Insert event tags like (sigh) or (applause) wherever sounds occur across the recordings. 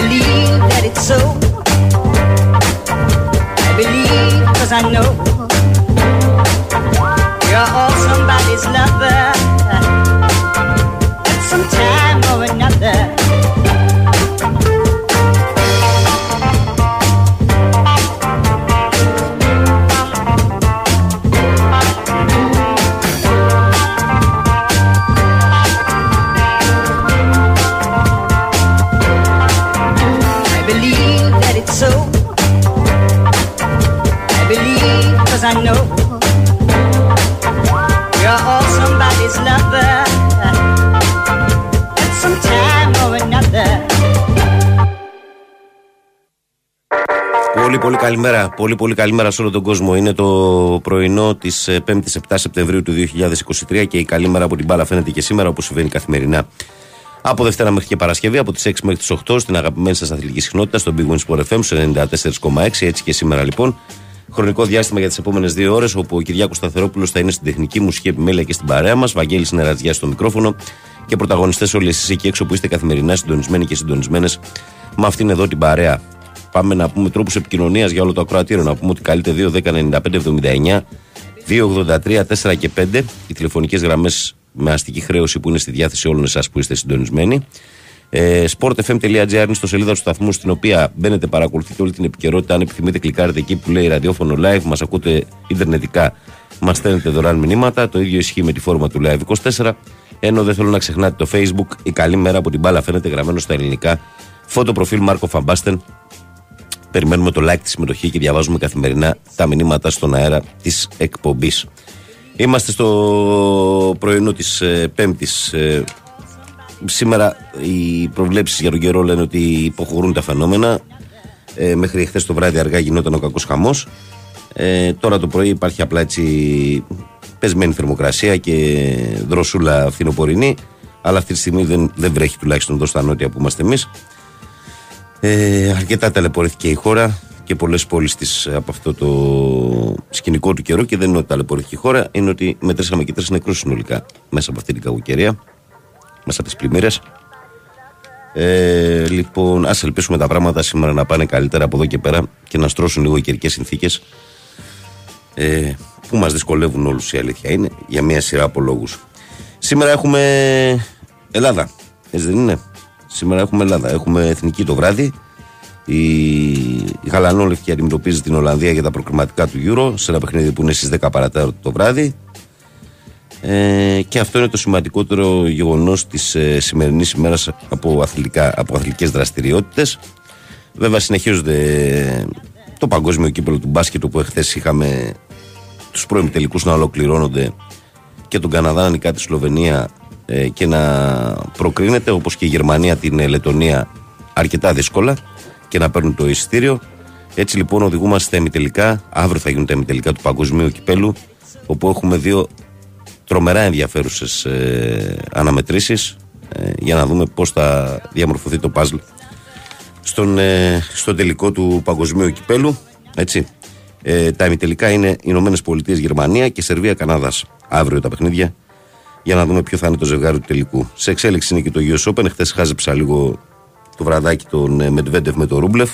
believe that it's so. I believe cause I know you're all somebody's lover Πολύ πολύ καλημέρα. Πολύ πολύ καλημέρα σε όλο τον κόσμο. Είναι το πρωινό της 5η 7 Σεπτεμβρίου του 2023 και η καλή μέρα από την μπάλα φαίνεται και σήμερα όπως συμβαίνει καθημερινά. Από Δευτέρα μέχρι και Παρασκευή, από τις 6 μέχρι τις 8 στην αγαπημένη σας αθλητική συχνότητα, στον Big Win Sport FM σε 94,6. Έτσι και σήμερα λοιπόν. Χρονικό διάστημα για τις επόμενες δύο ώρες, όπου ο Κυριάκος Σταθερόπουλος θα είναι στην τεχνική μουσική επιμέλεια και στην παρέα μας. Βαγγέλης Νερατζιά στο μικρόφωνο και πρωταγωνιστές όλοι εσείς εκεί έξω που είστε καθημερινά συντονισμένοι και συντονισμένες με αυτήν εδώ την παρέα. Πάμε να πούμε τρόπους επικοινωνίας για όλο το ακροατήριο. Να πούμε ότι καλείτε 2, 10, 95, 79, 283, 4 και 5. Οι τηλεφωνικές γραμμές με αστική χρέωση που είναι στη διάθεση όλων εσάς που είστε συντονισμένοι. Ε, sportfm.gr είναι στο σελίδα του σταθμού στην οποία μπαίνετε, παρακολουθείτε όλη την επικαιρότητα. Αν επιθυμείτε, κλικάρετε εκεί που λέει ραδιόφωνο live, μας ακούτε ιντερνετικά, μας στέλνετε δωρεάν μηνύματα. Το ίδιο ισχύει με τη φόρμα του live 24. Ενώ δεν θέλω να ξεχνάτε το facebook. Η καλή μέρα από την μπάλα φαίνεται γραμμένο στα ελληνικά. Φώτο προφίλ Μάρκο Φαμπάστεν. Περιμένουμε το like, τη συμμετοχή και διαβάζουμε καθημερινά τα μηνύματα στον αέρα της εκπομπής. Είμαστε στο πρωινό της Πέμπτης. Σήμερα οι προβλέψεις για τον καιρό λένε ότι υποχωρούν τα φαινόμενα. Ε, μέχρι χθες το βράδυ αργά γινόταν ο κακός χαμός. Ε, τώρα το πρωί υπάρχει απλά έτσι πεσμένη θερμοκρασία και δροσούλα φθινοπορεινή. Αλλά αυτή τη στιγμή δεν, δεν βρέχει τουλάχιστον εδώ στα νότια που είμαστε εμείς. Ε, αρκετά ταλαιπωρήθηκε η χώρα και πολλές πόλεις της από αυτό το σκηνικό του καιρού. Και δεν είναι ότι ταλαιπωρήθηκε η χώρα, είναι ότι μετρήσαμε και τρεις νεκρούς συνολικά μέσα από αυτή την κακοκαιρία, μέσα από τις πλημμύρες. Ε, λοιπόν, ας ελπίσουμε τα πράγματα σήμερα να πάνε καλύτερα από εδώ και πέρα και να στρώσουν λίγο οι καιρικές συνθήκες ε, που μας δυσκολεύουν όλους η αλήθεια είναι για μια σειρά από λόγους. Σήμερα έχουμε Ελλάδα. Έτσι δεν είναι; Σήμερα έχουμε Ελλάδα. Έχουμε εθνική το βράδυ. Η, η Γαλανόλευκη αντιμετωπίζει την Ολλανδία για τα προκριματικά του Euro σε ένα παιχνίδι που είναι στις 10 παρατέταρτο το βράδυ. Ε, και αυτό είναι το σημαντικότερο γεγονός της ε, σημερινής ημέρας από, από αθλητικές δραστηριότητες. Βέβαια, συνεχίζονται το παγκόσμιο κύπελο του μπάσκετ που εχθές είχαμε τους πρώην τελικούς να ολοκληρώνονται και τον Καναδά να νικά τη Σλοβενία ε, και να προκρίνεται όπως και η Γερμανία την ε, Λετωνία αρκετά δύσκολα και να παίρνουν το εισιτήριο. Έτσι λοιπόν οδηγούμαστε στα ημιτελικά. Αύριο θα γίνουν τα ημιτελικά του Παγκοσμίου Κυπέλου όπου έχουμε δύο τρομερά ενδιαφέρουσες ε, αναμετρήσεις ε, για να δούμε πώς θα διαμορφωθεί το παζλ στον, ε, στο τελικό του Παγκοσμίου Κυπέλου. Έτσι. Ε, τα ημιτελικά είναι Ηνωμένες Πολιτείες, Γερμανία και Σερβία, Κανάδα. Αύριο τα παιχνίδια για να δούμε ποιο θα είναι το ζευγάρι του τελικού. Σε εξέλιξη είναι και το US Open. Χθες χάζεψα λίγο το βραδάκι τον Μετβέντεφ με τον Ρούμπλεφ.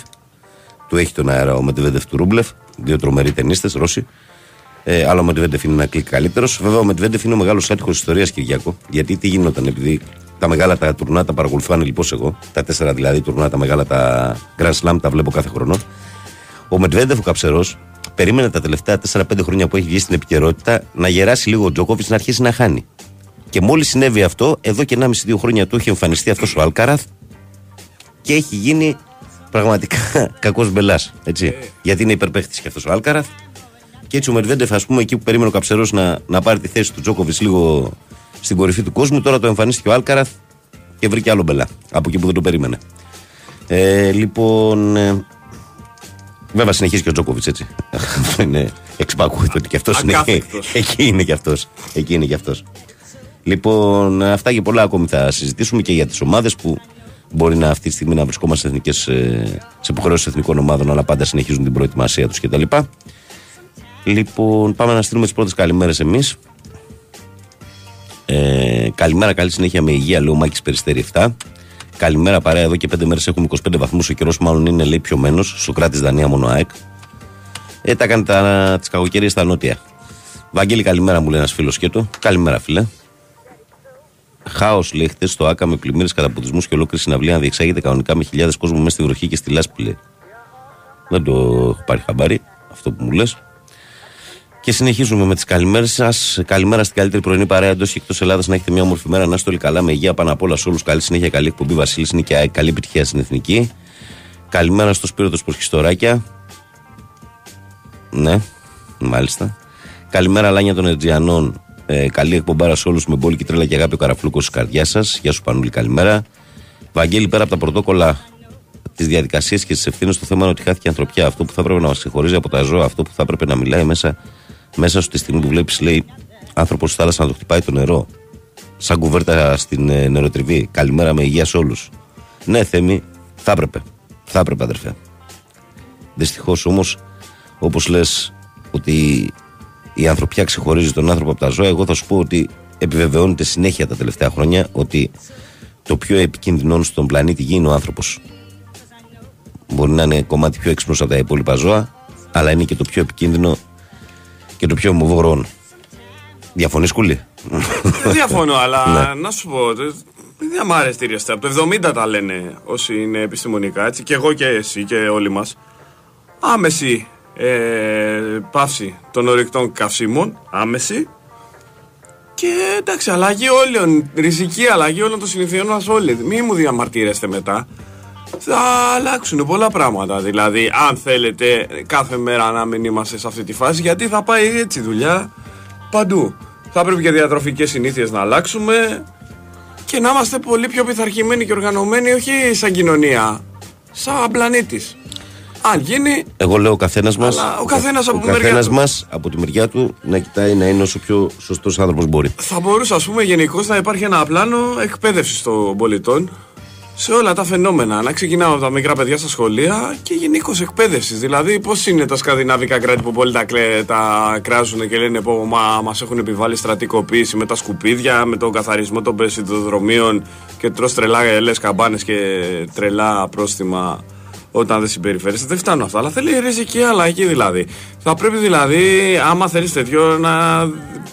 Του έχει τον αέρα ο Μετβέντεφ του Ρούμπλεφ. Δύο τρομεροί ταινίστε, Ρώσοι. Ε, αλλά ο Μετβέντεφ είναι ένα κλικ καλύτερος. Βέβαια, ο Μετβέντεφ είναι ο μεγάλος άτυχος ιστορίας Κυριακό. Γιατί τι γινόταν, επειδή τα μεγάλα τα τουρνά τα παρακολουθώ λοιπόν εγώ. Τα τέσσερα δηλαδή τουρνά, τα μεγάλα τα Grand Slam τα βλέπω κάθε χρόνο. Ο Μετβέντεφ ο καψερός περίμενε τα τελευταία 4-5 χρόνια που έχει βγει στην επικαιρότητα να γεράσει λίγο ο Τζόκοβιτς να αρχίσει να χάνει. Και μόλις συνέβη αυτό, εδώ και 1,5-2 χρόνια του έχει εμφανιστεί αυτός ο Αλκάραθ και έχει γίνει πραγματικά (laughs) κακός μπελάς. Ε. Γιατί είναι υπερπαίχτης και αυτός ο Αλκάραθ. Και έτσι ο Μερβέντεφ, ας πούμε, εκεί που περίμενε ο Καψερός να, να πάρει τη θέση του Τζόκοβιτς λίγο στην κορυφή του κόσμου, τώρα το εμφανίστηκε ο Αλκάραθ και βρήκε άλλο μπελά από εκεί που δεν το περίμενε. Ε, λοιπόν, ε, βέβαια συνεχίζει και ο Τζόκοβιτς έτσι. (laughs) είναι εξπακούτο ότι και αυτός είναι. Εκεί είναι και αυτός. Εκεί είναι και αυτός. Λοιπόν, αυτά και πολλά ακόμη θα συζητήσουμε και για τις ομάδες που μπορεί να αυτή τη στιγμή να βρισκόμαστε εθνικές, ε, σε υποχρεώσεις εθνικών ομάδων, αλλά πάντα συνεχίζουν την προετοιμασία τους κτλ. Λοιπόν, πάμε να στείλουμε τις πρώτες καλημέρες εμείς. Ε, καλημέρα, καλή συνέχεια με υγεία, λέω Μάκης Περιστέρη 7. Καλημέρα παρέα, εδώ και πέντε μέρες έχουμε 25 βαθμούς. Ο καιρός μάλλον είναι λέει πιωμένος. Σοκράτης Δανία μόνο ΑΕΚ. Ε, τα έκανε τις κακοκαιρίες στα νότια. Βαγγέλη, καλημέρα μου λέει ένας φίλος και του. Καλημέρα, φίλε. Χάος λέει χτε στο ΑΚΑ με πλημμύρες, καταποτισμούς και ολόκληρη συναυλία να διεξάγεται κανονικά με χιλιάδες κόσμο μέσα στη βροχή και στη λάσπη. Λέει. Δεν το έχω πάρει χαμπάρι αυτό που μου λες. Και συνεχίζουμε με τις καλημέρες σας. Καλημέρα στην καλύτερη πρωινή παρέα εντός και εκτός Ελλάδας. Να έχετε μια όμορφη μέρα. Να είστε όλοι καλά. Με υγεία πάνω απ' όλα σε όλους. Καλή συνέχεια, καλή εκπομπή. Βασίλης είναι και καλή επιτυχία στην εθνική. Καλημέρα στο Σπύρο του Σπορχιστοράκια. Ναι, μάλιστα. Καλημέρα, Λάνια των Ερτζιανών. Ε, καλή εκπομπάρα σε όλους με πόλη και τρέλα και αγάπη ο καραφλούκος της καρδιάς σας. Γεια σου, Πανούλη, καλημέρα. Βαγγέλη, πέρα από τα πρωτόκολλα τις διαδικασίες και τις ευθύνες, το θέμα είναι ότι χάθηκε η ανθρωπιά. Αυτό που θα έπρεπε να μας συγχωρίζει από τα ζώα, αυτό που θα έπρεπε να μιλάει μέσα, μέσα στη στιγμή που βλέπεις, λέει, άνθρωπος στη θάλασσα να το χτυπάει το νερό. Σαν κουβέρτα στην ε, νεροτριβή. Καλημέρα με υγεία σε όλους. Ναι, Θέμη, θα έπρεπε. Θα έπρεπε, αδερφέ. Δυστυχώς όμως, όπως λες, ότι η ανθρωπιά ξεχωρίζει τον άνθρωπο από τα ζώα, εγώ θα σου πω ότι επιβεβαιώνεται συνέχεια τα τελευταία χρόνια ότι το πιο επικίνδυνο στον πλανήτη Γη είναι ο άνθρωπος. Μπορεί να είναι κομμάτι πιο έξυπνος από τα υπόλοιπα ζώα, αλλά είναι και το πιο επικίνδυνο και το πιο ομοβορών. Διαφωνείς, Κούλη. Δεν διαφωνώ, αλλά ναι. να σου πω. Δεν μ' άρεσε Από το 70 τα λένε όσοι είναι επιστημονικά, έτσι. Και εγώ και εσύ και όλοι μας. Άμεση ε, πάυση των ορεικτών καυσίμων, άμεση. Και εντάξει, αλλαγή όλων, ριζική αλλαγή όλων των συνηθιών μας όλοι. Μην μου διαμαρτύρεστε μετά. Θα αλλάξουν πολλά πράγματα. Δηλαδή, αν θέλετε κάθε μέρα να μην είμαστε σε αυτή τη φάση, γιατί θα πάει έτσι η δουλειά παντού. Θα πρέπει και διατροφικές συνήθειες να αλλάξουμε και να είμαστε πολύ πιο πειθαρχημένοι και οργανωμένοι, όχι σαν κοινωνία, σαν πλανήτης. Αν γίνει. Εγώ λέω ο καθένας μας. Ο καθένας από, από τη μεριά του να κοιτάει να είναι όσο πιο σωστός άνθρωπος μπορεί. Θα μπορούσε, ας πούμε, γενικώς να υπάρχει ένα πλάνο εκπαίδευσης των πολιτών σε όλα τα φαινόμενα. Να ξεκινάμε από τα μικρά παιδιά στα σχολεία και γενικώς εκπαίδευσης. Δηλαδή, πώς είναι τα σκανδιναβικά κράτη που πολύ τα, κλε, τα κράζουν και λένε πω μα μας έχουν επιβάλει στρατικοποίηση με τα σκουπίδια, με τον καθαρισμό των πεσιδοδρομίων και τρώ τρελά λες καμπάνες και τρελά πρόστιμα όταν δεν συμπεριφέρεσαι. Δεν φτάνουν αυτά. Αλλά θέλει ριζική αλλαγή δηλαδή. Θα πρέπει δηλαδή, άμα θέλεις τέτοιο, να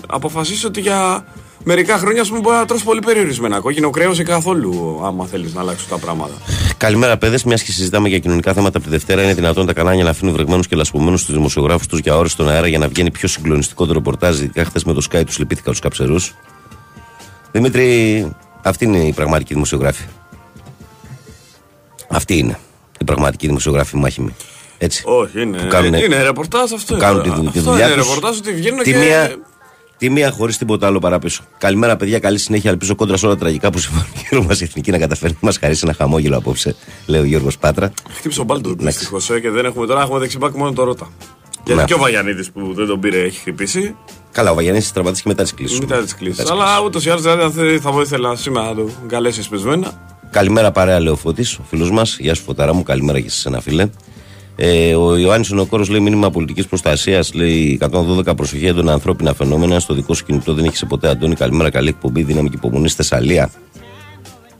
αποφασίσεις ότι για μερικά χρόνια πούμε, μπορεί να τρώσει πολύ περιορισμένα κόκκινο κρέος ή καθόλου, άμα θέλεις να αλλάξει τα πράγματα. Καλημέρα, παιδες. Μιας και συζητάμε για κοινωνικά θέματα από τη Δευτέρα, είναι δυνατόν τα κανάλια να αφήνουν βρεγμένους και λασπωμένους τους δημοσιογράφους τους για ώρε στον αέρα για να βγαίνει πιο συγκλονιστικό το ρεπορτάζ. Ειδικά χθες με το Sky τους λυπήθηκα τους καψερούς. Δημήτρη, αυτή είναι η πραγματική δημοσιογράφη. Αυτή είναι η πραγματική δημοσιογράφη μάχημη. Έτσι. Όχι, είναι, κάνουν, είναι ρεπορτάζ αυτό. κάνουν τη, τη δουλειά είναι ρεπορτάζ ότι βγαίνουν τη και... Μία, τη μία χωρίς τίποτα άλλο παραπίσω. Καλημέρα, παιδιά. Καλή συνέχεια. Ελπίζω κόντρα σε όλα τα τραγικά που συμβαίνουν (laughs) γύρω μας η εθνική να καταφέρει να μας χαρίσει ένα χαμόγελο απόψε, λέει ο Γιώργος Πάτρα. Χτύπησε ο Μπάλτος δυστυχώς ε, και δεν έχουμε τώρα. Έχουμε δεξιμπάκ μόνο το Ρότα. Και, και ο Βαγιανίδης που δεν τον πήρε έχει χτυπήσει. Καλά, ο Βαγιανίδης τραυματίστηκε μετά τις κλήσεις. Μετά τις κλήσεις. Αλλά ούτως ή άλλως δηλαδή, θα ήθελα σήμερα να το καλέσει πεσμένα. Καλημέρα παρέα, λέει ο Φώτης, ο φίλος μας. Γεια σου, Φωταρά μου. Καλημέρα και σε ένα φίλε. Ε, ο Ιωάννης Ονοκόρο λέει μήνυμα πολιτικής προστασίας. Λέει 112 προσοχή έντονα ανθρώπινα φαινόμενα. Στο δικό σου κινητό δεν έχει ποτέ, Αντώνη. Καλημέρα, καλή εκπομπή. Δύναμη και υπομονή στη Θεσσαλία.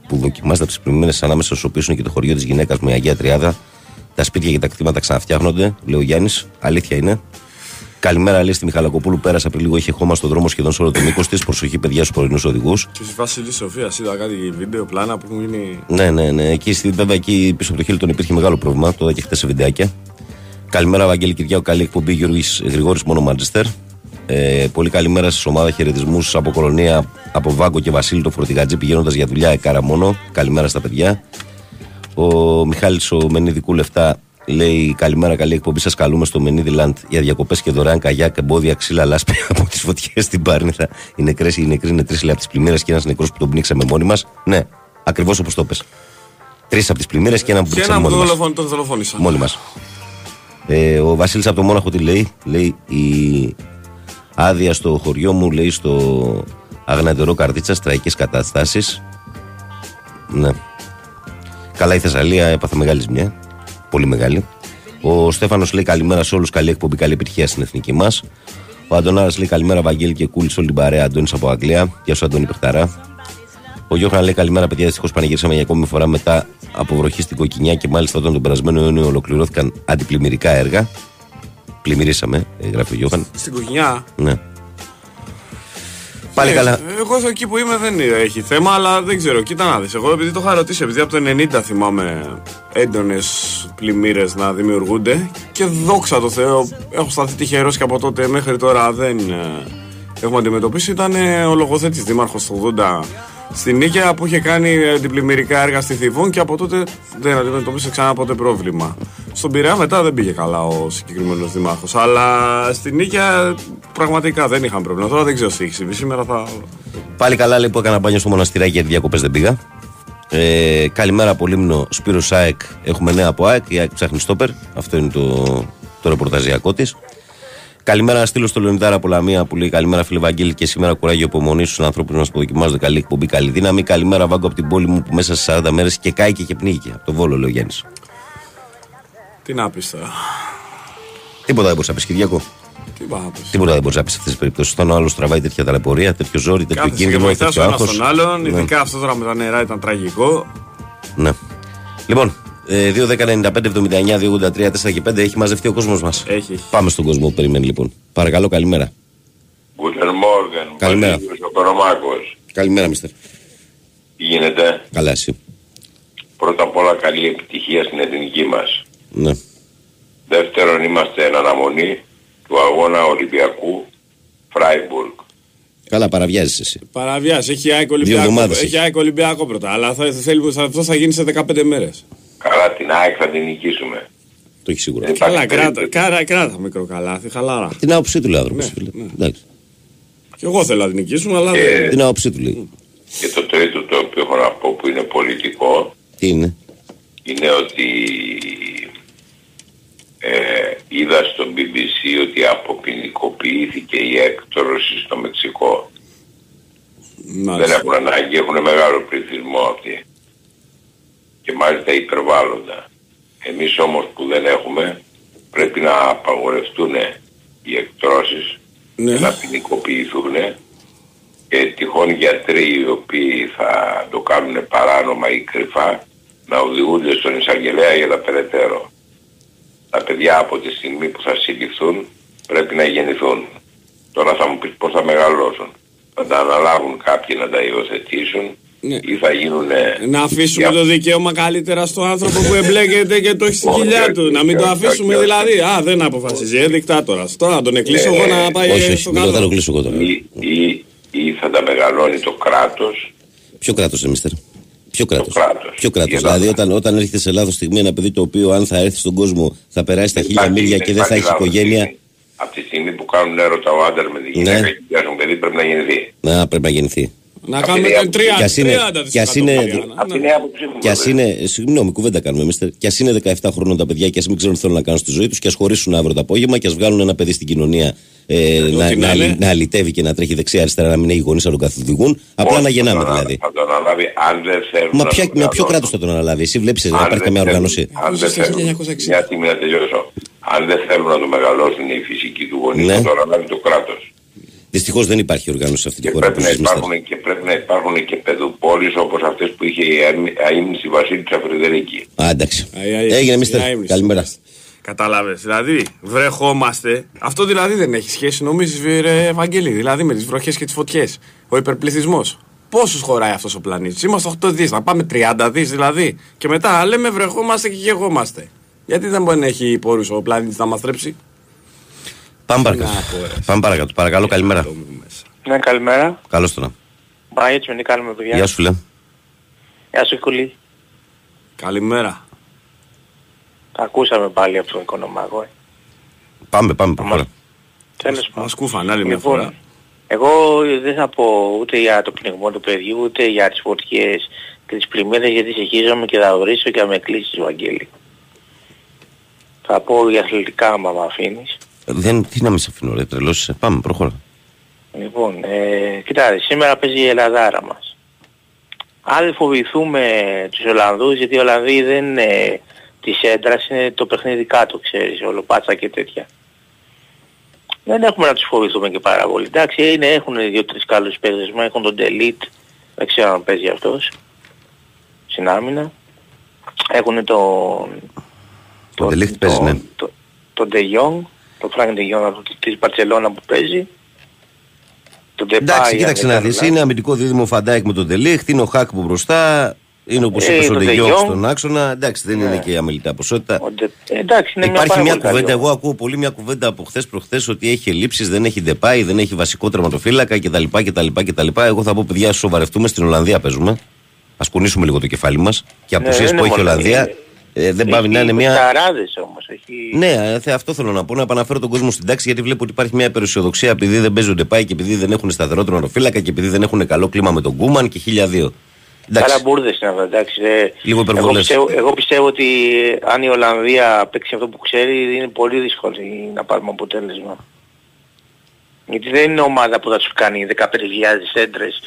Που δοκιμάστε από τι πλημμύρε ανάμεσα στου οποίου είναι και το χωριό της γυναίκας με Αγία Τριάδα. Τα σπίτια και τα κτήματα ξαναφτιάχνονται, λέει ο Γιάννης. Αλήθεια είναι. Καλημέρα, λέει στη Μιχαλακοπούλου. Πέρασα πριν λίγο, είχε χώμα στον δρόμο σχεδόν σε όλο το μήκο της. Προσοχή, παιδιά, στους πρωινούς οδηγούς. Και στη Βασιλής Σοφίας, είδα κάτι βίντεο πλάνα που έχουν γίνει. Ναι, ναι, ναι. Εκεί, βέβαια, εκεί πίσω από το Χίλτον υπήρχε μεγάλο πρόβλημα. Το είδα και χθες σε βιντεάκια. Καλημέρα, Βαγγέλη Κυριάκο. Καλή εκπομπή, Γιώργης Γρηγόρης, μόνο Μάντζεστερ. Ε, πολύ καλημέρα στη ομάδα χαιρετισμούς από κολονία από Βάγκο και Βασίλη το φορτηγατζή πηγαίνοντας για δουλειά εκάρα μόνο. Καλημέρα στα παιδιά. Ο Μιχάλης ο Μενίδη λεφτά Λέει καλημέρα, καλή εκπομπή. Σας καλούμε στο Μενίδη για διακοπές και δωρεάν καγιάκ, εμπόδια, ξύλα, λάσπη (laughs) από τις φωτιές στην Πάρνηθα. Οι νεκρέ οι νεκροί είναι τρεις από τις πλημμύρες και ένας νεκρός που τον πνίξαμε μόνοι μας. Ναι, ακριβώς όπως το πες. Τρεις από τις πλημμύρες και ένα που πνίξαμε μόνοι μας. τον δολοφόνησα. Μόνοι μας. Ε, ο Βασίλης από το Μόναχο τι λέει; Λέει η άδεια στο χωριό μου, λέει στο αγνατερό καρδίτσα, τραγικέ καταστάσεις. Ναι. Καλά η Θεσσαλία έπαθε μεγάλη ζημιά πολύ μεγάλη. Ο Στέφανος λέει καλημέρα σε όλους. Καλή εκπομπή, καλή επιτυχία στην εθνική μας. Ο Αντωνάρας λέει καλημέρα, Βαγγέλη και Κούλης, όλη την παρέα. Αντώνης από Αγγλία. Γεια σου, Αντώνη Πεχταρά. Ο Γιώχαν λέει καλημέρα, παιδιά. Δυστυχώς πανηγύρισαμε για ακόμη φορά μετά από βροχή στην Κοκκινιά και μάλιστα όταν τον περασμένο Ιούνιο ολοκληρώθηκαν αντιπλημμυρικά έργα. Πλημμυρίσαμε, ε, γράφει ο Γιώχαν. Στην Κοκκινιά; Ναι. Πάλι Ε, καλά. Εγώ εδώ εκεί που είμαι δεν έχει θέμα, αλλά δεν ξέρω. Κοίτα να δεις. Εγώ επειδή το είχα ρωτήσει, επειδή από το 90 θυμάμαι έντονες πλημμύρες να δημιουργούνται και δόξα τω Θεώ, έχω σταθεί τυχερός και από τότε μέχρι τώρα δεν ε, έχουμε αντιμετωπίσει. Ήταν ε, ο λογοθέτης δήμαρχος του 80 στην Νίκαια που είχε κάνει αντιπλημμυρικά έργα στη Θηβών και από τότε δεν αντιμετωπίσε ξανά ποτέ πρόβλημα. Στον Πειραιά μετά δεν πήγε καλά ο συγκεκριμένος δήμαρχο. Αλλά στην Νίκαια πραγματικά δεν είχαν πρόβλημα. Τώρα δεν ξέρω τι έχει συμβεί. Σήμερα θα. Πάλι καλά λέει που έκανα μπάνιο στο μοναστηράκι γιατί διακοπές δεν πήγα. Ε, καλημέρα από Λίμνο, Σπύρος ΑΕΚ. Έχουμε νέα από ΑΕΚ. Η ΑΕΚ ψάχνει στόπερ. Αυτό είναι το, το ρεπορταζιακό της. Καλημέρα να στείλω στο Λεωνιδάρα από Λαμία που λέει Καλημέρα φίλε Βαγγέλη και σήμερα κουράγιο υπομονή στους ανθρώπους μας που δοκιμάζονται καλή εκπομπή, καλή δύναμη. Καλημέρα Βάγκο από την πόλη μου που μέσα σε 40 μέρες και κάηκε και πνίγηκε. Από το Βόλο, λέει ο Γιάννης. Τι να πεις τώρα. Τίποτα δεν μπορείς να πεις, Κυριακό. Τι πάω να πεις. Τίποτα δεν μπορείς να πεις σε αυτές τις περιπτώσεις. Όταν ο άλλος τραβάει τέτοια ταλαιπωρία, τέτοιο ζόρι, τέτοιο Κάθεσαι και κίνδυνο, βοηθάς ο τέτοιο ένα άγχος. τον άλλον. Ναι. Ειδικά αυτό τώρα με τα νερά ήταν τραγικό. Ναι. Λοιπόν, ε, 2-10-95-79-283-4 και 5 έχει μαζευτεί ο κόσμος μας. Έχει. έχει. Πάμε στον κόσμο που περιμένει λοιπόν. Παρακαλώ, καλημέρα. Guten Morgen. Καλημέρα. Βασίλειος ο Κορομάκος. Καλημέρα, Μίστερ. Τι γίνεται; Καλά, εσύ. Πρώτα απ' όλα καλή επιτυχία στην εθνική μας. Ναι. Δεύτερον είμαστε εν αναμονή του αγώνα Ολυμπιακού Φράιμπουργκ. Καλά, παραβιάζεις εσύ. Παραβιάζει. Έχει ΑΕΚ εβδομάδες Ολυμπιακό, έχει. έχει ΑΕΚ Ολυμπιακό πρώτα. Αλλά θα, θέλει, θα, αυτό θα γίνει σε 15 μέρες. Καλά την ΑΕΚ θα την νικήσουμε. Το έχεις σίγουρα. Δεν Καλά, υπάρχει κράτα, περίπτωση. κράτα, κράτα μικρό καλάθι, χαλάρα. Την άποψή του λέει ο άνθρωπος. Ναι, ναι. Εντάξει. Και εγώ θέλω να την νικήσουμε, αλλά. Ε, δεν- Την άποψή του λέει. Και το τρίτο το οποίο έχω να πω που είναι πολιτικό Τι είναι; είναι ότι ε, είδα στο BBC ότι αποποινικοποιήθηκε η έκτρωση στο Μεξικό. Δεν Μάλιστα. έχουν ανάγκη, έχουν μεγάλο πληθυσμό αυτοί. Και μάλιστα υπερβάλλοντα. Εμείς όμως που δεν έχουμε πρέπει να απαγορευτούν οι εκτρώσεις Ναι. και να ποινικοποιηθούν και τυχόν γιατροί οι οποίοι θα το κάνουν παράνομα ή κρυφά να οδηγούνται στον εισαγγελέα για τα περαιτέρω. Τα παιδιά από τη στιγμή που θα συλληφθούν πρέπει να γεννηθούν. Τώρα θα μου πεις πώς θα μεγαλώσουν. Θα τα αναλάβουν κάποιοι να τα υιοθετήσουν Ναι. ή θα γίνουν... Να αφήσουμε το δικαίωμα καλύτερα στον άνθρωπο που εμπλέκεται και το έχει στην Όχι, κοιλιά όχι, του. Να μην το όχι, αφήσουμε όχι, όχι. δηλαδή. Α, δεν αποφασίζει. Ε, δικτάτορα. Τώρα να τον εκκλείσω Ε, εγώ να πάει όχι, όχι. στο Μην το καλό. κλείσω εγώ τώρα. ή, ή, ή θα τα μεγαλώνει το κράτος Ποιο κράτος είναι, Μίστερ; Ποιο κράτος; κράτος. Ποιο κράτος; Η Ελλάδα. Δηλαδή, όταν, όταν έρχεται σε λάθος στιγμή ένα παιδί το οποίο, αν θα έρθει στον κόσμο, θα περάσει τα χίλια Υπάρχει- μίλια και δεν θα υπάρχει έχει λάθος οικογένεια. στιγμή. Από τη στιγμή που κάνουν έρωτα ο άντρας με τη γυναίκα Ναι. και πιάσουν παιδί πρέπει να γεννηθεί. Να πρέπει να γεννηθεί. Να Αυτή κάνουμε είναι η τον 30, Κι ας είναι- 30 κι ας είναι- Μαριάννα. Αυτή Ναι. είναι η άποψή μου. Κι ας βέβαια. είναι, συγγνώμη, κουβέντα κάνουμε, Μίστερ. Κι ας είναι 17 χρόνων τα παιδιά και ας μην ξέρουν τι θέλουν να κάνουν στη ζωή τους και ας χωρίσουν αύριο το απόγευμα και ας βγάλουν ένα παιδί στην κοινωνία ε, να, ό,τι να, να είναι. να, αλητεύει και να τρέχει δεξιά-αριστερά, να μην έχει γονείς να τον καθοδηγούν. Απλά Όχι, να θα γεννάμε τον ανα- δηλαδή. Θα τον αναλάβει αν δεν θέλουν Μα να ποια, τον με ποιο μεγαλώσουν. κράτος θα τον αναλάβει, εσύ βλέπεις να Αν υπάρχει δεν καμιά θέλουν- οργάνωση. Αν δεν Ζούσε θέλουν, 1960. μια στιγμή να τελειώσω. Αν δεν θέλουν να το μεγαλώσουν οι φυσικοί του γονείς, Ναι. θα το αναλάβει το κράτος. Δυστυχώς δεν υπάρχει οργάνωση σε αυτή τη Και χώρα που πρέπει, να ζεις, Μίστερ. υπάρχουν, και πρέπει να υπάρχουν και παιδοπόλεις όπως αυτές που είχε η αείμνηση Βασίλισσα Φρυδερίκη. Α, εντάξει. Αϊ, αϊ, Έγινε, η Μίστερ. αείμνηση. Καλημέρα. Κατάλαβες. Δηλαδή, βρεχόμαστε. Αυτό δηλαδή δεν έχει σχέση, νομίζεις, ρε Ευαγγελή. Δηλαδή με τις βροχές και τις φωτιές. Ο υπερπληθυσμός. Πόσους χωράει αυτός ο πλανήτης; Είμαστε 8 δις. Να πάμε 30 δις δηλαδή. Και μετά λέμε βρεχόμαστε και γεγόμαστε. Γιατί δεν μπορεί να έχει πόρους ο πλανήτης να μας θρέψει; Πάμε Να παρακάτω. πω, ρε. Πάμε παρακάτω. Παρακαλώ, καλημέρα. Το μου μέσα. Ναι, καλημέρα. Καλώς το να. Μα έτσι με τι κάνουμε, παιδιά. Γεια σου, φίλε. Γεια σου, Κουλή. Καλημέρα. Τα ακούσαμε πάλι από τον οικονομάγο. Ε. Πάμε, πάμε, προχώρα. Τέλος Μας πάντων. κούφαν άλλη μια Λοιπόν, φορά. εγώ δεν θα πω ούτε για το πνιγμό του παιδιού, ούτε για τις φωτιές και τις πλημμύρες, γιατί συγχύζομαι και θα βρίσω και θα με κλείσεις, Βαγγέλη. Θα πω για αθλητικά, άμα με αφήνεις. Δεν, τι να με σε αφήνω, ρε, τρελός είσαι. Πάμε, προχώρα. Λοιπόν, ε, κοιτάξτε, σήμερα παίζει η Ελλαδάρα μας. Αν δεν φοβηθούμε τους Ολλανδούς, γιατί οι Ολλανδοί δεν είναι της έντρας, είναι το παιχνίδι κάτω, ξέρεις, ολοπάτσα και τέτοια. Δεν έχουμε να τους φοβηθούμε και πάρα πολύ. Εντάξει, είναι, έχουν δύο-τρεις καλούς παίκτες, μα έχουν τον Delete, Δεν ξέρω αν παίζει αυτός. Στην άμυνα. Έχουν τον... Το De Ligt παίζεις, ναι. Το, τον De Jong, τον Frank De Jong από της Μπαρτσελώνα που παίζει. Τον Depay, Εντάξει, αν κοίταξε δεν να κάνω δεις, λάθος. είναι αμυντικό δίδυμο Φαντάικ με τον Τελίχτ, είναι ο Χάκ που μπροστά, είναι όπως Ε, είπες ο το De Ντεγιόγκ Jong. στον άξονα, εντάξει δεν είναι Ναι. και αμελητά ποσότητα. Ο De- ε, Εντάξει, είναι Υπάρχει πάρα μια πολύ καλή κουβέντα, εγώ ομάδα. ακούω πολύ μια κουβέντα από χθες προχθές ότι έχει ελλείψεις, δεν έχει ντεπάι, δεν έχει βασικό τερματοφύλακα κτλ. κτλ, κτλ. Εγώ θα πω παιδιά, σοβαρευτούμε στην Ολλανδία παίζουμε. Α κουνήσουμε λίγο το κεφάλι μας και από Ναι, ναι, δεν που είναι έχει η μόνο- Ολλανδία ε, δεν πάει να είναι μια. Ταράδες όμως. Έχει... Ναι, ε, αυτό θέλω να πω, να επαναφέρω τον κόσμο στην τάξη γιατί βλέπω ότι υπάρχει μια υπεραισιοδοξία επειδή δεν παίζουν ντεπάι και επειδή δεν έχουν σταθερό τερματοφύλακα και επειδή δεν έχουν καλό κλίμα με τον Κούμαν και χίλια δύο. Καλά Εντάξει, μπουρδες είναι αυτά, εντάξει. ε, Λίγο εγώ, υπερβολές. πιστεύω, εγώ πιστεύω ότι ε, αν η Ολλανδία παίξει αυτό που ξέρει είναι πολύ δύσκολο να πάρουμε αποτέλεσμα. Γιατί δεν είναι ομάδα που θα σου κάνει 15.000 έντρες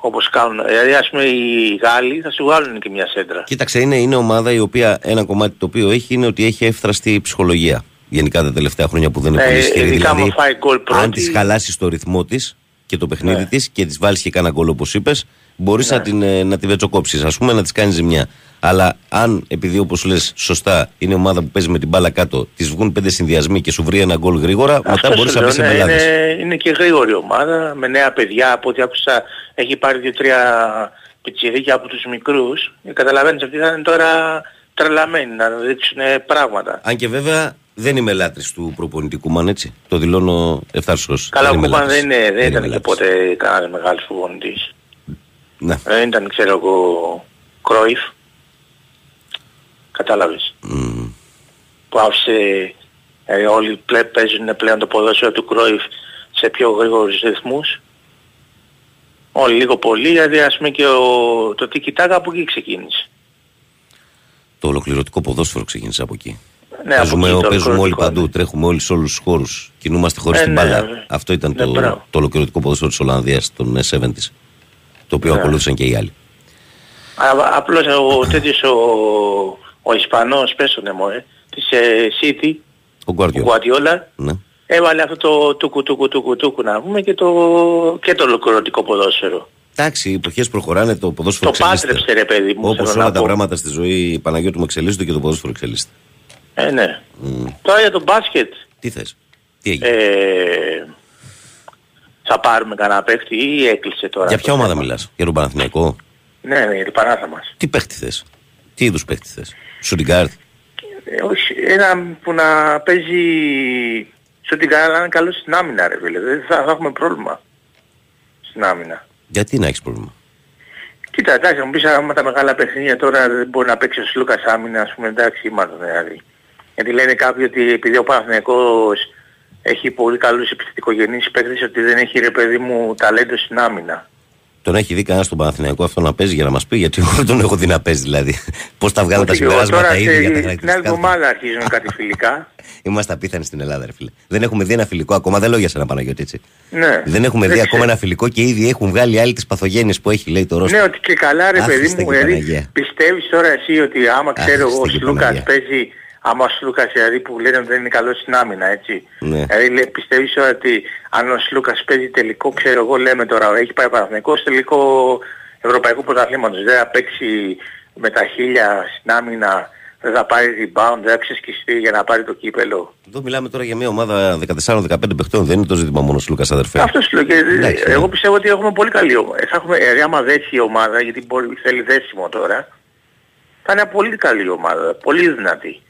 όπως κάνουν. Δηλαδή ας πούμε οι Γάλλοι θα σου βγάλουν και μια σέντρα. Κοίταξε, είναι, είναι ομάδα η οποία ένα κομμάτι το οποίο έχει είναι ότι έχει εύθραστη ψυχολογία. Γενικά τα τελευταία χρόνια που δεν είναι Ε, πολύ ισχυρή. ειδικά Δηλαδή, άμα φάει γκολ πρώτη. αν τη χαλάσεις το ρυθμό της και το παιχνίδι Ναι. της και της βάλεις και κάνα γκολ όπως είπες, μπορείς να, την, ε, να τη βετσοκόψει, ας πούμε, να της κάνεις ζημιά. Αλλά αν, επειδή όπως λες σωστά, είναι ομάδα που παίζει με την μπάλα κάτω, της βγουν πέντε συνδυασμοί και σου βρει ένα γκολ γρήγορα, μετά Αυτό μπορείς σου να λέω, μπει σε ναι, μπελάδες. είναι, είναι και γρήγορη ομάδα με νέα παιδιά από ό,τι άκουσα έχει πάρει δύο-τρία πιτσιρίκια από τους μικρούς και καταλαβαίνεις αυτοί θα είναι τώρα τρελαμένοι να δείξουν πράγματα. Αν και βέβαια δεν είμαι λάτρης του προπονητικού μαν, έτσι. Το δηλώνω ευθάρσω. Καλά ο Κούπαν δεν, είναι, δεν ήταν και λάτρης. ποτέ κανένας μεγάλος προπονητής. Ναι. Δεν ήταν ξέρω εγώ Κρόιφ. Κατάλαβες. Μμ. Που άφησε ε, όλοι πλέ, παίζουν πλέον το ποδόσφαιρο του Κρόιφ σε πιο γρήγορους ρυθμούς. Όλοι λίγο πολύ, δηλαδή ας πούμε και ο, το τι κοιτάγα από εκεί ξεκίνησε. Το ολοκληρωτικό ποδόσφαιρο ξεκίνησε από εκεί. Ναι, από παίζουμε εκεί το παίζουμε όλοι ολοκληρωτικό, παντού, ναι. τρέχουμε όλοι σε όλους τους χώρους. Κινούμαστε χωρίς Ε, την ναι, μπάλα. ναι. Αυτό ήταν Ναι, το, μπράβο. το ολοκληρωτικό ποδόσφαιρο της Ολλανδίας των 70s. Το οποίο Ναι. ακολούθησαν και οι άλλοι. Α, απλώς ο (clears throat) τέτοιος ο, ο Ισπανός, πες τον νεμό, ε, της ε, City, Ο ο Γκουάρτιο. Guardiola, Ναι. έβαλε αυτό το τούκου τούκου τούκου τούκου να πούμε και το, και το ολοκληρωτικό ποδόσφαιρο. Εντάξει, οι εποχές προχωράνε, το ποδόσφαιρο Το πάτρεψε ρε παιδί μου. Όπως θέλω όλα να τα πω. πράγματα στη ζωή, η Παναγιώτη μου εξελίσσονται και το ποδόσφαιρο εξελίσσεται. Ε, ναι. Μμ. Τώρα για το μπάσκετ, Τι θες, τι έγινε; ε, θα πάρουμε κανένα παίχτη ή έκλεισε τώρα. Για το ποια ομάδα θέμα. μιλάς, Για τον Παναθηναϊκό; Ναι, ναι, για την παράθα μας. Τι παίχτη θες, Τι είδους παίχτη θες; Σουντιγκάρτ. Ε, όχι, ένα που να παίζει στον την καλά να είναι καλός στην άμυνα ρε φίλε. Δεν θα, θα έχουμε πρόβλημα στην άμυνα. Γιατί να έχεις πρόβλημα; Κοίτα, εντάξει, θα μου πεις άμα τα μεγάλα παιχνίδια τώρα δεν μπορεί να παίξει ο Σλούκας άμυνα, ας πούμε, εντάξει, είμαστε δηλαδή. Γιατί λένε κάποιοι ότι επειδή ο Παναθηναϊκός έχει πολύ καλούς επιθετικογενείς παίκτες ότι δεν έχει ρε παιδί μου ταλέντο στην άμυνα. Τον έχει δει κανένας στον Παναθηναϊκό αυτό να παίζει για να μας πει, γιατί εγώ δεν τον έχω δει να παίζει δηλαδή. (laughs) Πώς τα βγάλω τα Όχι, εγώ συμπεράσματα τώρα ήδη για τα σε- την άλλη χαρακτηριστικά. του. εβδομάδα αρχίζουν κάτι φιλικά. (laughs) Είμαστε απίθανοι στην Ελλάδα, ρε φίλε. Δεν έχουμε δει ένα φιλικό ακόμα, δεν λέω για σένα Παναγιώτη έτσι. Ναι. Δεν έχουμε δει ξέρω. ακόμα ένα φιλικό και ήδη έχουν βγάλει άλλοι τις παθογένειες που έχει, λέει το Ρώσο. Ναι, ότι και καλά ρε Αχ, παιδί Χριστέ μου, και δηλαδή Παναγία. πιστεύεις τώρα εσύ ότι άμα Αχ, ξέρω εγώ ο Χριστέ και Σλούκας Παναγία. παίζει, άμα ο Σλούκας δηλαδή που λένε ότι δεν είναι καλός στην άμυνα, έτσι. Ναι. Δηλαδή λέ- πιστεύεις τώρα ότι αν ο Σλούκας παίζει τελικό, ξέρω εγώ λέμε τώρα, έχει πάει Παναθηναϊκός τελικό Ευρωπαϊκού Πρωταθλήματος, δεν θα παίξει με τα χίλια στην άμυνα, δεν θα πάρει rebound, δεν θα ξεσκιστεί για να πάρει το κύπελο. Εδώ μιλάμε τώρα για μια ομάδα 14-15 παιχτών, δεν είναι το ζήτημα μόνο Λούκα αδερφέ. Αυτό σου λέω και Εντάξει, ναι. εγώ πιστεύω ότι έχουμε πολύ καλή ομάδα. Θα έχουμε, δηλαδή άμα δέσει η ομάδα, γιατί μπορεί, θέλει δέσιμο τώρα, θα είναι πολύ καλή ομάδα, πολύ δυνατή.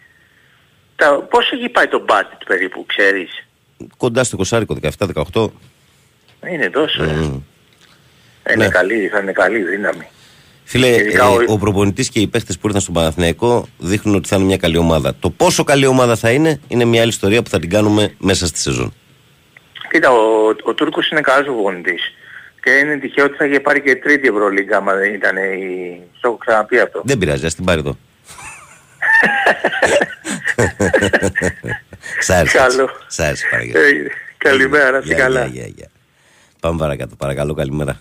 Τα, πώς έχει πάει το budget περίπου, ξέρεις; Κοντά στο 20, 17-18. Είναι τόσο. ε. Μμμ. Είναι ναι. καλή, θα είναι καλή δύναμη. Φίλε, Ειδικά ε, ο- ο προπονητής και οι παίχτε που ήρθαν στον Παναθηναϊκό δείχνουν ότι θα είναι μια καλή ομάδα. Το πόσο καλή ομάδα θα είναι, είναι μια άλλη ιστορία που θα την κάνουμε μέσα στη σεζόν. Κοίτα, ο, ο Τούρκος είναι καλός προπονητής. Και είναι τυχαίο ότι θα είχε πάρει και τρίτη Ευρωλίγκα άμα δεν ήταν η... Στο έχω ξαναπεί αυτό. Δεν πειράζει, ας την πάρει εδώ. (laughs) (laughs) Σ' άρεσε. έτσι. Καλό. Σ' άρεσε, Παναγιώτη. Ε, καλημέρα, να είστε Γεια, καλά. γεια, γεια, γεια. Πάμε παρακάτω, παρακαλώ, καλημέρα.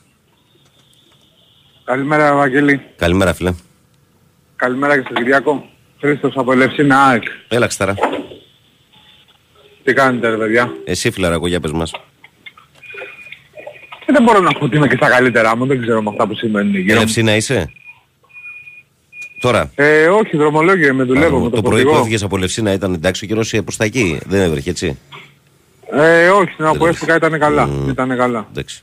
Καλημέρα, Βαγγέλη. Καλημέρα, φίλε. Καλημέρα και στον Κυριακό. Χρήστος από Ελευσίνα ΑΕΚ. Έλα, ξταρά. Τι κάνετε, ρε παιδιά; Εσύ, φιλαράκο, για πες μας. Και δεν μπορώ να πω ότι είμαι και στα καλύτερά μου, δεν ξέρω με αυτά που σημαίνουν γύρω μου. Ελευσίνα είσαι; Τώρα. Ε, όχι, δρομολόγιο με δουλεύω με το το πρωί που φορτηγό. έφυγες από Ελευσίνα ήταν εντάξει ο καιρός προς τα εκεί. Δεν έβρεχε έτσι. Ε, όχι, να που έφυγα ήταν καλά. Μμμ. Ήταν καλά. Εντάξει.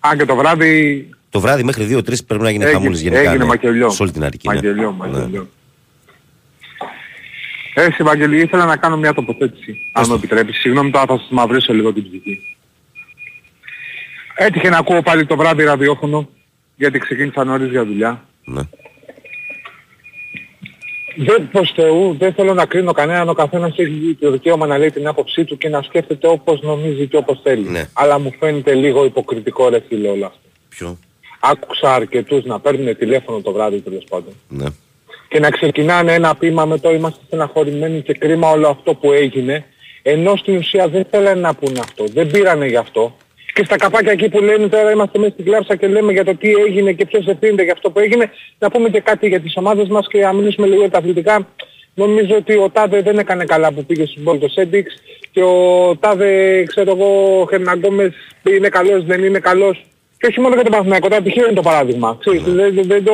Αν και το βράδυ Το βράδυ μέχρι 2-3 πρέπει να γίνει έγινε, χαμούλης γενικά. έγινε ναι. μακελιό. Σε όλη την Αρκή. ναι. Μακελιό, Ναι. μακελιό. Ε, Ευαγγελή, ήθελα να κάνω μια τοποθέτηση, αν μου επιτρέπεις. Συγγνώμη τώρα θα σας μαυρίσω λίγο την ψυχή. Έτυχε να ακούω πάλι το βράδυ ραδιόφωνο, γιατί ξεκίνησα νωρίς για δουλειά. Ναι. Δεν προς Θεού, δεν θέλω να κρίνω κανέναν, ο καθένας έχει το δικαίωμα να λέει την άποψή του και να σκέφτεται όπως νομίζει και όπως θέλει. Ναι. Αλλά μου φαίνεται λίγο υποκριτικό ρε φίλε όλο αυτό. Ποιο; Άκουσα αρκετούς να παίρνουν τηλέφωνο το βράδυ τέλος πάντων. Ναι. και να ξεκινάνε ένα πείμα με το είμαστε στεναχωρημένοι και κρίμα όλο αυτό που έγινε ενώ στην ουσία δεν θέλανε να πούνε αυτό, δεν πήρανε γι' αυτό και στα καπάκια εκεί που λένε τώρα είμαστε μέσα στην κλάψα και λέμε για το τι έγινε και ποιος ευθύνεται για αυτό που έγινε να πούμε και κάτι για τις ομάδες μας και να μιλήσουμε λίγο για τα αθλητικά νομίζω ότι ο Τάδε δεν έκανε καλά που πήγε στην πόλη το Σέντιξ και ο Τάδε ξέρω εγώ Χερναγκόμες είναι καλός δεν είναι καλός και όχι μόνο για τον Παναθηναϊκό, τώρα τυχαίο είναι το παράδειγμα. Ξέρεις, δεν, δεν, δεν το...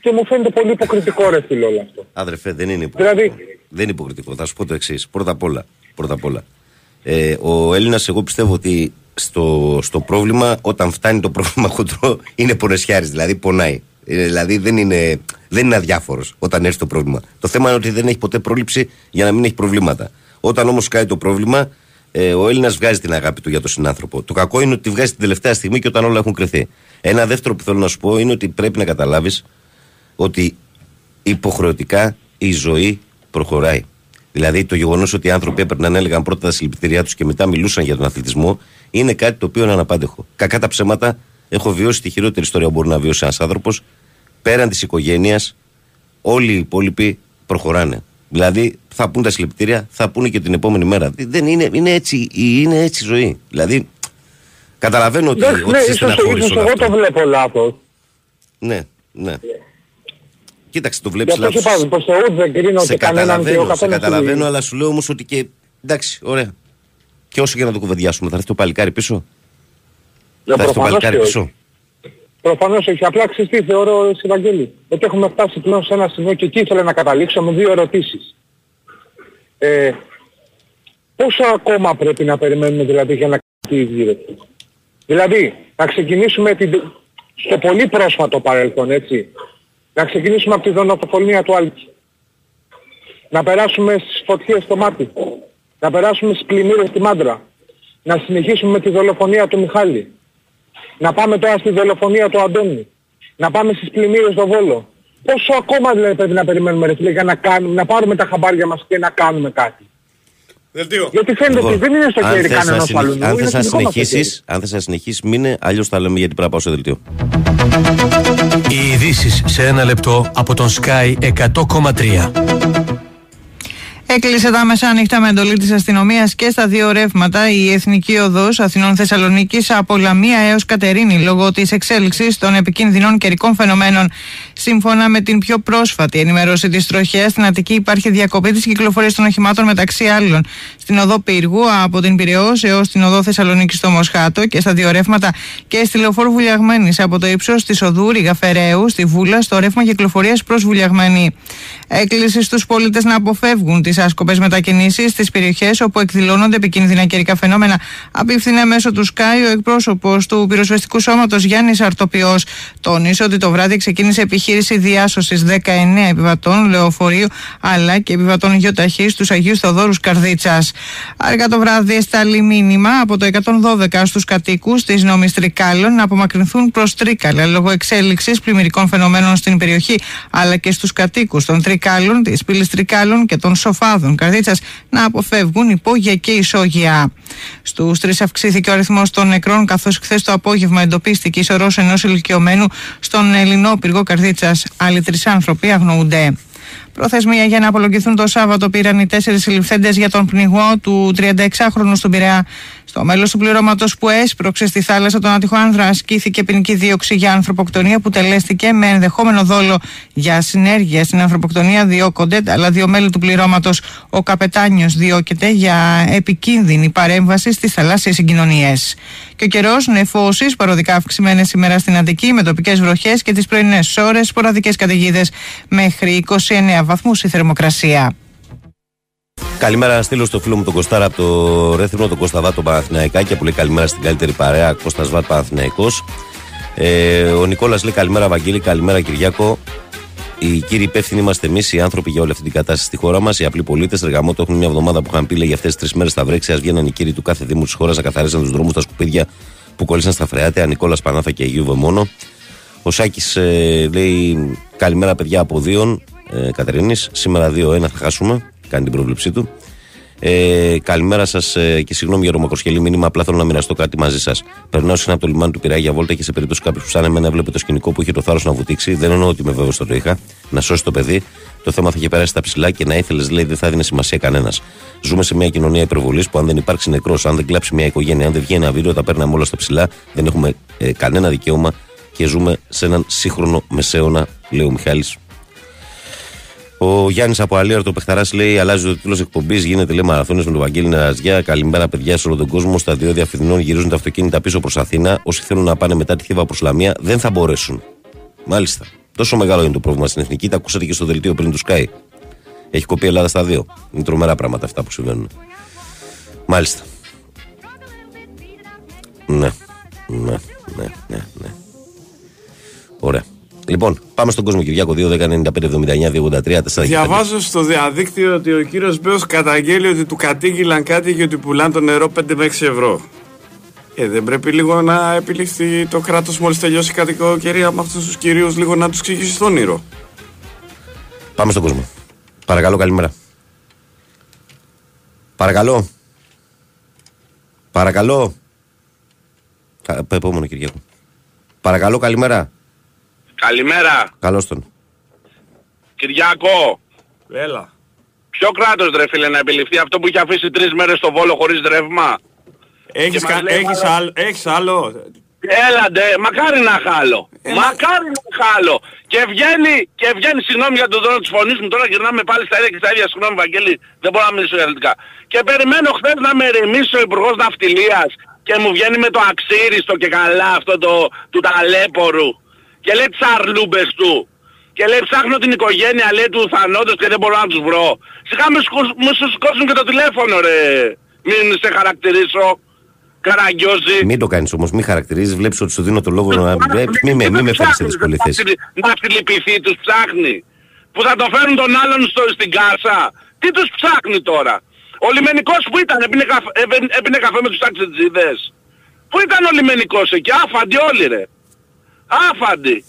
Και μου φαίνεται πολύ υποκριτικό ρε φίλε όλο αυτό. Άδερφε, δεν είναι υποκριτικό. Δηλαδή- Δεν είναι υποκριτικό. Θα σου πω το εξής. Πρώτα απ' όλα. Πρώτα απ' όλα. Ε, ο Έλληνας, εγώ πιστεύω ότι στο, στο πρόβλημα, όταν φτάνει το πρόβλημα (laughs) χοντρό, είναι πονεσιάρης. Δηλαδή πονάει. Ε, δηλαδή δεν είναι, δεν είναι αδιάφορος όταν έρθει το πρόβλημα. Το θέμα είναι ότι δεν έχει ποτέ πρόληψη για να μην έχει προβλήματα. Όταν όμως κάνει το πρόβλημα, ε, ο Έλληνας βγάζει την αγάπη του για τον συνάνθρωπο. Το κακό είναι ότι τη βγάζει την τελευταία στιγμή και όταν όλα έχουν κρυθεί. Ένα δεύτερο που θέλω να σου πω είναι ότι πρέπει να καταλάβεις ότι υποχρεωτικά η ζωή προχωράει. Δηλαδή το γεγονός ότι οι άνθρωποι έπαιρναν, έλεγαν πρώτα τα συλληπιτήριά τους και μετά μιλούσαν για τον αθλητισμό είναι κάτι το οποίο είναι αναπάντεχο. Κακά τα ψέματα, έχω βιώσει τη χειρότερη ιστορία που μπορεί να βιώσει ένας άνθρωπος. Πέραν της οικογένειας, όλοι οι υπόλοιποι προχωράνε. Δηλαδή θα πούν τα συλληπιτήρια, θα πούνε και την επόμενη μέρα. Δεν είναι, είναι, έτσι, είναι έτσι η ζωή. Δηλαδή καταλαβαίνω ότι, Ναι, ότι ναι, σε ίσως, στεναχώρησε ίσως όλο εγώ αυτό. το βλέπω λάθος. Ναι, ναι. Κοίταξε, το βλέπεις Για αυτό λάθος. είπα, προς Θεού δεν κρίνω Σε και κανέναν και ο καταλαβαίνω, σε καθένας... καταλαβαίνω, αλλά σου λέω όμως ότι και. Εντάξει, ωραία. Και όσο και να το κουβεντιάσουμε, θα έρθει το παλικάρι πίσω; Ναι, θα έρθει το προφανώς παλικάρι και πίσω; όχι. Προφανώς όχι. Απλά ξέρεις τι θεωρώ, Ευαγγέλη. Ότι έχουμε φτάσει πλέον σε ένα σημείο και εκεί ήθελα να καταλήξω με δύο ερωτήσεις. Ε, πόσο ακόμα πρέπει να περιμένουμε δηλαδή για να κάτι γύρεται. Δηλαδή, να ξεκινήσουμε την... στο πολύ πρόσφατο παρελθόν, έτσι. Να ξεκινήσουμε από τη δονοφονία του Άλκη. Να περάσουμε στις φωτιές στο μάτι. Να περάσουμε στις πλημμύρες στη Μάντρα. Να συνεχίσουμε με τη δολοφονία του Μιχάλη. Να πάμε τώρα στη δολοφονία του Αντώνη. Να πάμε στις πλημμύρες στο Βόλο. Πόσο ακόμα δηλαδή πρέπει να περιμένουμε ρε φίλε για να, κάνουμε, να πάρουμε τα χαμπάρια μας και να κάνουμε κάτι; Δελτίο. Γιατί φαίνεται ότι δεν είναι στο Λοιπόν, αν χέρι θες να, κανένας συνεχ- αλλού. αν είναι θες να στο δικό μας το χέρι. συνεχίσεις, αν θες να συνεχίσεις, μείνε, αλλιώς θα λέμε γιατί πρέπει να πάω στο δελτίο. Οι ειδήσεις σε ένα λεπτό από τον Sky 100,3. Έκλεισε τα μεσάνυχτα με εντολή της αστυνομίας και στα δύο ρεύματα η Εθνική Οδός Αθηνών Θεσσαλονίκης από Λαμία έως Κατερίνη λόγω της εξέλιξης των επικίνδυνων καιρικών φαινομένων. Σύμφωνα με την πιο πρόσφατη ενημέρωση της τροχέας, στην Αττική υπάρχει διακοπή της κυκλοφορίας των οχημάτων μεταξύ άλλων στην οδό Πύργου από την Πυραιό έως την οδό Θεσσαλονίκη στο Μοσχάτο και στα δύο ρεύματα και στη λεωφόρου Βουλιαγμένης από το ύψος της οδού Ρίγα Φεραίου στη Βούλα στο ρεύμα κυκλοφορίας προς Βουλιαγμένη. Έκκληση στους πολίτες να αποφεύγουν τις άσκοπες μετακινήσεις στις περιοχές όπου εκδηλώνονται επικίνδυνα καιρικά φαινόμενα. Απίφθηνε μέσω του ΣΚΑΙ ο εκπρόσωπος του πυροσβεστικού σώματος Γιάννης Αρτοπιό. Τόνισε ότι το βράδυ ξεκίνησε επιχείρηση διάσωσης 19 επιβατών λεωφορείου αλλά και επιβατών γεωταχής στους Αγίους Θοδόρου Καρδίτσας. Αργά το βράδυ εστάλει μήνυμα από το 112 στους κατοίκους της νόμης Τρικάλων να απομακρυνθούν προς Τρίκαλα λόγω εξέλιξης πλημμυρικών φαινομένων στην περιοχή αλλά και στους κατοίκους των Τρικάλων, της πύλης Τρικάλων και των Σοφάδων Καρδίτσας να αποφεύγουν υπόγεια και ισόγεια. Στους τρεις αυξήθηκε ο αριθμός των νεκρών, καθώς χθες το απόγευμα εντοπίστηκε η σωρός ενός ηλικιωμένου στον Ελληνό πυργό Καρδίτσας. Άλλοι τρεις άνθρωποι αγνοούνται. Προθεσμία για να απολογηθούν το Σάββατο πήραν οι τέσσερις συλληφθέντες για τον πνιγμό του 36χρονου στον Πειραιά. Στο μέλος του πληρώματος που έσπρωξε στη θάλασσα τον Άτυχο Άνδρα ασκήθηκε ποινική δίωξη για ανθρωποκτονία που τελέστηκε με ενδεχόμενο δόλο για συνέργεια στην ανθρωποκτονία διώκονται, αλλά δύο μέλη του πληρώματος. Ο καπετάνιος διώκεται για επικίνδυνη παρέμβαση στις θαλάσσιες συγκοινωνίες. Και ο καιρός νεφώσεις παροδικά αυξημένες σήμερα στην Αττική με τοπικές βροχές και τις πρωινές ώρες σποραδικές καταιγίδες μέχρι 29 βαθμούς η θερμοκρασία. Καλημέρα στείλω στο φίλο μου τον Κωστάρα από το Ρέθινο, τον Κώστα Βάτο Παναθηναϊκά και πολύ καλημέρα στην καλύτερη παρέα, Κώστας Βάτ Παναθηναϊκός. Ε, ο Νικόλας λέει καλημέρα Βαγγέλη, καλημέρα Κυριάκο. Οι κύριοι υπεύθυνοι είμαστε εμείς, οι άνθρωποι για όλη αυτή την κατάσταση στη χώρα μας. Οι απλοί πολίτες, εργαμό το έχουν μια εβδομάδα που είχαν πει λέει, για αυτές τις τρεις μέρες στα βρέξια. Βγαίναν οι κύριοι του κάθε δήμου της χώρας να καθαρίζαν τους δρόμους, τα σκουπίδια που κολλήσαν στα φρεάτια. Νικόλας Πανάθα και Αγίου μόνο. Ο Σάκης ε, λέει καλημέρα παιδιά από δύο ε, Κατερίνη. Σήμερα 2-1 θα χάσουμε. Κάνει την πρόβλεψή του. Ε, καλημέρα σας ε, και συγγνώμη για το μακροσχελή μήνυμα. Απλά θέλω να μοιραστώ κάτι μαζί σας. Περνάω συχνά από το λιμάνι του Πειραιά για βόλτα και σε περίπτωση κάποιος που σαν εμένα έβλεπε το σκηνικό που είχε το θάρρος να βουτήξει. Δεν εννοώ ότι με βέβαιος το είχα. Να σώσει το παιδί. Το θέμα θα είχε περάσει στα ψηλά και να ήθελες, λέει, δεν θα δίνει σημασία κανένας. Ζούμε σε μια κοινωνία υπερβολής που αν δεν υπάρξει νεκρός, αν δεν κλάψει μια οικογένεια, αν δεν βγει ένα βίντεο, τα παίρναμε όλα στα ψηλά. Δεν έχουμε ε, κανένα δικαίωμα και ζούμε σε έναν σύγχρονο μεσαίωνα, λέει ο Μιχάλης ο Γιάννης από Αλίαρτο Πεχταρά λέει: Αλλάζει το τίτλος εκπομπής. Γίνεται λέει μαραθώνιος με τον Βαγγέλη Νεραζιά. Καλημέρα, παιδιά, σε όλο τον κόσμο. Στα δύο διαφημινών γυρίζουν τα αυτοκίνητα πίσω προς Αθήνα. Όσοι θέλουν να πάνε μετά τη Θήβα προς Λαμία δεν θα μπορέσουν. Μάλιστα. Τόσο μεγάλο είναι το πρόβλημα στην εθνική. Τα ακούσατε και στο δελτίο πριν του Sky. Έχει κοπεί η Ελλάδα στα δύο. Είναι τρομερά πράγματα αυτά που συμβαίνουν. Μάλιστα. Ναι. Ναι, ναι, ναι, ναι. Ωραία. Λοιπόν, πάμε στον κόσμο Κυριάκο 2.195.79.283. Διαβάζω στο διαδίκτυο ότι ο κύριο Μπέο καταγγέλει ότι του κατήγγυλαν κάτι και ότι πουλάνε το νερό 5 με 6 ευρώ. Ε, δεν πρέπει λίγο να επιληφθεί το κράτο μόλι τελειώσει η κατοικοκαιρία με αυτού του κυρίου, λίγο να του εξηγήσει τον ήρο. Πάμε στον κόσμο. Παρακαλώ, καλημέρα. Παρακαλώ. Παρακαλώ. Επόμενο Κυριακό. Παρακαλώ, καλημέρα. Καλημέρα. Καλώς τον. Κυριάκο. Έλα. Ποιο κράτος ρε φίλε να επιληφθεί αυτό που είχε αφήσει τρεις μέρες στο βόλο χωρίς ρεύμα; Έχεις, κα... έχεις, άλλο, έχεις άλλο; Έλαντε, μακάρι να χάλω. Ε, μακάρι να χάλω. Και βγαίνει, και βγαίνει, συγγνώμη για τον δρόμο της φωνής μου, τώρα γυρνάμε πάλι στα ίδια και στα ίδια, συγγνώμη Βαγγέλη, δεν μπορώ να μιλήσω ελληνικά. Και περιμένω χθες να με ρεμίσει ο Υπουργός Ναυτιλίας και μου βγαίνει με το αξίριστο και καλά αυτό το, του ταλέπορου και λέει τις αρλούμπες του και λέει ψάχνω την οικογένεια λέει του θανόντος και δεν μπορώ να τους βρω. Σιγά μου σου σκόσουν και το τηλέφωνο ρε. Μην σε χαρακτηρίσω. Καραγκιόζη. Μην το κάνεις όμως, μην χαρακτηρίζεις, βλέπεις ότι σου δίνω το λόγο να... Μην με, μη με φέρεις σε δύσκολη θέση. Να φιλιππηθεί τους ψάχνει. Που θα το φέρουν τον άλλον στο, στην κάσα. Τι τους ψάχνει τώρα; Ο λιμενικός που ήταν, έπινε καφέ, έπινε καφέ με τους ταξιτζίδες. Πού ήταν ο λιμενικός εκεί, άφαντι όλοι ρε. Άφαντι.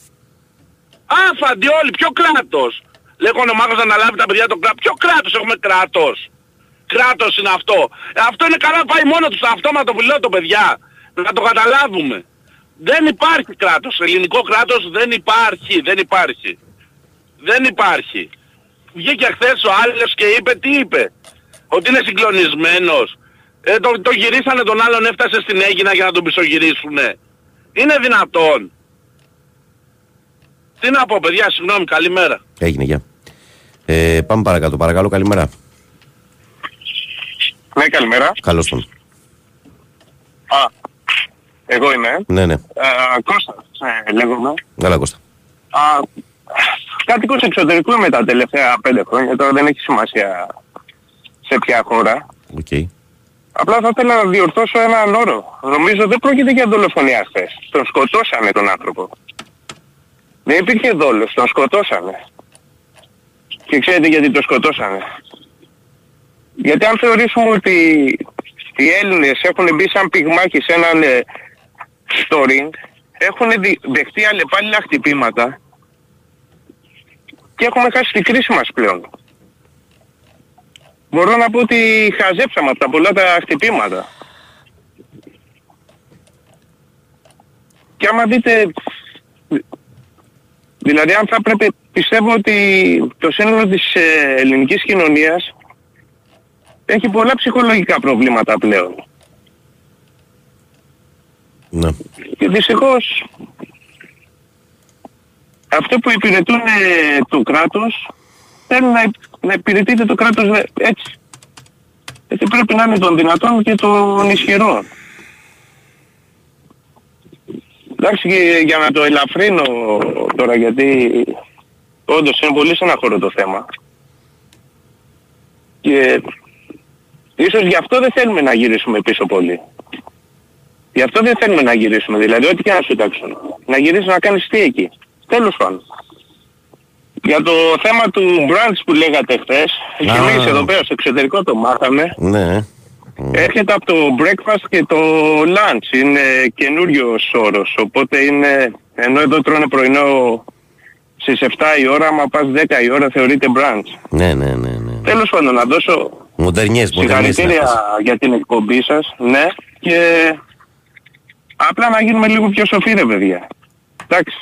Άφαντι όλοι. Ποιο κράτος. Λέγω ο Μάγος να αναλάβει τα παιδιά το κράτος. Ποιο κράτος έχουμε κράτος. Κράτος είναι αυτό. Ε, αυτό είναι καλά πάει μόνο τους στο αυτόματο πιλότο παιδιά. Να το καταλάβουμε. Δεν υπάρχει κράτος. Ελληνικό κράτος δεν υπάρχει. Δεν υπάρχει. Δεν υπάρχει. Βγήκε χθες ο άλλος και είπε τι είπε; Ότι είναι συγκλονισμένος. Ε, το, το γυρίσανε τον άλλον έφτασε στην Έγινα για να τον πισωγυρίσουνε. Είναι δυνατόν. Τι να πω παιδιά, συγγνώμη, καλημέρα. Έγινε, γεια. Ε, πάμε παρακάτω, παρακαλώ, καλημέρα. Ναι, καλημέρα. Καλώς τον. Α, εγώ είμαι. Ναι, ναι. Ε, Κώστα, ε, λέγομαι. Καλά, Κώστα. Α, κάτοικος εξωτερικού είμαι τα τελευταία πέντε χρόνια, τώρα δεν έχει σημασία σε ποια χώρα. OK. Okay. Απλά θα ήθελα να διορθώσω έναν όρο. Νομίζω δεν πρόκειται για δολοφονία χθες. Τον σκοτώσανε τον άνθρωπο. Δεν υπήρχε δόλος, τον σκοτώσανε. Και ξέρετε γιατί τον σκοτώσανε. Γιατί αν θεωρήσουμε ότι οι Έλληνες έχουν μπει σαν πυγμάχοι σε έναν ε, story, έχουν δεχτεί αλλεπάλληλα χτυπήματα και έχουμε χάσει την κρίση μας πλέον. Μπορώ να πω ότι χαζέψαμε από τα πολλά τα χτυπήματα. Και άμα δείτε Δηλαδή αν θα πρέπει πιστεύω ότι το σύνολο της ε, ελληνικής κοινωνίας έχει πολλά ψυχολογικά προβλήματα πλέον. Ναι. Και δυστυχώς αυτό που υπηρετούν ε, το κράτος θέλουν να, να υπηρετείται το κράτος ε, έτσι. Γιατί πρέπει να είναι των δυνατών και των ισχυρών. Εντάξει και για να το ελαφρύνω τώρα γιατί όντως είναι πολύ στεναχωρό το θέμα. Και ίσως γι' αυτό δεν θέλουμε να γυρίσουμε πίσω πολύ. Γι' αυτό δεν θέλουμε να γυρίσουμε. Δηλαδή ό,τι και να σου τάξουν. Να γυρίσεις να κάνεις τι εκεί. Τέλος πάντων. Για το θέμα του brunch που λέγατε χθες, και Α. εμείς εδώ πέρα στο εξωτερικό το μάθαμε. Ναι. Έρχεται από το breakfast και το lunch. Είναι καινούριος όρος. Οπότε είναι, ενώ εδώ τρώνε πρωινό στις 7 η ώρα, άμα πας 10 η ώρα θεωρείται brunch. Ναι, ναι, ναι. ναι. Τέλος πάντων, να δώσω Μοντερνιές, μοντερνιές. συγχαρητήρια για την εκπομπή σας, ναι, και απλά να γίνουμε λίγο πιο σοφοί ρε παιδιά. Εντάξει,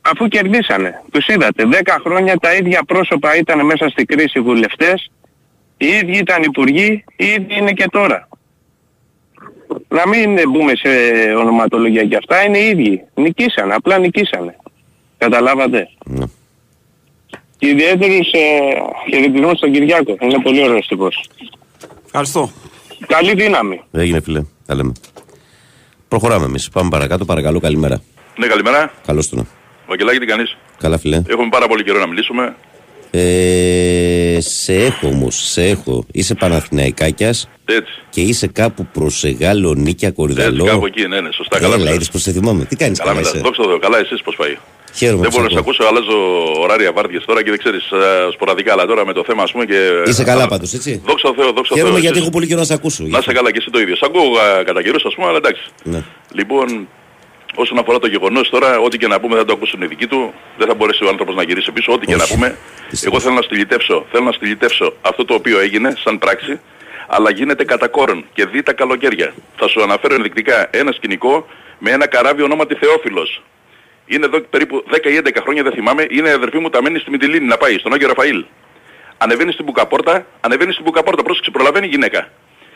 αφού κερδίσανε, τους είδατε, 10 χρόνια τα ίδια πρόσωπα ήταν μέσα στη κρίση βουλευτές, οι ίδιοι ήταν υπουργοί, οι ίδιοι είναι και τώρα. Να μην μπούμε σε ονοματολογία και αυτά, είναι οι ίδιοι. Νικήσανε, απλά νικήσανε. Καταλάβατε; Ναι. Και ιδιαίτερους ε, χαιρετισμούς στον Κυριάκο. Είναι πολύ ωραίος τύπος. Ευχαριστώ. Καλή δύναμη. Έγινε φίλε. Τα λέμε. Προχωράμε εμείς. Πάμε παρακάτω. Παρακαλώ. Καλημέρα. Ναι, καλημέρα. Καλώς το να. Βαγγελάκη, τι κάνεις; Καλά φίλε. Έχουμε πάρα πολύ καιρό να μιλήσουμε. Ε, σε έχω όμως. Σε έχω. Είσαι Παναθηναϊκάκιας Έτσι. και είσαι κάπου προς Εγάλο, Νίκια, Έτσι, Κορυδαλό. κάπου εκεί, ναι, ναι, σωστά. Καλά, Έλα, καλά. είδες πως σε θυμάμαι. Τι κάνεις Καλά, καλά, μετά. είσαι. Δόξα τω Θεώ. Καλά, εσείς πώς πάει. Χαίρομαι Δεν που μπορώ να σε σε ακούω. ακούσω, αλλάζω ωράρια βάρδιες τώρα και δεν ξέρεις ε, σποραδικά, αλλά τώρα με το θέμα ας πούμε και... Είσαι καλά Α, πάντως, έτσι. Δόξα τω Θεώ, δόξα τω Θεώ. Χαίρομαι γιατί εσείς. έχω πολύ καιρό να σε ακούσω. Να είσαι καλά και εσύ το ίδιο. Σ' ακούω ε, κατά καιρούς ας πούμε, αλλά εντάξει. Ναι. Λοιπόν, όσον αφορά το γεγονός τώρα, ό,τι και να πούμε θα το ακούσουν οι δικοί του. Δεν θα μπορέσει ο άνθρωπος να γυρίσει πίσω, ό,τι και να Όχι. πούμε. Εγώ θέλω να στυλιτεύσω, θέλω να στυλιτεύσω αυτό το οποίο έγινε σαν πράξη, αλλά γίνεται κατά κόρον και δει τα καλοκαίρια. Θα σου αναφέρω ενδεικτικά ένα σκηνικό με ένα καράβι ονόματι Θεόφιλος. Είναι εδώ περίπου 10 ή 11 χρόνια, δεν θυμάμαι, είναι η αδερφή μου τα μένει στη Μιτιλίνη να πάει, στον Άγιο Ραφαήλ. Ανεβαίνει στην Μπουκαπόρτα, ανεβαίνει στην Μπουκαπόρτα, πρόσεξε, προλαβαίνει η γυναίκα.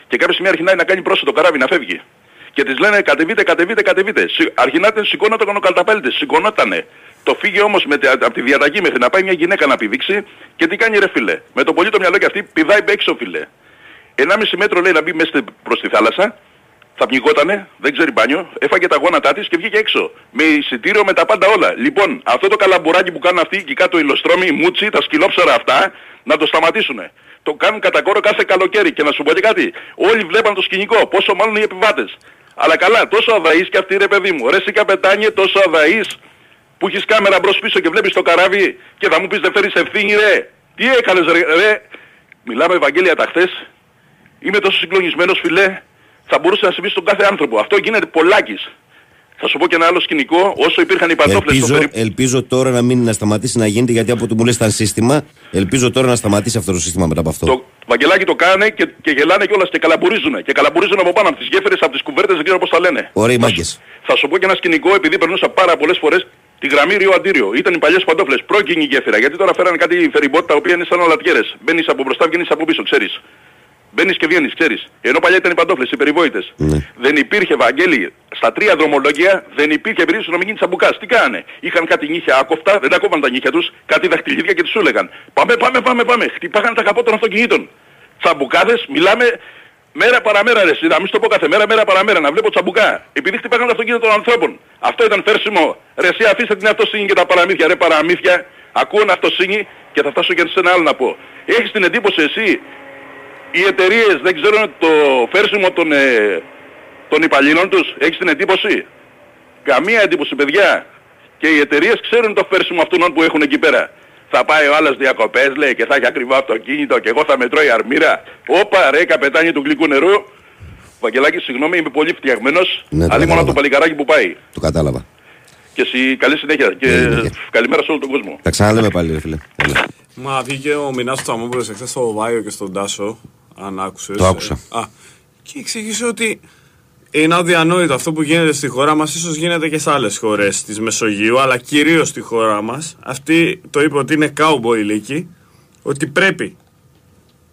Και κάποια στιγμή αρχινάει να κάνει πρόσθετο το καράβι, να φεύγει. Και της λένε κατεβείτε, κατεβείτε, κατεβείτε. Σι- Αρχινάτε σηκώνονταν ο καλταπέλτης, σηκωνότανε. Το φύγε όμως με, τη- από τη διαταγή μέχρι να πάει μια γυναίκα να πηδήξει και τι κάνει ρε φίλε. Με το πολύ το μυαλό και αυτή πηδάει έξω φίλε. 1,5 μέτρο λέει να μπει μέσα στη- προς τη θάλασσα, θα πνιγότανε, δεν ξέρει μπάνιο, έφαγε τα γόνατά της και βγήκε έξω. Με εισιτήριο με τα πάντα όλα. Λοιπόν, αυτό το καλαμπουράκι που κάνουν αυτοί εκεί κάτω οι λοστρόμοι, οι μούτσι, τα σκυλόψερα αυτά, να το σταματήσουνε. Το κάνουν κατά κόρο κάθε καλοκαίρι. Και να σου πω και κάτι, όλοι βλέπαν το σκηνικό, πόσο μάλλον οι επιβάτες. Αλλά καλά, τόσο αδαείς και αυτή ρε παιδί μου. Ρε εσύ καπετάνιε, τόσο αδαείς που έχεις κάμερα μπρος πίσω και βλέπεις το καράβι και θα μου πεις δεν φέρεις ευθύνη ρε. Τι έκανες ρε, ρε. Μιλάμε Ευαγγέλια τα χθες. Είμαι τόσο συγκλονισμένος φιλέ. Θα μπορούσε να συμβεί στον κάθε άνθρωπο. Αυτό γίνεται πολλάκις. Θα σου πω και ένα άλλο σκηνικό. Όσο υπήρχαν οι παντόφλες στο Ελπίζω, περίπου... ελπίζω τώρα να μην να σταματήσει να γίνεται γιατί από ό,τι μου λες ήταν σύστημα. Ελπίζω τώρα να σταματήσει αυτό το σύστημα μετά από αυτό. Το Βαγγελάκι το κάνε και, και γελάνε κιόλας και καλαμπουρίζουνε. Και καλαμπουρίζουν από πάνω από τις γέφυρες, από τις κουβέρτες, δεν ξέρω πώς τα λένε. Ωραίοι μάγκες. Θα σου πω και ένα σκηνικό επειδή περνούσα πάρα πολλές φορές τη γραμμή Ρίο Αντίριο. Ήταν οι παλιές παντόφλες, πρόκεινη γέφυρα. Γιατί τώρα φέρανε κάτι φεριμπότ τα οποία είναι σαν αλατιέρες. Μπαίνεις από μπροστά, βγαίνεις από πίσω, ξέρεις. Μπαίνεις και βγαίνεις, ξέρεις. Ενώ παλιά ήταν οι παντόφλες, οι περιβόητες. Ναι. Δεν υπήρχε, Βαγγέλη, στα τρία δρομολόγια δεν υπήρχε περίπτωση να μην γίνει τσαμπουκάς. Τι κάνε; Είχαν κάτι νύχια άκοφτα, δεν τα κόβαν τα νύχια τους, κάτι δαχτυλίδια και τους σου έλεγαν. Πάμε, πάμε, πάμε, πάμε. Χτυπάγανε τα καπό των αυτοκινήτων. Τσαμπουκάδες, μιλάμε μέρα παραμέρα ρε, εσύ, να μην στο πω κάθε μέρα, μέρα παραμέρα, να βλέπω τσαμπουκά. Επειδή χτυπάγανε τα αυτοκίνητα των ανθρώπων. Αυτό ήταν φέρσιμο. Ρε, εσύ αφήστε την αυτοσύνη και τα παραμύθια, ρε παραμύθια. Ακούω ένα αυτοσύνη και θα φτάσω και σε ένα άλλο να πω. Έχεις την εντύπωση εσύ οι εταιρείες δεν ξέρουν το φέρσιμο των, ε, των υπαλλήλων τους. Έχεις την εντύπωση; Καμία εντύπωση παιδιά. Και οι εταιρείες ξέρουν το φέρσιμο αυτών που έχουν εκεί πέρα. Θα πάει ο άλλος διακοπές λέει και θα έχει ακριβό αυτοκίνητο και εγώ θα μετρώω η αρμύρα. Όπα ρε καπετάνι του γλυκού νερού. Βαγγελάκη συγγνώμη είμαι πολύ φτιαγμένος. Ναι, το αλλά μόνο κατάλαβα. το παλικαράκι που πάει. Το κατάλαβα. Και εσύ καλή συνέχεια και Έγινε. καλημέρα σε όλο τον κόσμο. Τα ξαναλέμε πάλι, ρε φίλε. Έλα. Μα βγήκε ο Μινάς Τσαμόπουλος εχθές στο Βάιο και στον Τάσο, αν άκουσες. Το άκουσα. Ε, Α, και εξήγησε ότι Είναι αδιανόητο αυτό που γίνεται στη χώρα μας, ίσως γίνεται και σε άλλες χώρες της Μεσογείου, αλλά κυρίως στη χώρα μας. Αυτή το είπε ότι είναι cowboy λύκη, ότι πρέπει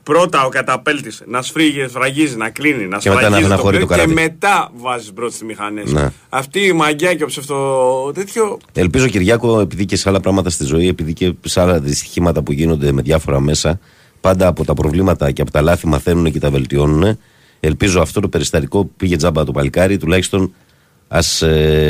πρώτα ο καταπέλτης να σφρίγει, σφραγίζει, να κλείνει, να Και μετά να σφραγίζει το αναχωρεί το πλοίο και καράβι. μετά βάζεις πρώτα τις μηχανές. Ναι. Αυτή η μαγιά και ο ψευτο τέτοιο Ελπίζω Κυριάκο, επειδή και σε άλλα πράγματα στη ζωή, επειδή και σε άλλα δυστυχήματα που γίνονται με διάφορα μέσα, πάντα από τα προβλήματα και από τα λάθη μαθαίνουν και τα βελτιώνουν. Ελπίζω αυτό το περιστατικό που πήγε τζάμπα το παλικάρι, τουλάχιστον ας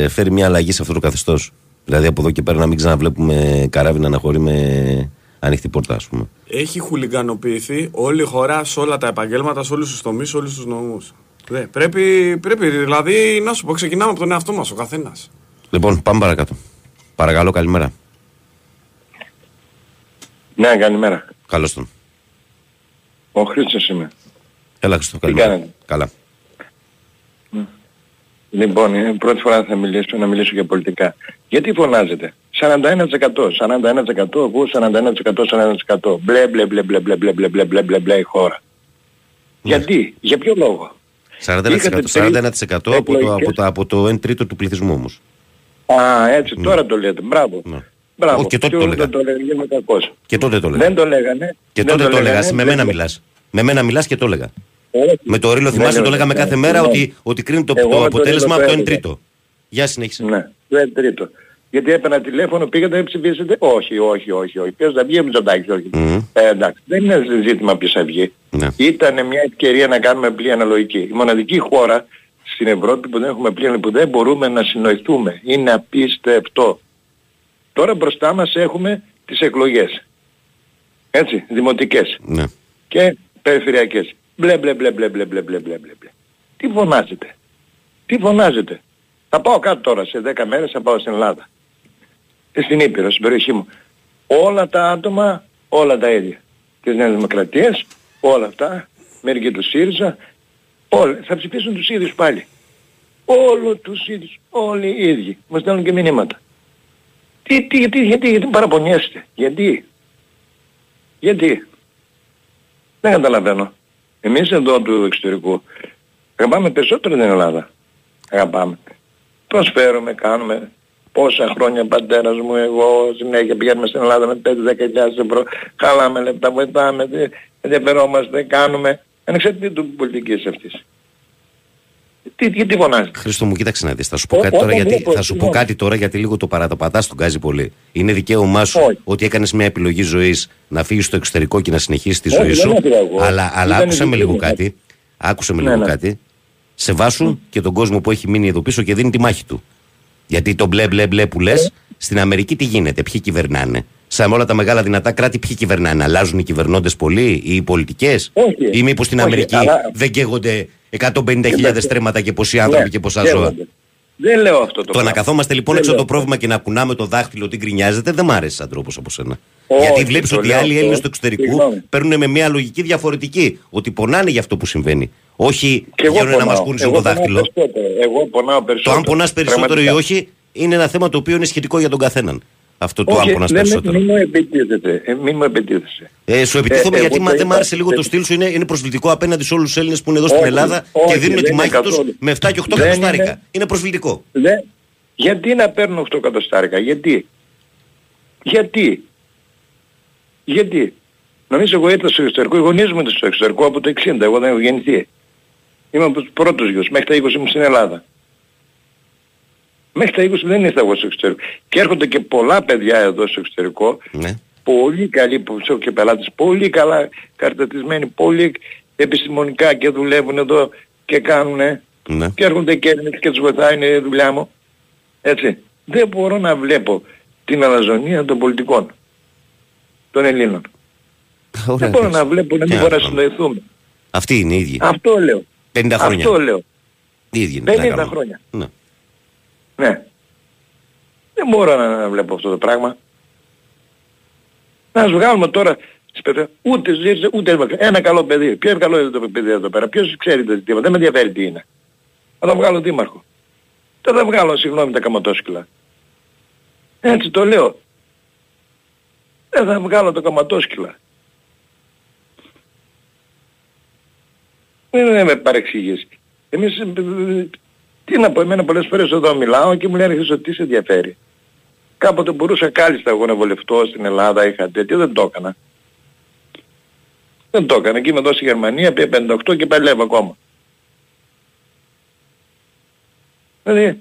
φέρει μια αλλαγή σε αυτό το καθεστώς. Δηλαδή από εδώ και πέρα να μην ξαναβλέπουμε καράβι να αναχωρεί με ανοιχτή πόρτα, ας πούμε. έχει χουλιγκανοποιηθεί όλη η χώρα σε όλα τα επαγγέλματα, σε όλους τους τομείς, σε όλους τους νομούς. Δε, πρέπει, πρέπει, δηλαδή, να σου πω, ξεκινάμε από τον εαυτό μας ο καθένας. Λοιπόν, πάμε παρακάτω. Παρακαλώ, καλημέρα. Ναι, καλημέρα. Καλώς τον. Ο Χρήστος είμαι. Έλα, Χριστό, καλημέρα. κάνετε; Καλά. Λοιπόν, είναι η πρώτη φορά θα μιλήσω, να μιλήσω για πολιτικά. Γιατί φωνάζετε; 41%, 41%, εγώ 41%, 41%. Μπλε, μπλε, μπλε, μπλε, μπλε, μπλε, μπλε, μπλε, μπλε, μπλε, μπλε η χώρα. Γιατί, για ποιο λόγο; 41%, Είχατε 41% από, το, από, εκλογικές. το, από το 1 τρίτο του πληθυσμού όμως. Α, έτσι, τώρα το λέτε. Μπράβο. Μπράβο. Όχι, και τότε Ποιο το έλεγα. δεν το έλεγα, είμαι κακός. Και τότε το έλεγα. Δεν το λέγανε. Και δεν τότε το έλεγα. λέγανε, Με δεν μένα το- μιλάς. Με μένα μιλάς και το έλεγα. Όχι. Με το ρίλο Δεν θυμάσαι λέω το λέγαμε τέτοια. κάθε μέρα Ναι. ότι, ότι κρίνει το, Εγώ το με το αποτέλεσμα ρίλο από το το 1 έλεγα. τρίτο. Για συνέχισε. Ναι, δεν τρίτο. Γιατί έπαιρνα τηλέφωνο, πήγατε να ψηφίσετε. Όχι, όχι, όχι, όχι. Ποιος θα βγει, ο Μητσοτάκης, όχι. Μμμ. Ε, εντάξει, δεν είναι ζήτημα ποιος θα βγει. Ναι. Ήταν μια ευκαιρία να κάνουμε πλοία αναλογική. Η μοναδική χώρα στην Ευρώπη που δεν έχουμε πλοία, που δεν μπορούμε να συνοηθούμε. Είναι απίστευτο. Τώρα μπροστά μας έχουμε τις εκλογές. Έτσι, δημοτικές Ναι. και περιφερειακές. Μπλε μπλε μπλε μπλε μπλε μπλε μπλε μπλε μπλε μπλε. Τι φωνάζετε; Τι φωνάζετε; Θα πάω κάτω τώρα σε 10 μέρες θα πάω στην Ελλάδα. Και στην Ήπειρο, στην περιοχή μου. Όλα τα άτομα, όλα τα ίδια. Της Νέας Δημοκρατίας, όλα αυτά, μερικοί τους ΣΥΡΙΖΑ, όλοι θα ψηφίσουν τους ίδιους πάλι. Όλο τους ίδιους, όλοι οι ίδιοι. Μας στέλνουν και μηνύματα. Τι, τι, γιατί, γιατί, γιατί παραπονιέστε. Γιατί; Γιατί; Δεν καταλαβαίνω. Εμείς εδώ του εξωτερικού αγαπάμε περισσότερο την Ελλάδα. Αγαπάμε. Προσφέρουμε, κάνουμε. Πόσα χρόνια πατέρας μου, εγώ συνέχεια πηγαίνουμε στην Ελλάδα με 5-10 χιλιάδες ευρώ. Χαλάμε λεπτά, βοηθάμε, δε- ενδιαφερόμαστε, κάνουμε. Ανεξαρτήτου πολιτικής αυτής. Τι, τι, τι φωνάζετε. Χρήστο μου, κοίταξε να δεις. Θα σου πω Ό- κάτι τώρα όταν γιατί, βλέπω, θα σου πω συγγνώμη. κάτι τώρα γιατί λίγο το παραταπατάς τον γκάζει πολύ. Είναι δικαίωμά σου Όχι. ότι έκανες μια επιλογή ζωής να φύγεις στο εξωτερικό και να συνεχίσεις τη Όχι, ζωή δεν σου. έφυγα εγώ. Αλλά, αλλά Ήταν άκουσε με δική λίγο μου. κάτι. Άκουσε με Ναι, λίγο ναι. κάτι. Σεβάσου και τον κόσμο που έχει μείνει εδώ πίσω και δίνει τη μάχη του. Γιατί το μπλε μπλε μπλε που λες, στην Αμερική τι γίνεται, ποιοι κυβερνάνε; Σαν όλα τα μεγάλα δυνατά κράτη, ποιοι κυβερνάνε. Αλλάζουν οι κυβερνώντες πολύ ή οι πολιτικές; Όχι. Ή μήπως στην Όχι, Αμερική αλλά- δεν καίγονται 150.000 Κοιτάξτε. στρέμματα και πόσοι άνθρωποι Ναι, και πόσα ζώα; καίγονται. Δεν λέω αυτό το Το πράγμα. να καθόμαστε λοιπόν Δεν έξω από λέω. το πρόβλημα και να κουνάμε το δάχτυλο ότι γκρινιάζεται δεν μ' αρέσει σαν τρόπος από σένα. Όχι, Γιατί βλέπεις το ότι οι λέω άλλοι αυτό. Έλληνες του εξωτερικού Συγγνώμη. παίρνουν με μια λογική διαφορετική. Ότι πονάνε για αυτό που συμβαίνει. Όχι Και εγώ βγαίνουν να μας πονάω. κούνησουν Εγώ το πονάω δάχτυλο. περισσότερο. Εγώ πονάω Το περισσότερο. αν πονάς περισσότερο ή Πραγματικά. όχι είναι ένα θέμα το οποίο είναι σχετικό για τον καθέναν. Αυτό το αν Όχι, πονά δεν με- περισσότερο. Μην μου επιτίθεται. Ε, μην μου επιτίθεσαι. Ε, σου επιτίθομαι Ε, γιατί εγώ μα, το δεν μ' είπα. άρεσε λίγο το Ε, στυλ σου. Είναι, είναι προσβλητικό απέναντι σε όλους τους Έλληνες που είναι εδώ στην Όχι, Ελλάδα όχι, και δίνουν δεν τη είναι μάχη τους καθόλου. με 7 και 8 Δεν εκατοστάρικα. είναι- Είναι προσβλητικό. Δεν- Γιατί να παίρνω 8 εκατοστάρικα. Γιατί; Γιατί; Γιατί; Νομίζω εγώ ήρθα στο εξωτερικό, οι γονείς μου ήταν στο εξωτερικό από το 60, εγώ δεν έχω γεννηθεί. Είμαι από τους πρώτους γιος, μέχρι τα 20 μου στην Ελλάδα. Μέχρι τα 20 δεν ήρθα εγώ στο εξωτερικό. Και έρχονται και πολλά παιδιά εδώ στο εξωτερικό, Ναι. πολύ καλοί που ξέρω και πελάτες, πολύ καλά καρτατισμένοι, πολύ επιστημονικά και δουλεύουν εδώ και κάνουν Ναι. και έρχονται και Έλληνες και τους βοηθάει, είναι η δουλειά μου. Έτσι. Δεν μπορώ να βλέπω την αλαζονία των πολιτικών των Ελλήνων. Ωραία, δεν μπορώ εντάξει. να βλέπω να Τι μην άλλο μπορούμε να πράγμα. συνοηθούμε. Αυτοί είναι οι ίδιοι. Αυτό λέω. 50 χρόνια. Αυτό λέω. Οι ίδιοι είναι. τι να 50 κάνουμε. χρόνια. Ναι. Ναι. Δεν μπορώ να, να βλέπω αυτό το πράγμα. Να σου βγάλουμε τώρα στις παιδιά, ούτε ζήτησε, ούτε έμακα. Ένα καλό παιδί. Ποιο καλό είναι το παιδί εδώ πέρα; Ποιος ξέρει τα ζητήματα. Δεν με ενδιαφέρει τι είναι. Θα το βγάλω δήμαρχο. Δεν θα βγάλω συγγνώμη τα καματόσκυλα. Έτσι το λέω. Δεν θα βγάλω το καματόσκυλα. Δεν με παρεξηγήσει. Εμείς ε, ε, Τι να πω, εμένα πολλές φορές εδώ μιλάω και μου λένε Χρήστο τι σε ενδιαφέρει; Κάποτε μπορούσα κάλλιστα εγώ να βολευτώ στην Ελλάδα, είχα τέτοιο, δεν το έκανα. Δεν το έκανα. Και είμαι εδώ στη Γερμανία, πια 58 και παλεύω ακόμα. Δηλαδή,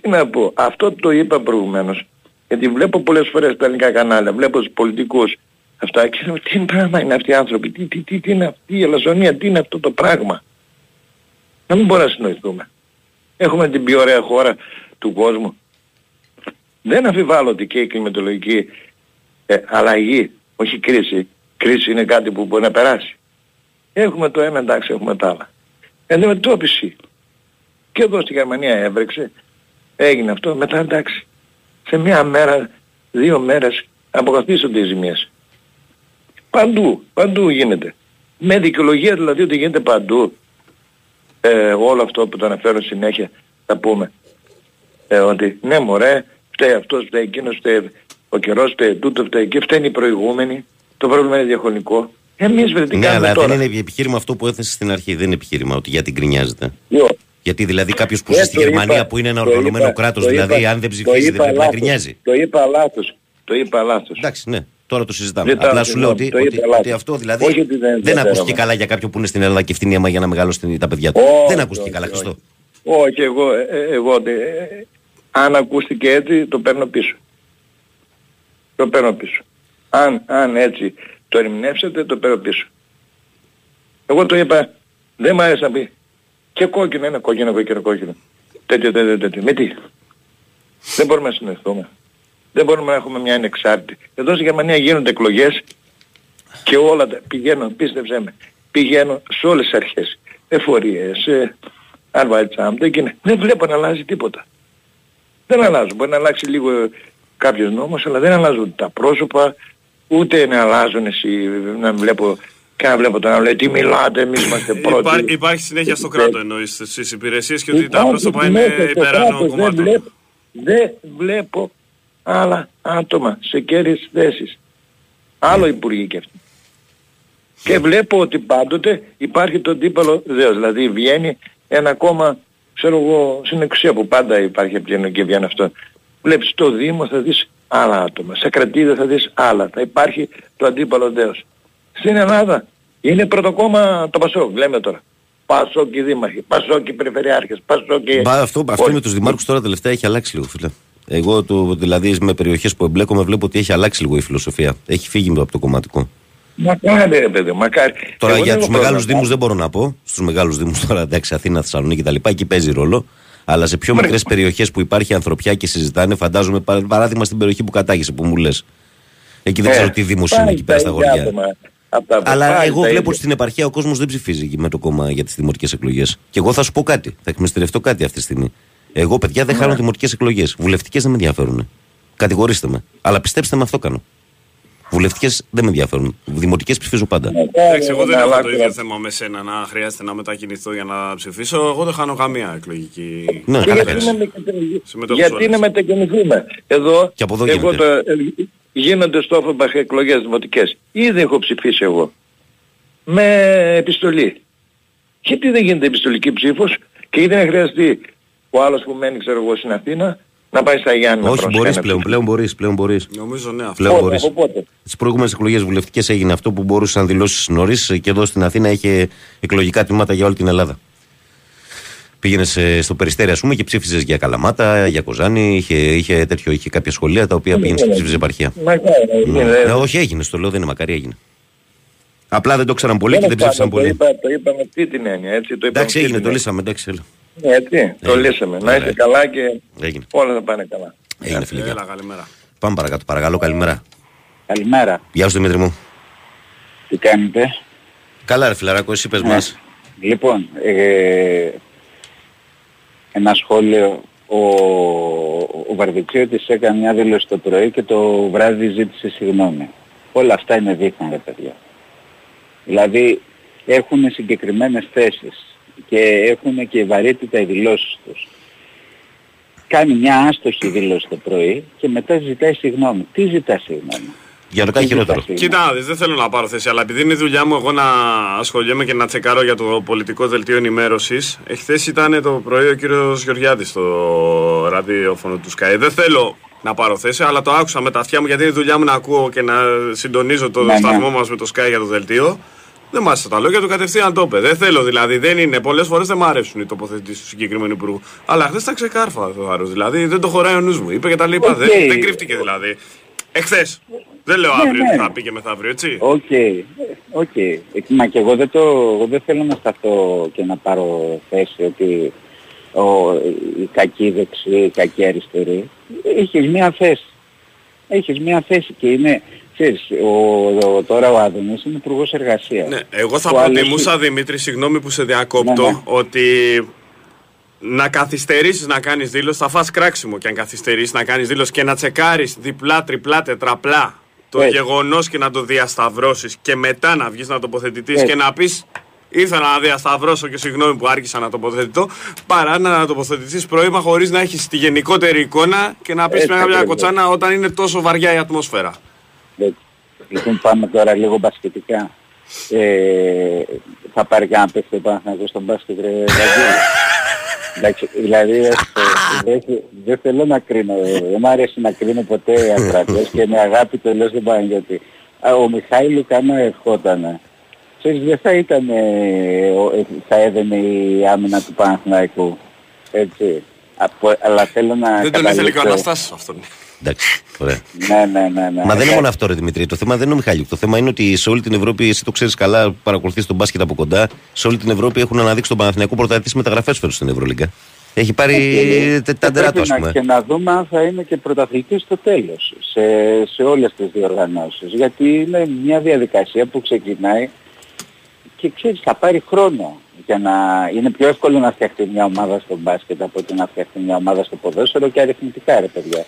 τι να πω, αυτό το είπα προηγουμένως. Γιατί βλέπω πολλές φορές τα ελληνικά κανάλια, βλέπω τους πολιτικούς αυτά και λέω τι πράγμα είναι αυτοί οι άνθρωποι, τι, τι, τι, τι είναι αυτή η ελαζονία, τι είναι αυτό το πράγμα; Να μην μπορούμε να συνοηθούμε. Έχουμε την πιο ωραία χώρα του κόσμου. Δεν αμφιβάλλω ότι και η κλιματολογική ε, αλλαγή, όχι κρίση, κρίση είναι κάτι που μπορεί να περάσει. Έχουμε το ένα εντάξει, έχουμε τα άλλα. Αντιμετώπιση. Και εδώ στη Γερμανία έβρεξε, έγινε αυτό, μετά εντάξει. Σε μία μέρα, δύο μέρες αποκαθίστονται οι ζημίες. Παντού, παντού γίνεται. Με δικαιολογία δηλαδή ότι γίνεται παντού. Ε, όλο αυτό που το αναφέρω συνέχεια θα πούμε. Ε, ότι ναι μωρέ, φταίει αυτός, φταίει εκείνος, φταίει ο καιρός, φταίει τούτο, φταίει και φταίνει οι προηγούμενοι. Το πρόβλημα είναι διαχρονικό. Εμείς βρε τι Ναι, κάνουμε αλλά τώρα; δεν είναι επιχείρημα αυτό που έθεσε στην αρχή. Δεν είναι επιχείρημα ότι γιατί γκρινιάζεται. Yo. Γιατί δηλαδή κάποιος που Ναι, ζει στη το Γερμανία είπα- που είναι ένα το οργανωμένο είπα- κράτος, το δηλαδή είπα- αν δεν το ψηφίζει δεν είπα πρέπει να λάθος. γκρινιάζει. Το είπα λάθος. Το είπα λάθος. Εντάξει, ναι. Τώρα το συζητάμε. Δεν τα- Απλά σου λέω ότι, το είπα ότι, λάθος. ότι αυτό δηλαδή Όχι ότι δεν δεν ενδιαφέρομαι. ακούστηκε καλά για κάποιον που είναι στην Ελλάδα και φτύνει αίμα για να μεγαλώσει τα παιδιά του. Όχι, δεν ακούστηκε όχι, καλά, όχι. Χριστό. Όχι, εγώ, ε, ε, εγώ ε, ε, αν ακούστηκε έτσι το παίρνω πίσω. Το παίρνω πίσω. Αν, αν έτσι το ερμηνεύσετε το παίρνω πίσω. Εγώ το είπα, δεν μ' άρεσε να πει και κόκκινο είναι κόκκινο, κόκκινο, κόκκινο. Τέτοιο, τέτοιο, τέτοιο. Με τι; Δεν μπορούμε να συνοηθούμε. Δεν μπορούμε να έχουμε μια ανεξάρτητη. Εδώ στη Γερμανία γίνονται εκλογές και όλα τα πηγαίνω, πίστεψέ με, πηγαίνω σε όλες τις αρχές. Εφορίες, ε, Arbeitsamt, εκείνα. Δεν βλέπω να αλλάζει τίποτα. Δεν αλλάζουν. Μπορεί να αλλάξει λίγο κάποιος νόμος, αλλά δεν αλλάζουν τα πρόσωπα, ούτε να αλλάζουν εσύ, να βλέπω και να βλέπω τον άλλο, λέει, τι μιλάτε, εμείς είμαστε πρώτοι. Υπά, υπάρχει συνέχεια στο κράτο εννοείς στις υπηρεσίες και ότι τα Υπάρχει πρόσωπα είναι συνέχεια στο υπεράνω κράτος, Δεν κομμάτων. βλέπω, δεν βλέπω άλλα άτομα σε κέρδιες θέσεις. Άλλο υπουργοί και αυτοί. Και βλέπω ότι πάντοτε υπάρχει το αντίπαλο δέος. Δηλαδή βγαίνει ένα κόμμα, ξέρω εγώ, στην εξουσία που πάντα υπάρχει από και βγαίνει αυτό. Βλέπεις στο Δήμο θα δεις άλλα άτομα. Σε κρατήδια θα δεις άλλα. Θα υπάρχει το αντίπαλο δέος. Στην Ελλάδα είναι πρώτο κόμμα το Πασόκ, λέμε τώρα. Πασόκ οι δήμαρχοι, Πασόκ οι περιφερειάρχες, Πασόκ οι... Μπα, αυτό, αυτό όλοι. με τους δημάρχους τώρα τελευταία έχει αλλάξει λίγο, φίλε. Εγώ το, δηλαδή με περιοχές που εμπλέκομαι βλέπω ότι έχει αλλάξει λίγο η φιλοσοφία. Έχει φύγει από το κομματικό. Μακάρι ρε παιδί, μακάρι. Τώρα Εγώ για δεν τους έχω μεγάλους πρόβλημα. Δήμους δεν μπορώ να πω. Στους μεγάλους Δήμους τώρα, εντάξει, Αθήνα, Θεσσαλονίκη κτλ. Εκεί παίζει ρόλο. Αλλά σε πιο μικρές περιοχές που υπάρχει ανθρωπιά και συζητάνε, φαντάζομαι παρα- παράδειγμα στην περιοχή που κατάγεσαι που μου λες. Εκεί δεν Ε, ξέρω τι Δήμος είναι εκεί πέρα στα πάλι τα ίδια χωριά. άτομα απ' τα- Αλλά πάλι εγώ τα βλέπω ίδια. ότι στην επαρχία ο κόσμος δεν ψηφίζει εκεί με το κόμμα για τις δημοτικές εκλογές. Και εγώ θα σου πω κάτι. Θα εκμυστηρευτώ κάτι αυτή τη στιγμή. Εγώ, παιδιά, δεν Ναι. χάνω δημοτικές εκλογές. Βουλευτικές δεν με ενδιαφέρουν. Κατηγορήστε με. Αλλά πιστέψτε με, αυτό κάνω. Βουλευτικές δεν με ενδιαφέρουν. Δημοτικές ψηφίζω πάντα. Εντάξει, εγώ δεν να έχω το αλλάξω ίδιο να- θέμα με σένα να χρειάζεται να μετακινηθώ για να ψηφίσω. Εγώ δεν χάνω καμία εκλογική Ναι, Και καλά γιατί κάνεις. να μετακινηθούμε. συμμετοχή. Γιατί όλες. να μετακινηθούμε. Εδώ, Και από εδώ εγώ γίνεται. το, ε, γίνονται στο Όφεμπαχ εκλογές δημοτικές. Ήδη έχω ψηφίσει εγώ. Με επιστολή. Γιατί δεν γίνεται επιστολική ψήφος και γιατί να χρειαστεί ο άλλος που μένει ξέρω εγώ στην Αθήνα να πάει στα Γιάννη Όχι, μπορείς πλέον. Πλέον μπορείς. Πλέον μπορείς. Νομίζω ναι αυτό. Πλέον μπορείς. Από πότε. Τι προηγούμενες εκλογές βουλευτικές έγινε αυτό που μπορούσες να δηλώσεις νωρίς και εδώ στην Αθήνα είχε εκλογικά τμήματα για όλη την Ελλάδα. Πήγαινες στο περιστέρι, ας πούμε, και ψήφιζες για Καλαμάτα, για Κοζάνη, είχε, είχε, τέτοιο, είχε κάποια σχολεία τα οποία πήγαινες και ψήφιζες επαρχία. Μακάρι να Ναι. γίνει. Ε, όχι, έγινε, στο λέω, δεν είναι μακάρι, έγινε. Απλά δεν το ξέραν πολύ και δεν Τέλος ψήφισαν πάντων, πολύ. Το είπα, το είπα με αυτή την έννοια, έτσι. Το είπα Εντάξει, με αυτή έγινε, την το έννοια. λύσαμε, εντάξει, έλα. Έτσι, το Έγινε. λύσαμε. Να Ωραία. είστε καλά και Έγινε. όλα θα πάνε καλά. Έγινε, φίλε. Έλα, καλημέρα. Πάμε παρακάτω, παρακαλώ, καλημέρα. Καλημέρα. Γεια σου, Δημήτρη μου. Τι κάνετε; Καλά, ρε φιλαράκο, εσύ πες Ναι. μας. Λοιπόν, ε, ένα σχόλιο. Ο, ο Βαρδιτσιώτης έκανε μια δήλωση το πρωί και το βράδυ ζήτησε συγγνώμη. Όλα αυτά είναι δίθεν ρε παιδιά. Δηλαδή έχουν συγκεκριμένες θέσεις και έχουν και βαρύτητα οι δηλώσεις τους. Κάνει μια άστοχη δήλωση το πρωί και μετά ζητάει συγγνώμη. Τι ζητά συγγνώμη; Για να το κάνει χειρότερο. Κοίτα, να δεις, δεν θέλω να πάρω θέση, αλλά επειδή είναι η δουλειά μου εγώ να ασχολιέμαι και να τσεκάρω για το πολιτικό δελτίο ενημέρωσης. Εχθές ήταν το πρωί ο κύριος Γεωργιάδης στο ραδιόφωνο του Sky. Δεν θέλω να πάρω θέση, αλλά το άκουσα με τα αυτιά μου γιατί είναι η δουλειά μου να ακούω και να συντονίζω το Ναι, ναι. σταθμό μας με το Sky για το δελτίο. Δεν μ' άρεσε τα λόγια του, κατευθείαν το είπε. Δεν θέλω δηλαδή, δεν είναι. Πολλές φορές δεν μ' αρέσουν οι τοποθετήσεις του συγκεκριμένου υπουργού. Αλλά χθες τα ξεκάρφα το άρρος, Δηλαδή δεν το χωράει ο νους μου. Είπε και τα λοιπά. Οκ. Δεν, δεν κρύφτηκε δηλαδή. Εχθές. Δεν λέω Ναι, αύριο ναι. τι θα πει και μεθαύριο, έτσι. OK, OK. Ε, Μα και εγώ δεν, το, εγώ δεν θέλω να σταθώ και να πάρω θέση ότι ο, οι κακοί δεξιοί, οι κακοί αριστεροί. Έχεις μία θέση. Έχεις μία θέση και είναι, ξέρεις, ο, ο, τώρα ο Άδωνης είναι υπουργός εργασίας. Ναι, εγώ θα Ο άλλος- προτιμούσα, Δημήτρη, συγγνώμη που σε διακόπτω, Ναι, ναι. ότι να καθυστερήσεις να κάνεις δήλωση, θα φας κράξιμο και αν καθυστερήσεις να κάνεις δήλωση και να τσεκάρεις διπλά, τριπλά, τετραπλά το Έτσι. γεγονός και να το διασταυρώσεις και μετά να βγεις να τοποθετηθείς Έτσι. και να πεις ήθελα να διασταυρώσω και συγγνώμη που άρχισα να τοποθετηθώ παρά να τοποθετηθείς πρώιμα χωρίς να έχεις τη γενικότερη εικόνα και να πεις Έτσι μια ακριβώς. κοτσάνα όταν είναι τόσο βαριά η ατμόσφαιρα. Έτσι. Λοιπόν πάμε τώρα λίγο μπασκετικά. Ε, θα πάρει κανένα παίχτη πάνω να στον μπάσκετ ρε Βαγγέλη. Εντάξει, δηλαδή ε, δεν δεν θέλω να κρίνω, ε, δεν μου αρέσει να κρίνω ποτέ ακρατές και με αγάπη το λέω στον Παναγιώτη. Α, Ο Μιχάηλου κάνα ευχότανε. Ξέρεις, δεν θα ήταν, ε, ο- ε, θα έδαινε η άμυνα του Παναθηναϊκού. Έτσι. Από- αλλά θέλω να Δεν τον ήθελε και ο καταλήξω- Αναστάσης αυτόν. Εντάξει, ωραία. Ναι, ναι, ναι. ναι. Μα δεν είναι μόνο αυτό, ρε Δημητρή. Το θέμα δεν είναι ο Μιχάλη. Το θέμα είναι ότι σε όλη την Ευρώπη, εσύ το ξέρεις καλά, που παρακολουθείς τον μπάσκετ από κοντά, σε όλη την Ευρώπη έχουν αναδείξει τον Παναθηναϊκό πρωταθλητή μεταγραφές φέτος στην Ευρωλίγκα. Έχει πάρει Και- τε- και τα ντερά του, πρέπει ας να- πούμε. Και να δούμε αν θα είναι και πρωταθλητής στο τέλος, σε, σε όλες τις διοργανώσεις. Γιατί είναι μια διαδικασία που ξεκινάει και ξέρεις θα πάρει χρόνο για να είναι πιο εύκολο να φτιαχτεί μια ομάδα στο μπάσκετ από ότι να φτιαχτεί μια ομάδα στο ποδόσφαιρο και αριθμητικά ρε παιδιά.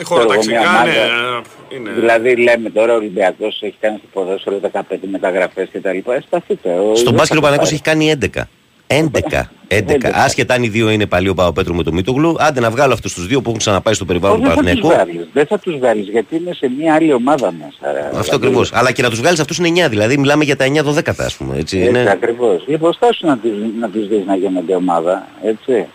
Ε, Χωροταξικά, Ξέρω εγώ, μια ναι, ομάδα- είναι. Δηλαδή λέμε τώρα ο Ολυμπιακός έχει κάνει στο ποδόσφαιρο 15 μεταγραφές και τα λοιπά. Εσταθείτε. Ο- Στον δεν μπάσκετ θα ο το Παναγιώτης πάρει. έχει κάνει 11. 11. 11. 11. Άσχετα αν οι δύο είναι παλιό Παπαπέτρου με το Μίτογλου, άντε να βγάλω αυτούς τους δύο που έχουν ξαναπάει στο περιβάλλον του Δεν θα τους Παναθηναϊκού. βάλεις, δεν θα τους βάλεις γιατί είναι σε μια άλλη ομάδα μέσα. ρε. Αυτό Δηλαδή, ακριβώ. Αλλά και να τους βγάλεις αυτούς είναι 9. Δηλαδή μιλάμε για τα 9-12, ας πούμε. Έτσι, Έτσι είναι... ακριβώς. Λοιπόν, στάσου να τους, να τους δεις να γίνονται ομάδα, έτσι.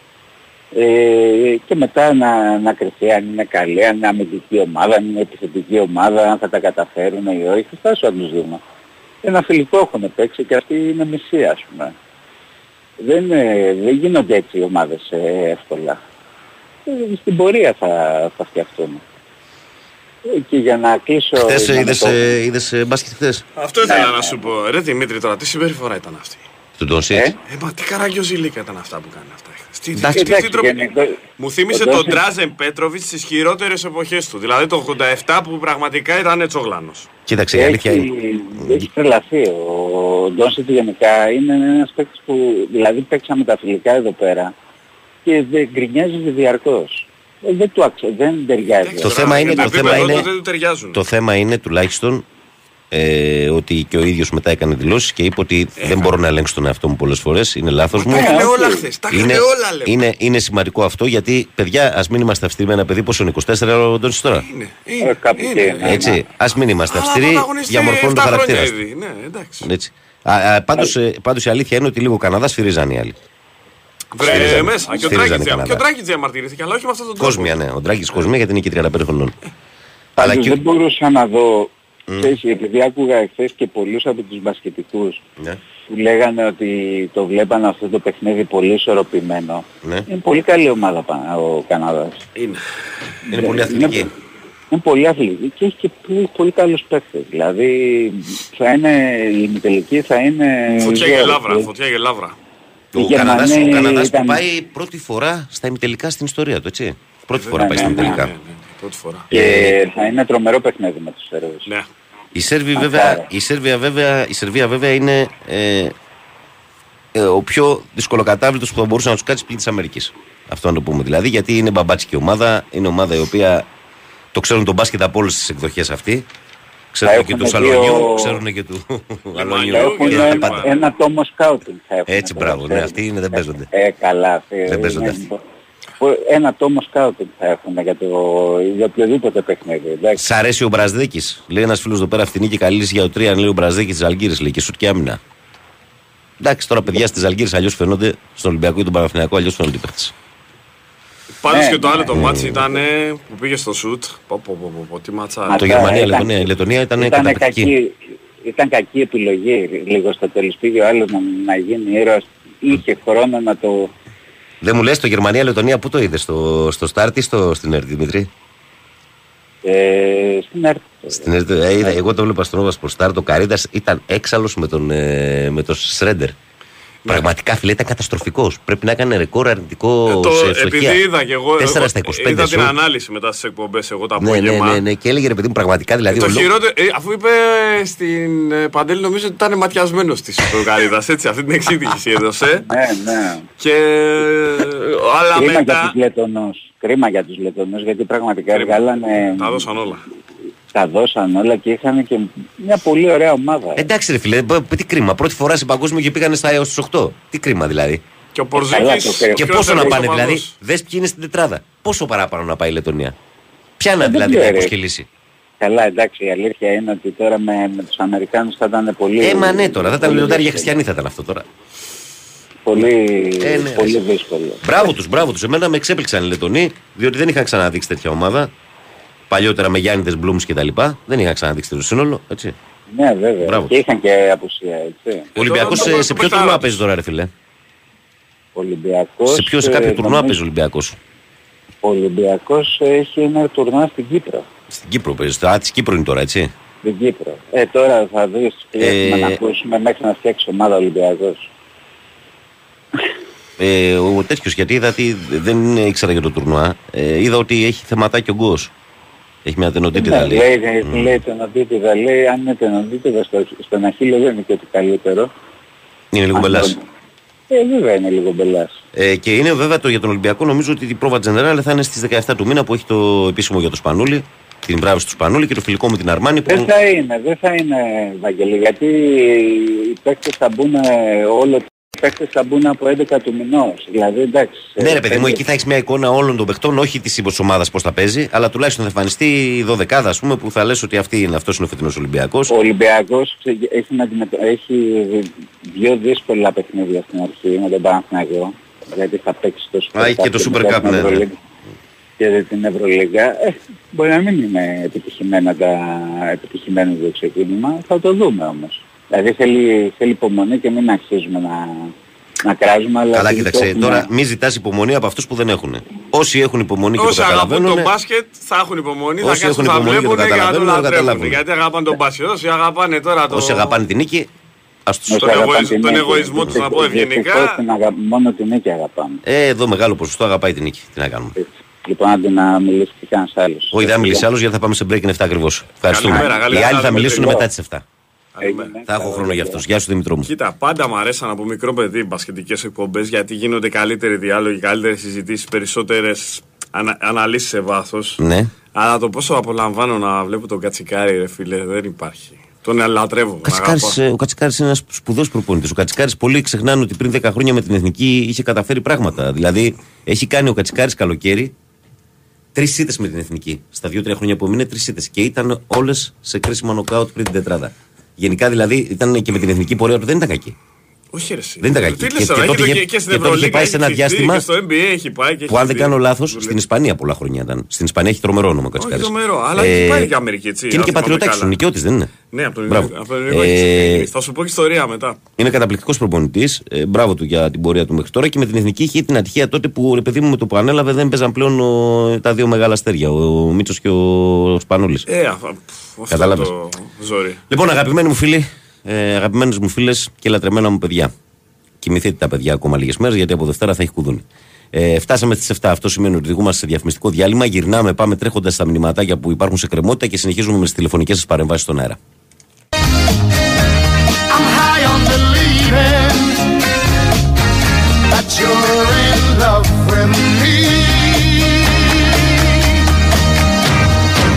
Ε, και μετά να, να κρυφτεί αν είναι καλή, αν είναι αμυντική ομάδα, αν είναι επιθετική ομάδα, αν θα τα καταφέρουν ή όχι. Στάσου να τους δούμε. Ένα φιλικό έχουν παίξει και αυτή είναι μισή ας πούμε. Δεν, ε, δεν γίνονται έτσι οι ομάδες ε, εύκολα. Ε, στην πορεία θα, θα φτιαχτούν. Ε, Και για να κλείσω... Χθες για να είδες το- είδες, ε, μπάσκετ χθες; Αυτό ήθελα να σου πω. Ρε Δημήτρη τώρα, τι συμπεριφορά ήταν αυτή; Του Ντόνσιτ. Ε; Ε, μα τι καραγκιόζηλίκα ήταν αυτά που κάνεις αυτά. χθες. Τι, τι, Εντάξει, τι, τι, τι τροπή- γενικό- Μου θύμισε ο τον Ντόνσιτ- Ντράζεν Πέτροβιτ στις χειρότερες εποχές του. Δηλαδή το 87 που πραγματικά ήταν τσόγλανο. Κοίταξε, η αλήθεια είναι. Έχει, έχει τρελαθεί. Ο Ντόνσιτ γενικά είναι ένας παίκτης που δηλαδή παίξαμε τα φιλικά εδώ πέρα και δεν γκρινιάζει διαρκώς. Ε, Δεν του αξε, δεν ταιριάζει. Το θέμα είναι- το θέμα είναι- Δεν του ταιριάζουν. Το θέμα είναι τουλάχιστον ε, ότι και ο ίδιος μετά έκανε δηλώσεις και είπε ότι δεν μπορώ να ελέγξω τον εαυτό μου πολλές φορές. Είναι λάθος μου. Τα έκανε Ναι, όλα οκ. χθες. Τα Είναι, έκανε όλα λέμε. είναι, είναι σημαντικό αυτό γιατί, παιδιά, ας μην είμαστε αυστηροί με ένα παιδί. Πόσο είναι, 24 ο Ντόνσιτ τώρα; Είναι, Ε, είναι, κάπου είναι. εκεί, ναι. Έτσι, ας μην είμαστε Αλλά αυστηροί, πρωταγωνιστεί διαμορφώνουν το 7 χαρακτήρα χρόνια του. ήδη. Ναι, εντάξει. Έτσι. Α, α, πάντως, ε, πάντως η αλήθεια είναι ότι λίγο Καναδά σφυρίζαν οι άλλοι. Βρε Στηρίζανε- μέσα. Και ο στηρίζανε Ντράγκητ Καναδά. και ο Ντράγκητ διαμαρτυρήθηκε, αλλά όχι με αυτόν τον τρόπο. Κόσμια, ναι. Ο Ντράγκης Κόσμια γιατί είναι και 35 χρονών. Αλλά Πάντως και. δεν μπορούσα να δω, ξέρεις, επειδή άκουγα εχθές και πολλούς από τους μπασκετικούς Ναι, που λέγανε ότι το βλέπανε αυτό το παιχνίδι πολύ ισορροπημένο. ναι. Είναι πολύ καλή ομάδα πα- ο Καναδάς. Είναι. Είναι πολύ αθλητική. Είναι πολύ αθλητική και έχει και πολύ, πολύ καλούς παίκτες. Δηλαδή θα είναι, η ημιτελική θα είναι... Φωτιά και ζόρι. λάβρα. Φωτιά και λάβρα. Οι Ο Καναδάς, ο Γερμανοί Καναδάς που ήταν- πάει πρώτη φορά στα ημιτελικά στην ιστορία του, έτσι; Πρώτη φορά ναι, πάει στα ναι, ναι, ημιτελικά. Ναι, ναι, πρώτη φορά. Και θα είναι τρομερό παιχνίδι με τους Σέρβους. Ναι. Η, Σέρβη, Μακάρι. βέβαια, η, Σέρβια, βέβαια, η Σερβία βέβαια είναι ε, ε, ο πιο δυσκολοκατάβλητος που θα μπορούσε να τους κάτσει πλην της Αμερικής. Αυτό να το πούμε δηλαδή, γιατί είναι μπαμπάτσικη ομάδα, είναι ομάδα η οποία το ξέρουν τον μπάσκετ από όλες τις εκδοχές αυτή. Ξέρουν Θα και τους έχουν Σαλονιού, δύο- ξέρουν και του Αλονιού. Λεμανιού Θα έχουν και και τα ένα, λοιπά. πάντα. ένα τόμο σκάουτινγκ θα έχουν. Έτσι, τώρα, μπράβο, ναι, ξέρεις. αυτοί είναι, δεν παίζονται. Ε, καλά. αυτοί Δεν παίζονται είναι- αυτοί. Φο- ένα τόμο σκάουτινγκ θα έχουν για, το, για οποιοδήποτε παιχνίδι. Εντάξει. Σ' αρέσει ο Μπραζδέκη. Λέει ένας φίλος εδώ πέρα αυτή και καλή λύση για το 3 αν λέει ο Μπραζδέκη τη Αλγύρη. Λέει και σουτ και άμυνα. Εντάξει, τώρα παιδιά στις Αλγύρε αλλιώς φαίνονται, στον Ολυμπιακό ή τον Παναθηναϊκό αλλιώς φαίνονται οι παίχτες. Πάντως Ναι, και το άλλο ναι, το ναι. μάτσι ήταν που πήγε στο σουτ. Πω πω πω πω, πω τι ματσάρα. Μα Το Αυτά Γερμανία-Λετωνία. ήταν- Η Λετωνία ήταν Ήταν καταπληκτική. κακή, ήταν κακή επιλογή λίγο στο τέλος. Πήγε ο άλλος να, να γίνει ήρωας. Είχε χρόνο να το... Δεν μου λες το Γερμανία-Λετωνία πού το είδες, στο, στο Στάρ ή στο, στην ΕΡΤ, Δημήτρη; Ε, στην ΕΡΤ. Στην ΕΡΤ, ε, είδα, εγώ το βλέπα στον Όβα Στάρ, το Καρίντα ήταν έξαλλος με τον, ε, με τον Σρέντερ. Πραγματικά φίλε ήταν καταστροφικός. Πρέπει να έκανε ρεκόρ αρνητικό Ε, το, σε ευστοχία. επειδή είδα και εγώ, 4 εγώ στα 25 είδα την σουτ. ανάλυση μετά στις εκπομπές εγώ τα Ναι, ναι, απόγευμα. ναι, ναι, και έλεγε ρε παιδί μου πραγματικά δηλαδή. Το ο Λό- χειρότερο, ε, αφού είπε στην ε, Παντέλη νομίζω ότι ήταν ματιασμένος της Πορκαρίδα. Έτσι, αυτή την εξήγηση έδωσε. (laughs) Ναι, ναι. και. Αλλά Κρίμα για μετά. τους Λετωνούς. Κρίμα για τους Λετωνούς γιατί πραγματικά Κρίμα. βγάλανε... Τα δώσαν όλα. Τα δώσαν όλα και είχαν και μια πολύ ωραία ομάδα. Εντάξει ρε φίλε, μπ- τι κρίμα. Πρώτη φορά σε παγκόσμιο και πήγανε στα έως τους 8. Τι κρίμα δηλαδή. Και ο Καλά, Πορζίκης το κρέο. Και ποιος πόσο να ήταν πάνε ο δηλαδή. οπαδός. Δες ποιοι είναι στην τετράδα. Πόσο παράπανω να πάει η Λετωνία. Πιάνα δεν δηλαδή ξέρω, να ρε. υποσκελήσει. Καλά εντάξει η αλήθεια είναι ότι τώρα με, με τους Αμερικάνους θα ήταν πολύ... Ε, μα ναι τώρα, θα ήταν πολύ λιοντάρι για δύσκολο. χριστιανοί θα ήταν αυτό τώρα. Πολύ, Ε, ναι, πολύ ρε. δύσκολο. Μπράβο τους, μπράβο τους. Εμένα με εξέπληξαν οι Λετωνοί, διότι δεν είχαν ξαναδείξει τέτοια ομάδα. Παλιότερα με Γιάννηδες Μπλουμ και τα λοιπά. Δεν είχαν ξαναδείξει τέτοιο σύνολο. Έτσι. Ναι βέβαια. Μπράβο. Και είχαν και απουσία έτσι. Ο Ολυμπιακός τώρα σε, το σε ποιο παιχτάρα τουρνουά τους. παίζει τώρα, ρε φιλέ. Ο Ολυμπιακός... Σε ποιος, σε ε, κάποιο τουρνουά νομίζω- παίζει ο Ολυμπιακός; Ο Ολυμπιακός έχει ένα τουρνουά στην Κύπρο. Στην Κύπρο παίζει. Α, της Κύπρο είναι τώρα, έτσι. Στην Κύπρο. Ε, τώρα θα δεις τι Ε, έχουμε να ακούσουμε μέχρι να φτιάξει ομάδα ο Ολυμπιακός. Ε, ο τέτοιος γιατί είδα ότι δεν ήξερα για το τουρνουά. Ε, είδα ότι έχει θεματάκι ο Γκο. Έχει μια τενοτήτητα Ναι, λέει. λέει, λέει τενοντίτιδα, λέει αν είναι τενοντίτιδα στο, στον Αχίλιο δεν είναι και ότι καλύτερο. Είναι λίγο Αν μπελάς. δεν- Ε, βέβαια είναι λίγο μπελάς. Ε, και είναι βέβαια το για τον Ολυμπιακό. Νομίζω ότι η πρόβα Τζενεράλ θα είναι στις 17 του μήνα που έχει το επίσημο για το Σπανούλι. Την μπράβευση του Σπανούλι και το φιλικό με την Αρμάνη. Που... Δεν θα είναι, δεν θα είναι Βαγγελή, γιατί οι παίκτες θα μπουν ε, όλο οι παίκτες θα μπουν από 11 του μηνός. Δηλαδή εντάξει. Ναι, ρε παιδί μου, πέντε- εκεί θα έχεις μια εικόνα όλων των παιχτών, όχι της ομάδας πώς θα παίζει, αλλά τουλάχιστον θα εμφανιστεί η δωδεκάδα, ας πούμε, που θα λες ότι αυτή είναι, αυτός είναι ο φετινός Ολυμπιακός. Ο Ολυμπιακός ξε- έχει, να αντιμετω... έχει δύο δύσκολα παιχνίδια στην αρχή με τον Παναθηναϊκό, γιατί θα παίξει το Super Α, έχει και Cup το Super μετά Cup, την ναι, ναι. Ευρωλίγα Και την Ευρωλίγα. Ε, μπορεί να μην είναι επιτυχημένα τα επιτυχημένο το ξεκίνημα, θα το δούμε όμως. Δηλαδή θέλει, θέλει υπομονή και μην αρχίζουμε να, να κράζουμε, αλλά... Καλά, επειδή κοίταξε. το έχουμε- Τώρα μην ζητάς υπομονή από αυτούς που δεν έχουν. Όσοι έχουν υπομονή και το Όσοι αγαπούν καταλαβαίνουν. τον μπάσκετ θα έχουν υπομονή, θα Όσοι κάτσουν έχουν θα υπομονή και το βλέπουν και να το καταλαβαίνουν, να το λατρεύουν. καταλάβουν. Γιατί αγαπάνε τον μπάσκετ. Όσοι αγαπάνε τώρα το... Όσοι αγαπάνε την νίκη, ας του. Όσοι τον αγαπάνε εγωισ- την τον νίκη. εγωισμό τους, να πω Δυστυχώς ευγενικά. την αγα- Μόνο την νίκη αγαπάμε. Ε, εδώ μεγάλο ποσοστό αγαπάει την νίκη. Τι να κάνουμε. Έτσι. Λοιπόν, άντε να μιλήσει και κανένας άλλος. Όχι, δεν θα μιλήσει άλλος γιατί θα πάμε σε break είναι 7 ακριβώς. Ευχαριστούμε. Καλημέρα, Οι καλημέρα, άλλοι θα Δημήτρη. μιλήσουν μετά τις 7. Καλημέρα. Θα έχω χρόνο για αυτού. Γεια σου Δημητρό μου. Κοίτα, πάντα μου αρέσαν από μικρό παιδί μπασκετικές εκπομπές γιατί γίνονται καλύτεροι διάλογοι, καλύτερες συζητήσεις, περισσότερες ανα, αναλύσεις σε βάθος. Ναι. Αλλά το πόσο απολαμβάνω να βλέπω τον Κατσικάρη, ρε φίλε, δεν υπάρχει. Τον λατρεύω. τον Κατσικάρης, αγαπώ. ε, ο Κατσικάρης είναι ένας σπουδαίος προπονητής. Ο Κατσικάρης πολλοί ξεχνάνε ότι πριν 10 χρόνια με την εθνική είχε καταφέρει πράγματα. Δηλαδή, έχει κάνει ο Κατσικάρης καλοκαίρι τρεις ήττε με την εθνική. Στα 2-3 χρόνια που έμεινε, τρεις ήττε. Και ήταν όλες σε κρίσιμο νοκάουτ πριν την τετράδα. Γενικά δηλαδή ήταν και με την εθνική πορεία του δεν ήταν κακή. Όχι, ρε, εσύ. Δεν ήταν κακή. Τι Και- λες και τώρα, τότε έχει είχε- και στην και τότε είχε Ευρωλίγα πάει σε ένα έχει χυθεί, διάστημα Και στο NBA έχει πάει και Που αν δεν έχει κάνω δει. λάθος, Δουλεύει. στην Ισπανία πολλά χρόνια ήταν. Στην Ισπανία έχει τρομερό όνομα ο Κατσικάρη. τρομερό, αλλά έχει πάει και Αμερική, έτσι, Και είναι αν και θυμάμαι πατριωτάκι, καλά. ο νοικιώτη δεν είναι; Ναι, από τον Μπράβο. Ινδικό- από τον Ινδικό Ε, έχει ξεκινήσει. Θα σου πω και ιστορία μετά. Είναι καταπληκτικός προπονητής. Ε, μπράβο του για την πορεία του μέχρι τώρα. Και με την εθνική είχε την ατυχία τότε που ρε παιδί μου με το που ανέλαβε δεν παίζαν πλέον ο- τα δύο μεγάλα αστέρια. Ο Μίτσος και ο Σπανούλης. Ε, α, πφ, αυτό Κατάλαβες; το ζόρι. Λοιπόν, αγαπημένοι μου φίλοι, ε, αγαπημένες μου φίλες και λατρεμένα μου παιδιά. Κοιμηθείτε τα παιδιά ακόμα λίγες μέρες γιατί από Δευτέρα θα έχει κουδούνι. Ε, φτάσαμε στις 7. Αυτό σημαίνει ότι οδηγούμαστε σε διαφημιστικό διάλειμμα. Γυρνάμε, πάμε τρέχοντας στα μηνυματάκια που υπάρχουν σε κρεμότητα και συνεχίζουμε με τις τηλεφωνικές σας παρεμβάσεις στον αέρα. I'm high on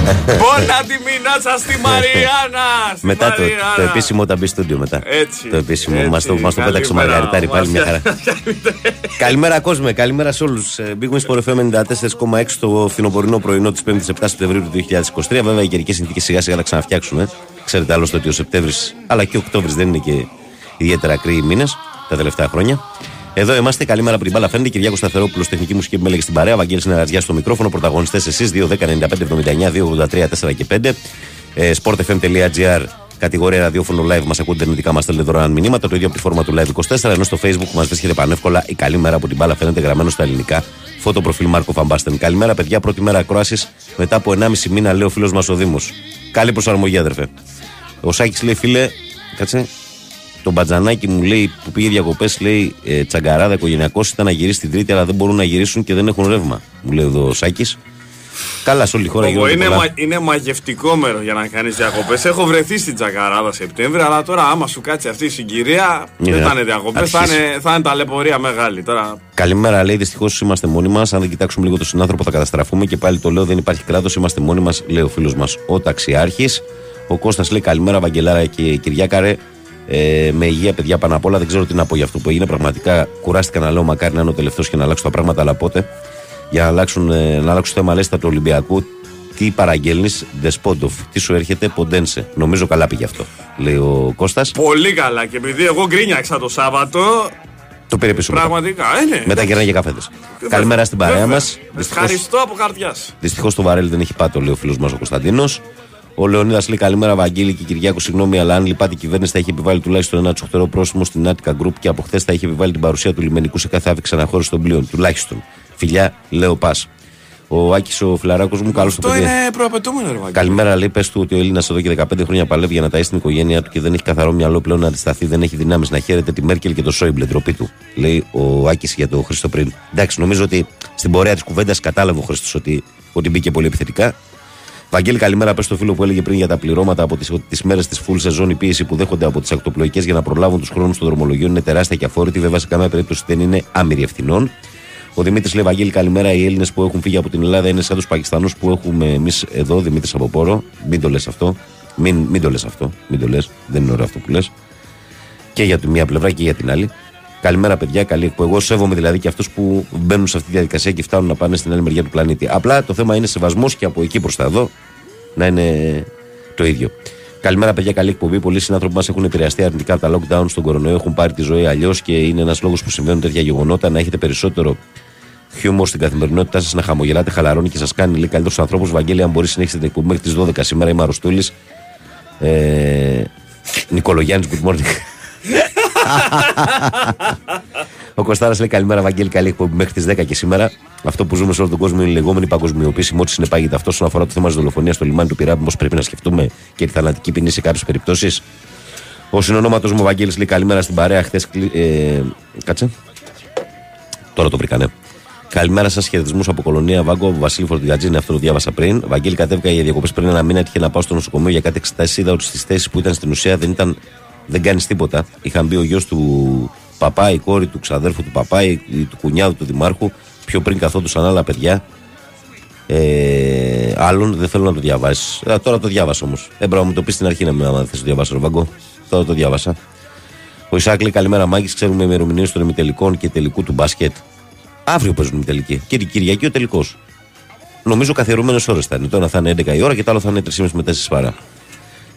believing that you're in love with me. Πότα τη μηνάτσα στη Μαριάννα! (laughs) στη Μετά το, Μαριάννα. το επίσημο όταν μπει στούντιο μετά. Έτσι, Το επίσημο. έτσι. Μας το, μας το Καλημέρα, πέταξε ο Μαργαριτάρη πάλι μια χαρά. (laughs) Καλημέρα κόσμο, καλημέρα σε όλους. Big Wings Sport FM 94,6 το φθινοπορεινό πρωινό της 5η 7 Σεπτεμβρίου του 2023. Βέβαια οι καιρικές συνθήκες σιγά σιγά θα ξαναφτιάξουν. Ε. Ξέρετε άλλωστε ότι ο Σεπτέμβρης αλλά και ο Οκτώβρης δεν είναι και ιδιαίτερα ακραίοι μήνες τα τελευταία χρόνια. Εδώ είμαστε. Καλημέρα από την μπάλα φαίνεται. Κυριάκο Σταθερόπουλο, τεχνική μουσική που με έλεγε στην παρέα. Βαγγέλης Συνεργαζιά στο μικρόφωνο. Πρωταγωνιστές εσείς 2, 10, 95, 79, 2, 83, 4 και 5. Ε, sportfm.gr Κατηγορία ραδιόφωνο live μας ακούτε ιντερνετικά, μας στέλνετε δωρεάν μηνύματα. Το ίδιο από τη φόρμα του Live 24. Ενώ στο Facebook μας βρίσκεται πανεύκολα η καλή μέρα από την μπάλα φαίνεται γραμμένο στα ελληνικά. Φωτοπροφίλ Μάρκο Φαμπάστεν. Καλημέρα, παιδιά. Πρώτη μέρα ακρόασης μετά από 1,5 μήνα, λέει ο φίλος μας ο Δήμος. Καλή προσαρμογή, αδερφέ. Ο Σάκης λέει, φίλε, κάτσε. Το μπατζανάκι μου λέει που πήγε διακοπές, λέει ε, τσαγκαράδα οικογενειακός ήταν να γυρίσει την Τρίτη, αλλά δεν μπορούν να γυρίσουν και δεν έχουν ρεύμα. Μου λέει εδώ ο Σάκη. Καλά, σε όλη τη χώρα Εγώ, γίνονται είναι, πολλά. μα, είναι μαγευτικό μέρο για να κάνεις διακοπές. Έχω βρεθεί στην Τζακαράδα Σεπτέμβρη, αλλά τώρα άμα σου κάτσει αυτή η συγκυρία, Ναι, δεν θα είναι διακοπές, θα αρχίσει. είναι, θα είναι ταλαιπωρία μεγάλη. Τώρα Καλημέρα, λέει. Δυστυχώς είμαστε μόνοι μας. Αν δεν κοιτάξουμε λίγο τον συνάνθρωπο, θα καταστραφούμε. Και πάλι το λέω: Δεν υπάρχει κράτος. Είμαστε μόνοι μας, λέει ο φίλος μας ο ταξιάρχης. Ο Κώστας λέει: Καλημέρα, Βαγγελάρα και Κυριάκαρε. Ε, με υγεία, παιδιά, πάνω απ' όλα. Δεν ξέρω τι να πω για αυτό που έγινε. Πραγματικά κουράστηκα να λέω: Μακάρι να είναι ο τελευταίος και να αλλάξουν τα πράγματα. Αλλά πότε για να αλλάξουν, ε, να αλλάξουν θέμα, λέστα του Ολυμπιακού. Τι παραγγέλνεις, Δεσπόντοφ. Τι σου έρχεται, Ποντένσε. Νομίζω καλά πήγε αυτό, λέει ο Κώστας πολύ καλά. Και επειδή εγώ γκρίνιαξα το Σάββατο, Το πήρε πίσω. μετά. πραγματικά. Ε, ναι. Μετά γυρνάει για καφέδες. Καλημέρα στην παρέα Βέβαια. μας. Ευχαριστώ από καρδιάς. Δυστυχώς το βαρέλι δεν έχει πάτο, λέει ο φίλος μας ο Κωνσταντίνος. Ο Λεωνίδας λέει καλημέρα, Βαγγέλη και Κυριάκο. Συγγνώμη, αλλά αν λυπάται η κυβέρνηση θα έχει επιβάλει τουλάχιστον ένα τσοχτερό πρόσημο στην Attica Group και από χθες θα έχει επιβάλει την παρουσία του λιμενικού σε κάθε άφηξη αναχώρηση των πλοίων. Τουλάχιστον. Φιλιά, λέω πας. Ο Άκης ο φιλαράκος μου, καλό το Αυτό παιδί. είναι προαπαιτούμενο, ρε Βαγγέλη. Καλημέρα, λέει. Πες του ότι ο Έλληνας εδώ και 15 χρόνια παλεύει για να ταΐσει την οικογένειά του και δεν έχει καθαρό μυαλό πλέον να αντισταθεί. Δεν έχει δυνάμεις να χαίρεται τη Μέρκελ και το Σόιμπλε. Ντροπή του. Λέει ο Άκης για το Χρήστο πριν. Εντάξει, νομίζω ότι στην πορεία της κουβέντας κατάλαβε ο Χρήστος ότι, ότι μπήκε πολύ επιθετικά. Βαγγέλη, καλημέρα. Πες στο φίλο που έλεγε πριν για τα πληρώματα από τι τις μέρες της full σεζόν. Η πίεση που δέχονται από τις ακτοπλοϊκές για να προλάβουν τους χρόνους των δρομολογίων είναι τεράστια και αφόρητη. Βέβαια, σε καμία περίπτωση δεν είναι άμυρη ευθυνών. Ο Δημήτρης λέει: Βαγγέλη, καλημέρα. Οι Έλληνες που έχουν φύγει από την Ελλάδα είναι σαν τους Πακιστανούς που έχουμε εμείς εδώ. Δημήτρης από Πόρο. Μην το λες αυτό. Μην, μην το λες αυτό. Μην το λες. Δεν είναι ωραίο αυτό που λες. Και για τη μία πλευρά και για την άλλη. Καλημέρα, παιδιά. Καλή εκπομπή. Εγώ σέβομαι δηλαδή και αυτούς που μπαίνουν σε αυτή τη διαδικασία και φτάνουν να πάνε στην άλλη μεριά του πλανήτη. Απλά το θέμα είναι σεβασμός και από εκεί προς τα εδώ να είναι το ίδιο. Καλημέρα, παιδιά. Καλή εκπομπή. Πολλοί συνάνθρωποι μας έχουν επηρεαστεί αρνητικά από τα lockdown στον κορονοϊό, έχουν πάρει τη ζωή αλλιώς και είναι ένας λόγος που συμβαίνουν τέτοια γεγονότα. Να έχετε περισσότερο χιούμορ στην καθημερινότητά σας, να χαμογελάτε, χαλαρώνει και σας κάνει λίγο καλύτερου ανθρώπου. Βαγγέλη, αν μπορείς, συνέχισε την εκπομπή μέχρι τις 12 σήμερα. Είμαι Αρουστούλη. Ε, Νικολογιάννης, good morning. Ο Κωστάρας λέει καλημέρα, Βαγγέλη. Καλή εκπομπή μέχρι τις 10 και σήμερα. Αυτό που ζούμε σε όλο τον κόσμο είναι η λεγόμενη παγκοσμιοποίηση. Με ό,τι συνεπάγεται αυτό όσον αφορά το θέμα της δολοφονίας στο λιμάνι του Πειράμπη, όμω πρέπει να σκεφτούμε και τη θανατική ποινή σε κάποιες περιπτώσεις. Ο συνονόματος μου Βαγγέλης λέει καλημέρα στην παρέα. Χθες. Ε, κάτσε. Τώρα το βρήκα, ναι. Καλημέρα σας, χαιρετισμούς από κολονία Βάγκο, Βασίλη Φορτηγατζίνη, αυτό το διάβασα πριν. Βαγγέλη, κατέβηκα για διακοπές πριν ένα μήνα. Έτυχε να πάω στο νοσοκομείο για κάτι εξετάσεις. Είδα ότι στις θέσεις που ήταν στην ουσία δεν, ήταν, δεν κάνεις τίποτα. Είχαν μπει ο γιος του παπά, η κόρη του ξαδέρφου του παπά, η, η- του κουνιάδου του δημάρχου. Πιο πριν καθόντουσαν άλλα παιδιά. Ε, άλλων δεν θέλω να το διαβάσεις. Ε, τώρα το διάβασα όμως. Έπρεπε να μου το πεις στην αρχή να μην θες το διαβάσω, ρε Βάγκο. Τώρα το διάβασα. Ο Ισάκ λέει καλημέρα, Μάγκη. Ξέρουμε ημερομηνίες των ημιτελικών και τελικού του μπάσκετ. Αύριο παίζουν οι τελικοί. Και την Κυριακή ο τελικός. Νομίζω καθιερωμένες ώρες θα είναι. Το ένα θα είναι 11 η ώρα και το άλλο θα είναι 3,5 με 4 παρά.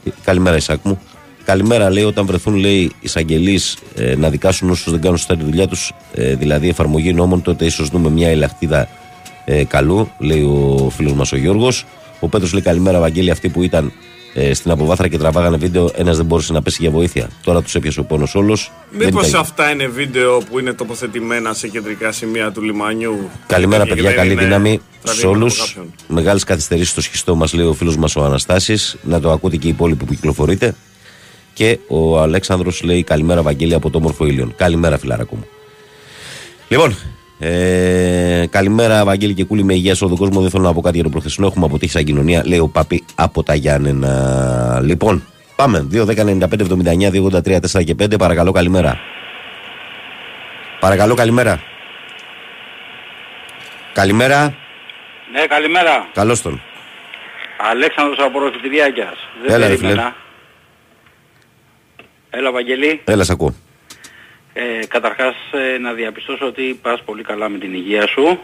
Ε, Καλημέρα, Ισάκ μου. Καλημέρα, λέει, όταν βρεθούν λέει, εισαγγελείς ε, να δικάσουν όσους δεν κάνουν σωστά τη δουλειά τους, ε, δηλαδή εφαρμογή νόμων, τότε ίσως δούμε μια ελαχτίδα ε, καλού, λέει ο φίλος μας ο Γιώργος. Ο Πέτρος λέει καλημέρα, Βαγγέλη, αυτοί που ήταν ε, στην αποβάθρα και τραβάγανε βίντεο, ένας δεν μπόρεσε να πέσει για βοήθεια. Τώρα τους έπιασε ο πόνος όλος. Μήπως αυτά είναι βίντεο που είναι τοποθετημένα σε κεντρικά σημεία του λιμανιού. Καλημέρα, Και παιδιά. δεν Καλή είναι δύναμη. Σε τραβήγμα όλους. από κάποιον. Μεγάλες καθυστερήσεις στο σχιστό μας, λέει ο φίλος μας ο Αναστάσης. Να το ακούτε και οι υπόλοιποι που κυκλοφορείτε. Και ο Αλέξανδρος λέει καλημέρα, Βαγγέλη, από το όμορφο ήλιον. Καλημέρα, φιλάρακο μου. Λοιπόν, ε, καλημέρα, Βαγγέλη και Κούλη, με υγεία σε όλο τον κόσμο. Δεν θέλω να πω κάτι για το προχθεσινό. Έχουμε αποτύχει σαν κοινωνία, λέει ο Παπί από τα Γιάννενα. Λοιπόν, πάμε. 2, 10, 95, 79, 2, 83, 4 και 5. Παρακαλώ, καλημέρα. Παρακαλώ, καλημέρα. Καλημέρα. Ναι, καλημέρα. Καλώς τον. Αλέξανδρος από Ροφητηριάκιας. Δεν Έλα, ρε, περίμενα. Έλα Βαγγελή. Έλα, σ' ακούω. Ε, καταρχάς ε, να διαπιστώσω ότι πας πολύ καλά με την υγεία σου.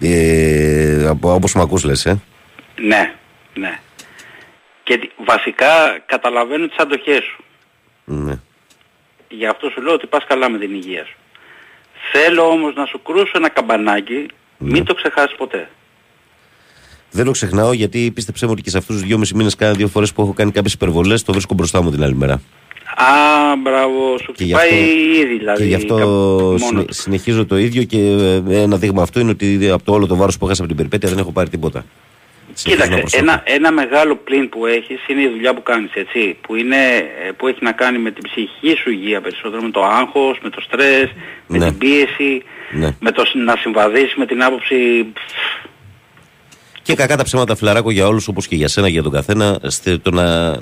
Ε, από, όπως με ακούς λες, ε. Ναι, ναι. Και τι- βασικά καταλαβαίνω τις αντοχές σου. Ναι. Γι' αυτό σου λέω ότι πας καλά με την υγεία σου. Θέλω όμως να σου κρούσω ένα καμπανάκι, μην το ξεχάσεις ποτέ. Δεν το ξεχνάω γιατί πίστεψέ μου ότι και σε αυτούς τους δυόμισι μήνες κάνα δύο φορές που έχω κάνει κάποιες υπερβολές το βρίσκω μπροστά μου την άλλη μέρα. Α, μπράβο, σου Και γι' χτυπάει αυτό- ήδη δηλαδή. και γι' αυτό κάπου μόνο συνε- του. συνεχίζω το ίδιο και ε, ένα δείγμα αυτό είναι ότι από το όλο το βάρος που έχασα από την περιπέτεια δεν έχω πάρει τίποτα. Συνεχίζω να Κοίταξε, προσέχω. ένα, ένα μεγάλο πλήν που έχεις είναι η δουλειά που κάνεις, έτσι. Που, είναι, ε, που έχει να κάνει με την ψυχική σου υγεία περισσότερο, με το άγχος, με το στρες, με Ναι. την πίεση, Ναι. με το σ- να συμβαδίσεις με την άποψη... Και κακά τα ψέματα φιλαράκο για όλους όπως και για σένα και για τον καθένα. στε- Το να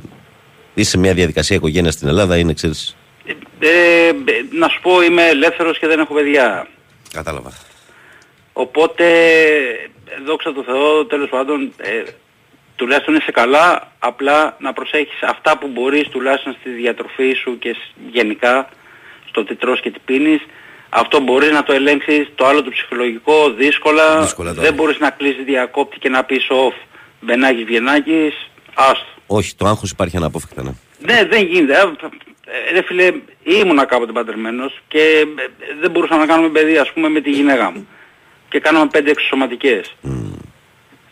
είσαι σε μια διαδικασία οικογένειας στην Ελλάδα είναι, ξέρεις; Ε, ε, να σου πω είμαι ελεύθερος και δεν έχω παιδιά. Κατάλαβα. Οπότε, δόξα τω Θεώ, τέλος πάντων, ε, τουλάχιστον είσαι καλά, απλά να προσέχεις αυτά που μπορείς τουλάχιστον στη διατροφή σου και σ- γενικά στο τι τρως και τι πίνεις. Αυτό μπορείς να το ελέγξεις, το άλλο το ψυχολογικό δύσκολα, Δύσκολα τώρα. δεν μπορείς να κλείσεις διακόπτη και να πεις off, μπενάκης, βιενάκης, άστο. Όχι, το άγχος υπάρχει αναπόφευκτα. Ναι. Ναι, δεν γίνεται. Ε, ε, Ρε φίλε, ήμουνα κάποτε παντρεμένος και ε, δεν μπορούσαμε να κάνουμε παιδί ας πούμε με τη γυναίκα μου. Και κάναμε πέντε εξωσωματικές.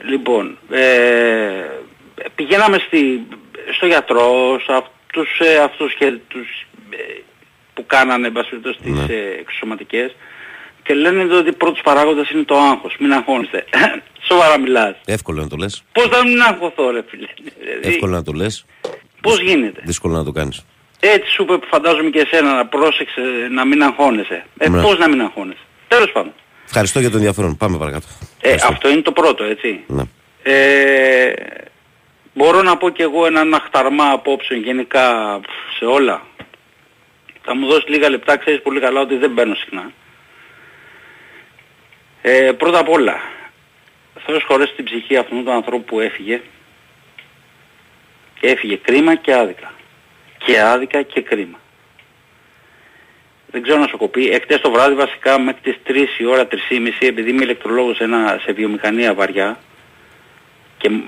Λοιπόν, ε, πηγαίναμε στη, στο γιατρό, σε αυτούς, ε, αυτούς και τους ε, που κάνανε εν πάση περιπτώσει, τις ε, εξωσωματικές και λένε ότι πρώτος παράγοντας είναι το άγχος. Μην αγχώνεστε. Σοβαρά μιλάς. Εύκολο να το λες. Πώς θα μην αγχωθώ ρε φίλε. Δηλαδή, Εύκολο να το λες. Πώς γίνεται; Δύσκολο να το κάνεις. Έτσι σου είπε φαντάζομαι και εσένα να πρόσεξε να μην αγχώνεσαι. Ε, Ναι. πώς να μην αγχώνεσαι; Τέλος πάντων. Ευχαριστώ για το ενδιαφέρον. Πάμε παρακάτω. Ε, αυτό είναι το πρώτο, έτσι. Ναι. Ε, μπορώ να πω και εγώ έναν αχταρμά απόψεων γενικά πφ, σε όλα. Θα μου δώσεις λίγα λεπτά, ξέρεις πολύ καλά ότι δεν μπαίνω συχνά. Ε, πρώτα απ' όλα, Θεός χωρέσει την ψυχή αυτού του ανθρώπου που έφυγε και έφυγε κρίμα και άδικα. Και άδικα και κρίμα. Δεν ξέρω να σου κοπεί. Εχθές το βράδυ βασικά μέχρι τις 3 η ώρα, 3.30 επειδή είμαι ηλεκτρολόγος σε, ένα, σε βιομηχανία βαριά και μ,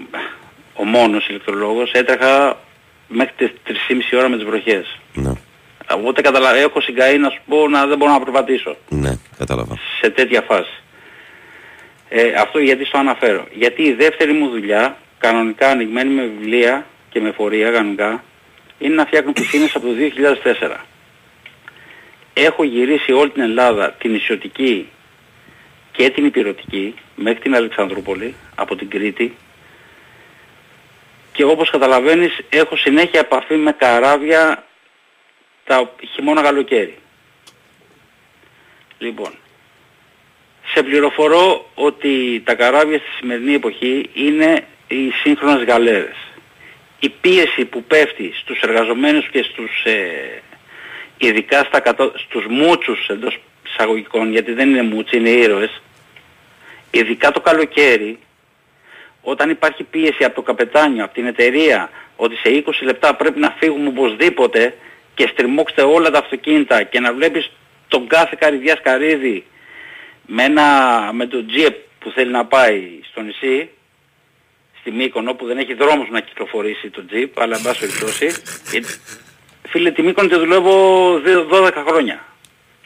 ο μόνος ηλεκτρολόγος έτρεχα μέχρι τις 3.30 η ώρα με τις βροχές. Ναι. Οπότε καταλαβαίνω, έχω συγκαεί να σου πω να δεν μπορώ να περπατήσω Ναι, κατάλαβα. σε τέτοια φάση. Ε, αυτό γιατί στο αναφέρω. Γιατί η δεύτερη μου δουλειά, κανονικά ανοιγμένη με βιβλία και με φορεία κανονικά, είναι να φτιάχνω πισίνες από το 2004. Έχω γυρίσει όλη την Ελλάδα, την Ισιωτική και την Υπηρωτική, μέχρι την Αλεξανδρούπολη, από την Κρήτη, και όπως καταλαβαίνεις έχω συνέχεια επαφή με καράβια τα χειμώνα καλοκαίρι. Λοιπόν, σε πληροφορώ ότι τα καράβια στη σημερινή εποχή είναι οι σύγχρονες γαλέρες. Η πίεση που πέφτει στους εργαζομένους και στους, ε, ειδικά στα κατώ, στους μούτσους εντός εισαγωγικών, γιατί δεν είναι μούτσι, είναι ήρωες, ειδικά το καλοκαίρι, όταν υπάρχει πίεση από το καπετάνιο, από την εταιρεία, ότι σε 20 λεπτά πρέπει να φύγουμε οπωσδήποτε και στριμώξτε όλα τα αυτοκίνητα και να βλέπεις τον κάθε καρυδιάς καρύδι με, ένα, με το τζιπ που θέλει να πάει στο νησί, στη Μύκονο που δεν έχει δρόμους να κυκλοφορήσει το τζιπ, αλλά εν πάση περιπτώσει, ε, φίλε τη Μύκονο τη δουλεύω δύο- 12 χρόνια,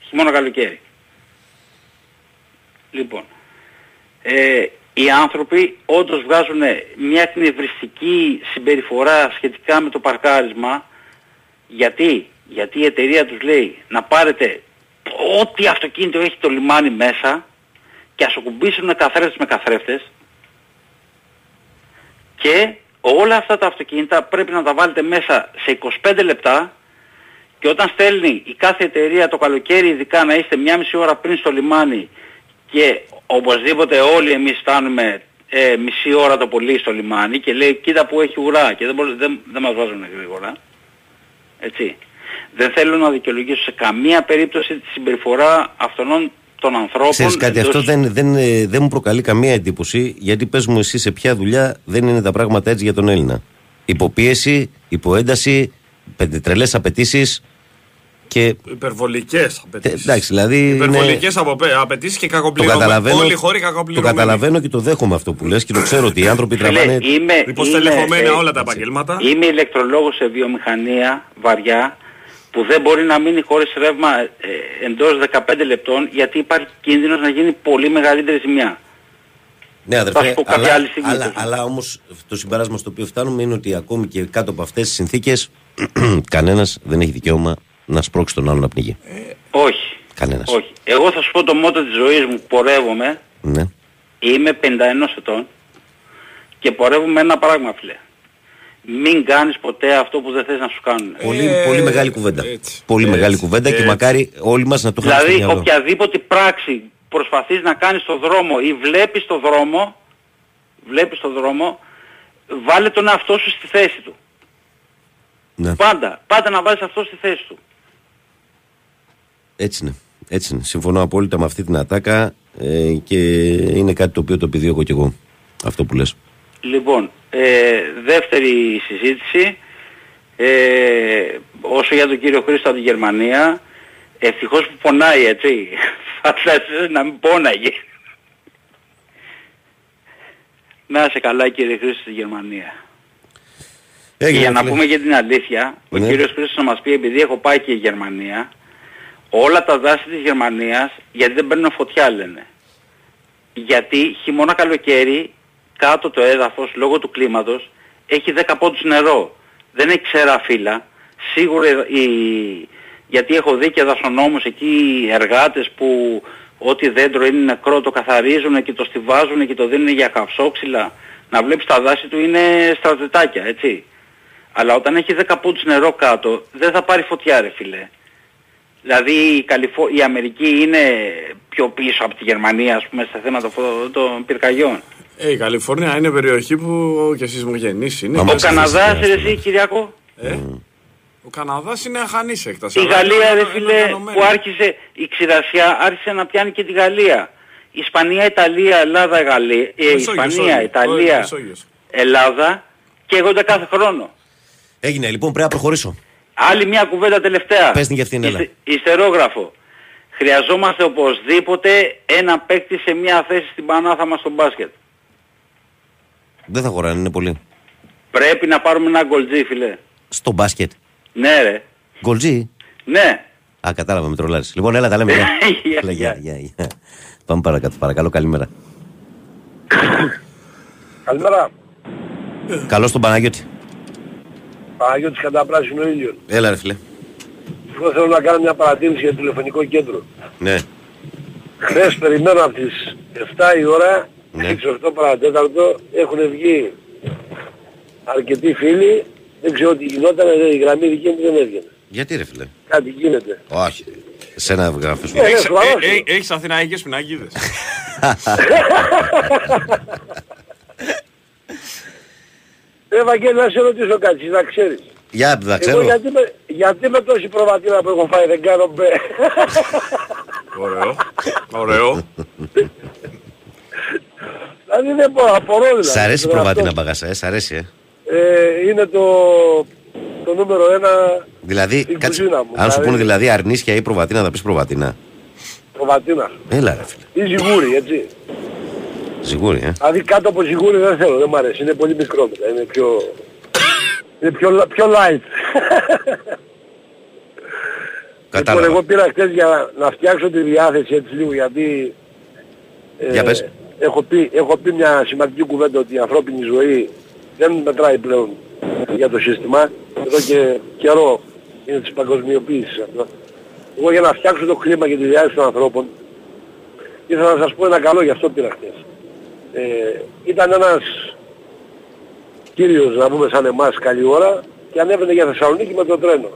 χειμώνα καλοκαίρι. Λοιπόν, ε, οι άνθρωποι όντως βγάζουν μια εκνευριστική συμπεριφορά σχετικά με το παρκάρισμα γιατί, γιατί η εταιρεία τους λέει να πάρετε ό,τι αυτοκίνητο έχει το λιμάνι μέσα και ας ακουμπήσουν καθρέφτες με καθρέφτες και όλα αυτά τα αυτοκίνητα πρέπει να τα βάλετε μέσα σε 25 λεπτά και όταν στέλνει η κάθε εταιρεία το καλοκαίρι ειδικά να είστε μια μισή ώρα πριν στο λιμάνι και οπωσδήποτε όλοι εμείς φτάνουμε ε, μισή ώρα το πολύ στο λιμάνι και λέει κοίτα που έχει ουρά και δεν, μπορεί- δεν, δεν μας βάζουν γρήγορα. Έτσι. Δεν θέλω να δικαιολογήσω σε καμία περίπτωση τη συμπεριφορά αυτών των ανθρώπων. Ξέρεις κάτι, εντός- αυτό δεν, δεν, ε, δεν μου προκαλεί καμία εντύπωση, γιατί πες μου εσύ σε ποια δουλειά δεν είναι τα πράγματα έτσι για τον Έλληνα. Υποπίεση, υποένταση, τρελές απαιτήσεις και Υπερβολικές τε- απαιτήσεις. εντάξει, δηλαδή είναι- Υπερβολικέ απαιτήσεις και το κακοπληρωμένε. καταλαβαίνω, Όλοι οι χώροι το κακοπληρωμένοι. καταλαβαίνω και το δέχομαι αυτό που λες και το ξέρω ότι οι άνθρωποι Φίλε, τραβάνε είμαι, Υποστελεχωμένα είμαι, ε, όλα τα επαγγέλματα; Είμαι ηλεκτρολόγος σε βιομηχανία βαριά που δεν μπορεί να μείνει χωρίς ρεύμα ε, εντός 15 λεπτών γιατί υπάρχει κίνδυνος να γίνει πολύ μεγαλύτερη ζημιά. Ναι, Θα αδερφέ, σου πω κάποια αλλά, άλλη στιγμή, αλλά, τέλος. αλλά όμως το συμπέρασμα στο οποίο φτάνουμε είναι ότι ακόμη και κάτω από αυτές τις συνθήκες (clears throat) κανένας δεν έχει δικαίωμα να σπρώξει τον άλλον να πνιγεί. Όχι. Κανένας. Όχι. Εγώ θα σου πω το μότο της ζωής μου που πορεύομαι. Ναι. Είμαι 51 ετών και πορεύομαι ένα πράγμα φίλε. Μην κάνεις ποτέ αυτό που δεν θες να σου κάνουν. Πολύ, Ε, πολύ μεγάλη κουβέντα. πολύ μεγάλη κουβέντα και έτσι. μακάρι όλοι μας να το είχαμε στο Δηλαδή μυαλό. οποιαδήποτε πράξη προσπαθείς να κάνεις στο δρόμο ή βλέπεις το δρόμο, βλέπεις το δρόμο, βάλε τον εαυτό σου στη θέση του. Ναι. Πάντα, πάντα να βάζεις αυτό στη θέση του. Έτσι είναι. Έτσι είναι. Συμφωνώ απόλυτα με αυτή την ατάκα ε, και είναι κάτι το οποίο το επιδιώκω κι εγώ. Αυτό που λες. Λοιπόν, ε, δεύτερη συζήτηση. Ε, όσο για τον κύριο Χρήστο από τη Γερμανία, ευτυχώς που πονάει έτσι. (laughs) Φαντάζεσαι να μην πόναγε. Να είσαι καλά κύριε Χρήστο στη Γερμανία. Και Έγινε, για να φίλε. πούμε και την αλήθεια, ο Ναι. κύριος Χρήστος να μας πει, επειδή έχω πάει και η Γερμανία, όλα τα δάση της Γερμανίας, γιατί δεν παίρνουν φωτιά λένε. Γιατί χειμώνα καλοκαίρι, κάτω το έδαφος, λόγω του κλίματος, έχει 10 πόντους νερό. Δεν έχει ξέρα φύλλα. Σίγουρα η... γιατί έχω δει και δασονόμους εκεί, εργάτες που ό,τι δέντρο είναι νεκρό το καθαρίζουν και το στιβάζουν και το δίνουν για καυσόξυλα. Να βλέπεις τα δάση του είναι στρατετάκια, έτσι. Αλλά όταν έχει 10 πόντους νερό κάτω, δεν θα πάρει φωτιά ρε φίλε. Δηλαδή η, Καλιφο... η Αμερική είναι πιο πίσω από τη Γερμανία, ας πούμε, στα θέματα φω- των πυρκαγιών. Ε, η Καλιφόρνια είναι περιοχή που και σεισμογενής είναι. Ο Καναδάς, ρε εσύ Κυριακό, Ε, ο Καναδάς είναι αχανής έκταση. η αλλά Γαλλία είναι ρε οργανωμένη. φίλε που άρχισε, η ξηρασία άρχισε να πιάνει και τη Γαλλία. Ισπανία, Ιταλία, Ελλάδα, Γαλλία, ε, Μεσόγειος, Ισπανία, όχι, Ιταλία, Μεσόγειος. Ελλάδα καίγονται κάθε χρόνο. Έγινε λοιπόν, πρέπει να προχωρήσω. Άλλη μια κουβέντα τελευταία. Πες την και αυτήν, έλα. Ιστε- Ιστερόγραφο. Χρειαζόμαστε οπωσδήποτε ένα παίκτη σε μια θέση στην Πανάθα μας στο μπάσκετ. Δεν θα χωράνε, είναι πολύ. Πρέπει να πάρουμε ένα γκολτζί φίλε. Στο μπάσκετ. Ναι ρε. Γκολτζή. Ναι. Α, κατάλαβα, με τρολάρεις. Λοιπόν, έλα, τα λέμε. (laughs) Γεια. Γεια, Έλα, γεια, γεια, γεια. Πάμε παρακάτω, παρακαλώ, καλημέρα. Καλημέρα. Καλώς τον Παναγιώτη. Παναγιώτης κατά πράσινο ήλιο. Έλα, ρε φίλε. Εγώ θέλω να κάνω μια παρατήρηση για το τηλεφωνικό κέντρο. Ναι. Χθες περιμένω από τις 7 η ώρα, Ναι. ναι. 8 παρατέταρτο, έχουν βγει αρκετοί φίλοι, δεν ξέρω τι γινόταν, η γραμμή δική μου δεν έβγαινε. Γιατί ρε φίλε; Κάτι γίνεται. Όχι. Σένα γράφεις Ε, Έχεις- σοβαρός ε, είναι. ε, Έχεις αθηναϊκές πινακίδες. Ε, Βαγγέλη, να σε ρωτήσω κάτι, να ξέρεις. Για, θα Εγώ ξέρω. γιατί με, γιατί με τόση προβατίνα που έχω φάει δεν κάνω μπε. Ωραίο. Ωραίο. (laughs) δηλαδή δεν μπορώ, απορώ δηλαδή. Σ' αρέσει η Τον προβατίνα εαυτό. μπαγάσα, ε, σ' αρέσει, ε. Ε, είναι το, το νούμερο ένα Δηλαδή, Στην κάτσε, κουζίνα μου, αν σου δηλαδή. πούνε δηλαδή αρνίσια ή προβατίνα, θα πεις προβατίνα. προβατίνα. Έλα ρε φίλε. Ή ζυγούρι, έτσι. Σιγούρι, ε. Δηλαδή κάτω από ζυγούρι δεν θέλω, δεν μ' αρέσει. Είναι πολύ μικρό μετά. Είναι πιο, είναι πιο, πιο light. Κατάλαβα. Λοιπόν, εγώ πήρα χτες για να φτιάξω τη διάθεση έτσι λίγο γιατί ε, Για πες. Έχω, πει, έχω πει μια σημαντική κουβέντα ότι η ανθρώπινη ζωή δεν μετράει πλέον για το σύστημα. Εδώ και καιρό είναι της παγκοσμιοποίησης αυτό. Εγώ για να φτιάξω το κλίμα και τη διάθεση των ανθρώπων ήθελα να σας πω ένα καλό, γι' αυτό πήρα χτες. Ε, ήταν ένας κύριος να πούμε σαν εμάς καλή ώρα και ανέβαινε για Θεσσαλονίκη με το τρένο.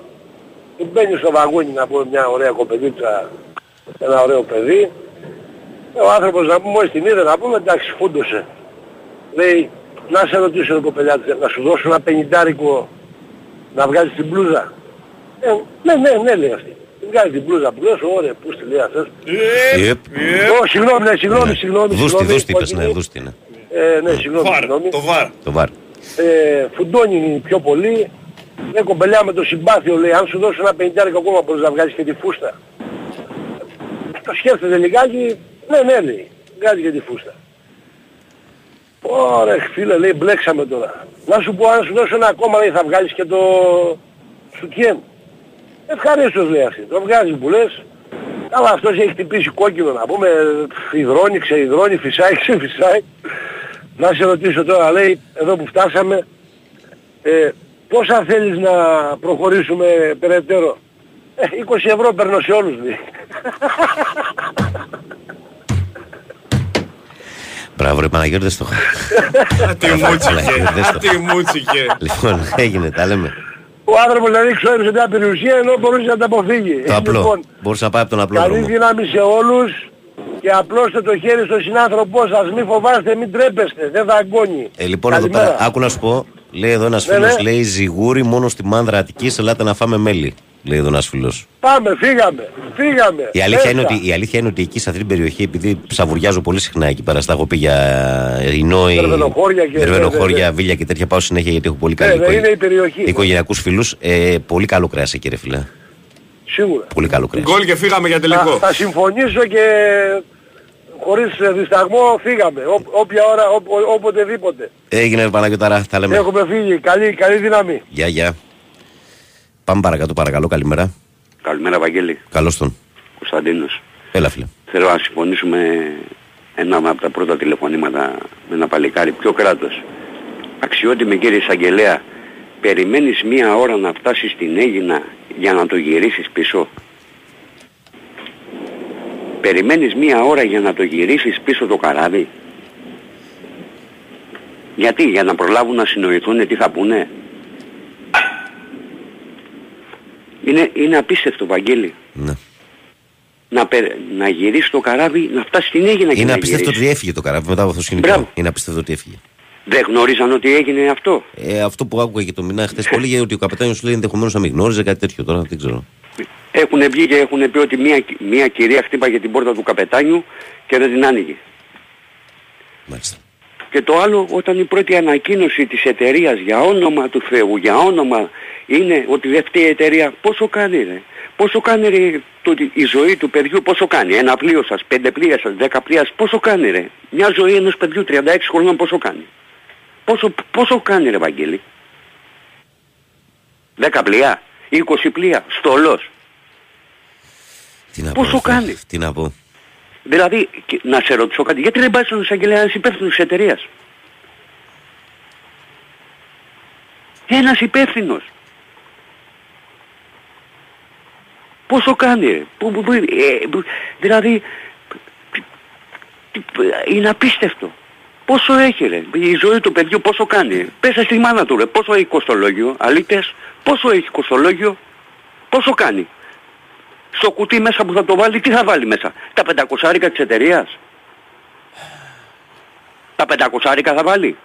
Και μπαίνει στο βαγόνι να πούμε μια ωραία κοπελίτσα, ένα ωραίο παιδί. Ο άνθρωπος να πούμε μόλις την είδε να πούμε εντάξει φούντωσε. Λέει να σε ρωτήσω ρε κοπελιά να σου δώσω ένα πενιντάρικο να βγάλεις την μπλούζα. Ε, ναι, ναι, ναι λέει αυτή. Βγάζει την μπλούζα που λες, ωραία, πού στη λέει αυτός. Ιεπ. Ω, συγγνώμη, ναι, συγγνώμη, συγγνώμη. Δούστη, συγγνώμη, δούστη είπες, όχι, ναι, δούστη είναι. Ε, ναι, συγγνώμη, συγγνώμη. Το βαρ. Το βάρ. Ε, φουντώνει πιο πολύ. Ναι, κομπελιά με το συμπάθειο λέει, αν σου δώσω ένα πενηντάρικο ακόμα μπορείς να βγάλεις και τη φούστα. Το σκέφτεται λιγάκι, ναι, ναι, λέει, βγάζει και τη φούστα. Ωραία, φίλε, λέει, μπλέξαμε τώρα. Να σου πω, αν σου δώσω ένα ακόμα, λέει, θα βγάλεις και το σουτιέν. Ευχαρίστως, λέει αυτή. Το βγάζει που λες. Αλλά αυτός έχει χτυπήσει κόκκινο να πούμε, υδρώνει, ξεϊδρώνει, φυσάει, (laughs) ξεφυσάει. Να σε ρωτήσω τώρα, λέει, εδώ που φτάσαμε, ε, πόσα θέλεις να προχωρήσουμε περαιτέρω; Ε, 20 ευρώ παίρνω σε όλους, λέει. (laughs) Μπράβο ρε Παναγιώτη, δεν στο είχα. Τι μούτσικε. Δεν στο- Τι μούτσικε. Λοιπόν, έγινε, τα λέμε. Ο άνθρωπος δηλαδή ξόδεψε μια περιουσία ενώ μπορούσε να τα αποφύγει. Το απλό. Λοιπόν, Μπορούσε να πάει από τον απλό καλή δρόμο. δύναμη σε όλους και απλώστε το χέρι στον συνάνθρωπό σας. Μην φοβάστε, μην τρέπεστε. Δεν θα αγκώνει. Ε, λοιπόν, εδώ Καλημέρα. πέρα, άκου να σου πω, λέει εδώ ένας Ναι, φίλος, ναι. λέει ζυγούρι μόνο στη μάνδρα Αττικής, ελάτε να φάμε μέλι. Λέει εδώ ένας φίλος. Πάμε, φύγαμε. Φύγαμε. Η αλήθεια, είναι Μέσα. ότι, η αλήθεια είναι ότι εκεί σε αυτή την περιοχή, επειδή ψαβουριάζω πολύ συχνά εκεί πέρα, στα έχω πει για Ινόη, Δερβενοχώρια και- Δερβενοχώρια, ναι, ναι, ναι. Βίλια και τέτοια πάω συνέχεια γιατί έχω πολύ Ναι, καλή ναι, είναι η περιοχή. οικογενειακούς φίλους. Ε, πολύ καλό κρέας εκεί, ρε φίλε. Σίγουρα. Πολύ καλό κρέας. Γκολ και φύγαμε για τελικό. Θα, θα συμφωνήσω και χωρίς ε, δισταγμό φύγαμε. Ό, όποια ώρα, ό, ό, οποτεδήποτε. Έγινε, ρε Παναγιώταρα, τα λέμε. Έχουμε φύγει. Καλή, καλή δύναμη. Γεια, γεια. Πάμε παρακάτω, παρακαλώ, καλημέρα. Καλημέρα Βαγγέλη, Καλώς τον. Κωνσταντίνος. Έλα, φίλε. Θέλω να συμφωνήσουμε ένα από τα πρώτα τηλεφωνήματα με ένα παλικάρι, πιο κράτος; Αξιότιμη κύριε Εισαγγελέα, περιμένεις μία ώρα να φτάσεις στην Έγινα για να το γυρίσεις πίσω; Περιμένεις μία ώρα για να το γυρίσεις πίσω το καράβι; Γιατί, για να προλάβουν να συνοηθούν τι θα πούνε; Είναι, είναι απίστευτο Βαγγέλη. Ναι. Να, περ- να γυρίσει το καράβι, να φτάσει στην Έγινα και Είναι να απίστευτο γυρίσει. ότι έφυγε το καράβι μετά από αυτό το σκηνικό. Μπράβο. Είναι απίστευτο ότι έφυγε. Δεν γνώριζαν ότι έγινε αυτό; Ε, αυτό που άκουγα και το μηνά χθες πολύ για ότι ο καπετάνιος σου λέει ενδεχομένως να μην γνώριζε κάτι τέτοιο τώρα, δεν ξέρω. Έχουν βγει και έχουν πει ότι μια, μια κυρία χτύπαγε την πόρτα του καπετάνιου και δεν την άνοιγε. Μάλιστα. Και το άλλο, όταν η πρώτη ανακοίνωση της εταιρείας για όνομα του Θεού, για όνομα είναι ότι δεν φταίει η εταιρεία, πόσο κάνει ρε; Πόσο κάνει ρε το, η ζωή του παιδιού, πόσο κάνει; Ένα πλοίο σας, πέντε πλοία σας, δέκα πλοία σας, πόσο κάνει ρε; Μια ζωή ενός παιδιού 36 χρονών πόσο κάνει; Πόσο, πόσο κάνει ρε Βαγγέλη; 10 πλοία, 20 πλοία, στολός. Τι να Πόσο πω, ρε, κάνει; Τι να πω. Δηλαδή, και- να σε ρωτήσω κάτι, γιατί δεν πάει στον εισαγγελέα ένας υπεύθυνος της εταιρείας; Ένας υπεύθυνος. Πόσο κάνει, ρε. Που, που, που, ε, που- δηλαδή, τι- τι- είναι απίστευτο. Πόσο έχει ρε, η ζωή του παιδιού πόσο κάνει; Πέσα στη μάνα του ρε, πόσο έχει κοστολόγιο, αλήτες, πόσο έχει κοστολόγιο, πόσο κάνει; Στο κουτί μέσα που θα το βάλει, τι θα βάλει μέσα; Τα πεντακοσάρικα της εταιρείας. Τα πεντακοσάρικα θα βάλει.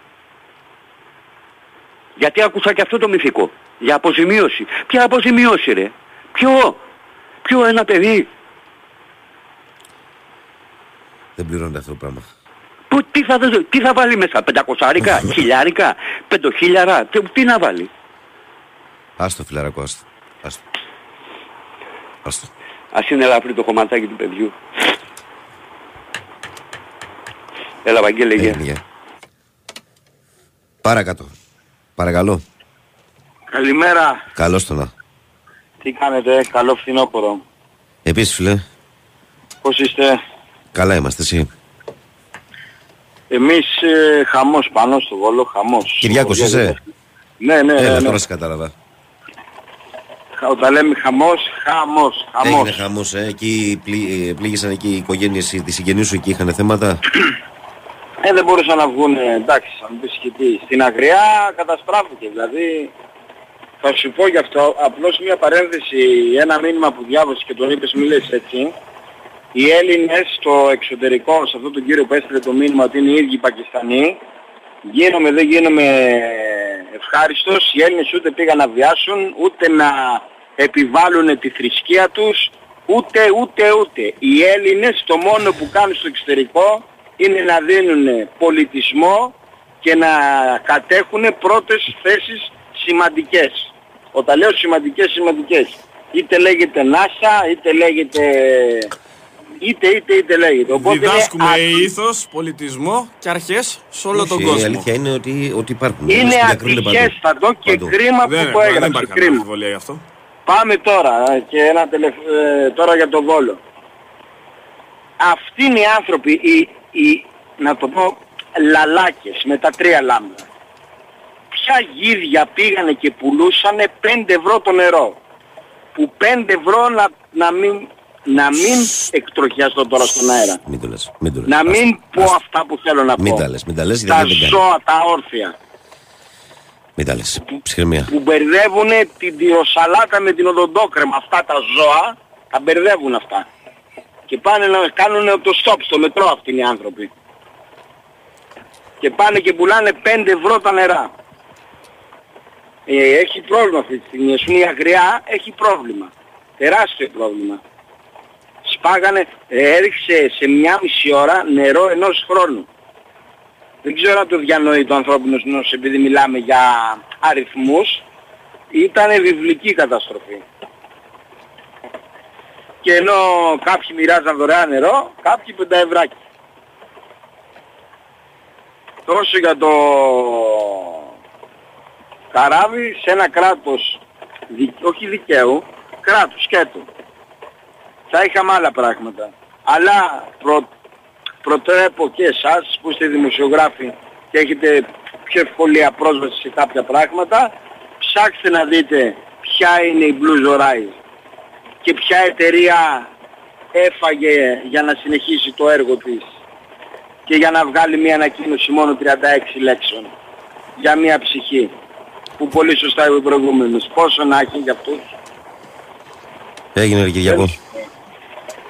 Γιατί άκουσα και αυτό το μυθικό. Για αποζημίωση. Ποια αποζημίωση ρε; Ποιο; Ποιο ένα παιδί; Δεν πληρώνεται αυτό το πράγμα. Που, τι, θα, τι θα βάλει μέσα; Πεντακοσάρικα, (laughs) χιλιάρικα, πεντοχίλιαρα; Τι, τι να βάλει; Άστο φιλαρακό, άστο. Άστο. άστο. Ας είναι ελαφρύ το κομματάκι του παιδιού. Έλα Βαγγέλη, γεια. Έγινε, γεια. Παρακάτω. Παρακαλώ. Καλημέρα. Καλώς το να. Τι κάνετε, καλό φθινόπωρο. Επίσης φίλε, Πώς είστε; καλά είμαστε εσύ. Εμείς ε, χαμός πάνω στο Βόλο, χαμός. Κυριάκος Ο- είσαι; Ναι, ναι, ναι. Έλα, ναι. τώρα σε κατάλαβα. Χα- Όταν λέμε χαμός, χαμός, Έγινε χαμός. χαμός, ε. Εκεί πλή, ε, πλήγησαν εκεί οι οικογένειες, οι- τις συγγενείς σου εκεί είχαν θέματα. Ε, δεν μπορούσαν να βγουν, εντάξει, θα μου πεις και τι. Στην Αγριά καταστράφηκε, δηλαδή θα σου πω γι' αυτό απλώς μια παρένθεση, ένα μήνυμα που διάβασες και τον είπες μη λες έτσι. Οι Έλληνες στο εξωτερικό, σε αυτόν τον κύριο που έστειλε το μήνυμα ότι είναι οι ίδιοι Πακιστανοί, γίνομαι δεν γίνομαι ευχάριστος, οι Έλληνες ούτε πήγαν να βιάσουν, ούτε να επιβάλλουν τη θρησκεία τους, ούτε ούτε ούτε. Οι Έλληνες το μόνο που κάνουν στο εξωτερικό είναι να δίνουν πολιτισμό και να κατέχουν πρώτες θέσεις σημαντικές. Όταν λέω σημαντικές, σημαντικές. Είτε λέγεται NASA, είτε λέγεται... Είτε, είτε, είτε λέγεται. Οπότε είναι Διδάσκουμε α- ήθος, πολιτισμό και αρχές σε όλο τον Όχι, κόσμο. Η αλήθεια είναι ότι, ότι υπάρχουν. Είναι Στην διακρίνονται παντού. ατυχέστατο και Παντού. κρίμα Δεν, που το δεν έγραψε. υπάρχει καμία Κρίμα. αμφιβολία γι' αυτό. Πάμε τώρα ε, και ένα τελευ- ε, τώρα για τον Βόλο. Αυτοί είναι οι άνθρωποι, οι, οι, να το πω, λαλάκες με τα τρία λάμδα. Ποια γίδια πήγανε και πουλούσανε 5 ευρώ το νερό. Που 5 ευρώ να, να μην, να μην εκτροχιαστώ τώρα στον αέρα. Μην το λες. Μην το λες. Να Άστα. μην πω αυτά που θέλω να Μην πω. τα λες, μην τα λες, Τα γιατί δεν κάνει. ζώα, τα όρθια. Μην τα λες. Ψυχραιμία. που μπερδεύουν την τυροσαλάτα με την οδοντόκρεμα. Αυτά τα ζώα τα μπερδεύουν αυτά. Και πάνε να κάνουν το stop στο μετρό αυτοί οι άνθρωποι. Και πάνε και πουλάνε 5 ευρώ τα νερά. Ε, έχει πρόβλημα αυτή τη στιγμή. Ας πούμε η αγριά έχει πρόβλημα. Τεράστιο πρόβλημα. Σπάγανε, ε, έριξε σε μια μισή ώρα νερό ενός χρόνου. Δεν ξέρω αν το διανοεί το ανθρώπινο νους επειδή μιλάμε για αριθμούς. Ήταν βιβλική καταστροφή. Και ενώ κάποιοι μοιράζαν δωρεάν νερό, κάποιοι πενταευράκι. Τόσο για το καράβι σε ένα κράτος, δι- όχι δικαίου, κράτους σκέτο. Θα είχαμε άλλα πράγματα. Αλλά προ, προτρέπω και εσάς που είστε δημοσιογράφοι και έχετε πιο ευκολία πρόσβαση σε κάποια πράγματα, ψάξτε να δείτε ποια είναι η Blue Horizon και ποια εταιρεία έφαγε για να συνεχίσει το έργο της και για να βγάλει μια ανακοίνωση μόνο 36 λέξεων για μια ψυχή που πολύ σωστά είπε ο προηγούμενος. Πόσο να έχει για αυτούς; Έγινε ρε Κυριακό.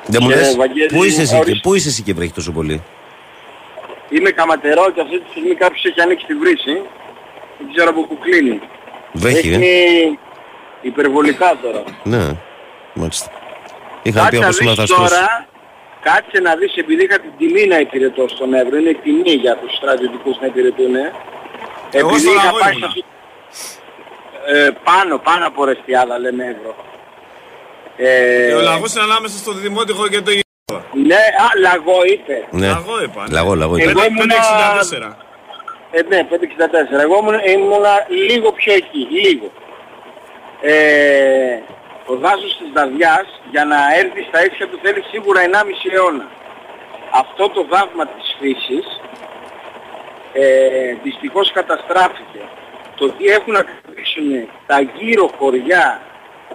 Δεν μου Και, λες, Βαγγέλη, πού είσαι εσύ, και, ορίστε. πού είσαι εσύ και βρέχει τόσο πολύ; Είμαι καματερό και αυτή τη στιγμή κάποιος έχει ανοίξει τη βρύση. Δεν ξέρω από πού κλείνει. Βρέχει, ε; Έχει υπερβολικά τώρα. Ναι, μάλιστα. Είχα πει Κάτσε να από σήμερα δεις θα στρώσει. τώρα, κάτσε να δεις επειδή είχα την τιμή να υπηρετώ στον Εύρο. Είναι τιμή για τους στρατιωτικούς να υπηρετούν. Εγώ Επειδή στο είχα Λαγό πάει ήμουνα. σε αυτή- ε, πάνω, πάνω από Ρεστιάδα λέμε Εύρο. Ε, Ε, ο λαγός είναι ανάμεσα στο Δημότυχο και το Γερόδα. Ναι, α, λαγό είπε. Ναι. Λαγό είπα. ναι. Λαγό, λαγό. Εγώ είπα. ήμουνα- 564. Ε, ναι, 564. Εγώ ήμουν, ήμουνα λίγο πιο εκεί, λίγο. Ε, ο δάσος της Δαδιάς για να έρθει στα ίσια του θέλει σίγουρα 1,5 αιώνα. Αυτό το δάγμα της φύσης ε, δυστυχώς καταστράφηκε. Το τι έχουν να κρύψουν τα γύρω χωριά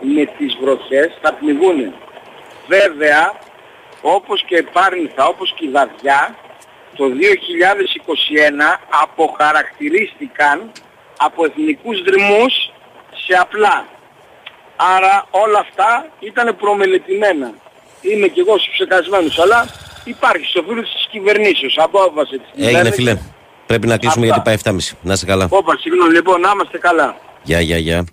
με τις βροχές θα πνιγούν. Βέβαια, όπως και Πάρνηθα, όπως και η Δαδιά, το 2021 αποχαρακτηρίστηκαν από εθνικούς δρυμούς σε απλά. Άρα όλα αυτά ήταν προμελετημένα. Είμαι κι εγώ στους ψεκασμένους, αλλά υπάρχει στο φίλο της κυβερνήσεως. Απόβαση της Έγινε κυβέρνησης. φίλε. Πρέπει να κλείσουμε Αυτά. γιατί πάει 7.30. Να είσαι καλά. Όπα, συγγνώμη, λοιπόν, να είμαστε καλά. Γεια, γεια, γεια.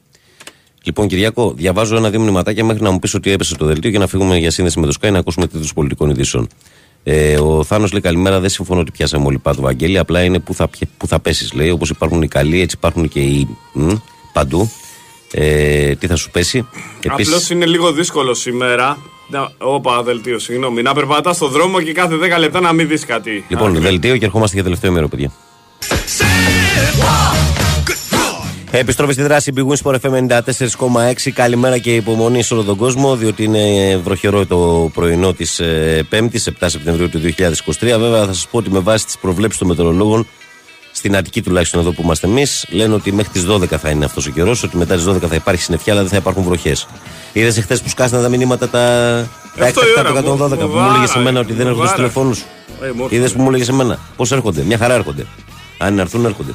Λοιπόν, Κυριακό, διαβάζω ένα-δύο μηνυματάκια μέχρι να μου πεις ότι έπεσε το δελτίο για να φύγουμε για σύνδεση με το Sky να ακούσουμε τίτλους πολιτικών ειδήσεων. Ε, ο Θάνος λέει καλημέρα, δεν συμφωνώ ότι πιάσαμε όλοι πάτο Βαγγέλη. Απλά είναι που θα, που θα πέσεις, λέει. Όπως υπάρχουν οι καλοί, έτσι υπάρχουν και οι μ, παντού. Ε, τι θα σου πέσει. Απλώς είναι λίγο δύσκολο σήμερα. Να, όπα, δελτίο, συγγνώμη. Να περπατάς στον δρόμο και κάθε 10 λεπτά να μην δεις κάτι. Λοιπόν, δελτίο και ερχόμαστε για τελευταίο μέρο, παιδιά. Επιστροφή στη δράση Big Wins Sport FM 94,6. Καλημέρα και υπομονή σε όλο τον κόσμο, διότι είναι βροχερό το πρωινό της 5η, 7 Σεπτεμβρίου του 2023. Βέβαια, θα σας πω ότι με βάση τις προβλέψεις των μετεωρολόγων, στην Αττική τουλάχιστον εδώ που είμαστε εμείς, λένε ότι μέχρι τις 12 θα είναι αυτός ο καιρός, ότι μετά τις 12 θα υπάρχει συννεφιά, αλλά δεν θα υπάρχουν βροχές. Είδες εχθές που σκάσανε τα μηνύματα τα, τα Αυτό η έκτακτα ώρα, του 112 μου- που μου μου έλεγες βάραγε, εμένα ότι δεν μου έρχονται στου βάραγε. τηλεφώνους. Ε, μου έρχονται. Είδες που μου έλεγες εμένα. Πώς έρχονται, μια χαρά έρχονται. Αν είναι να έρθουν, έρχονται.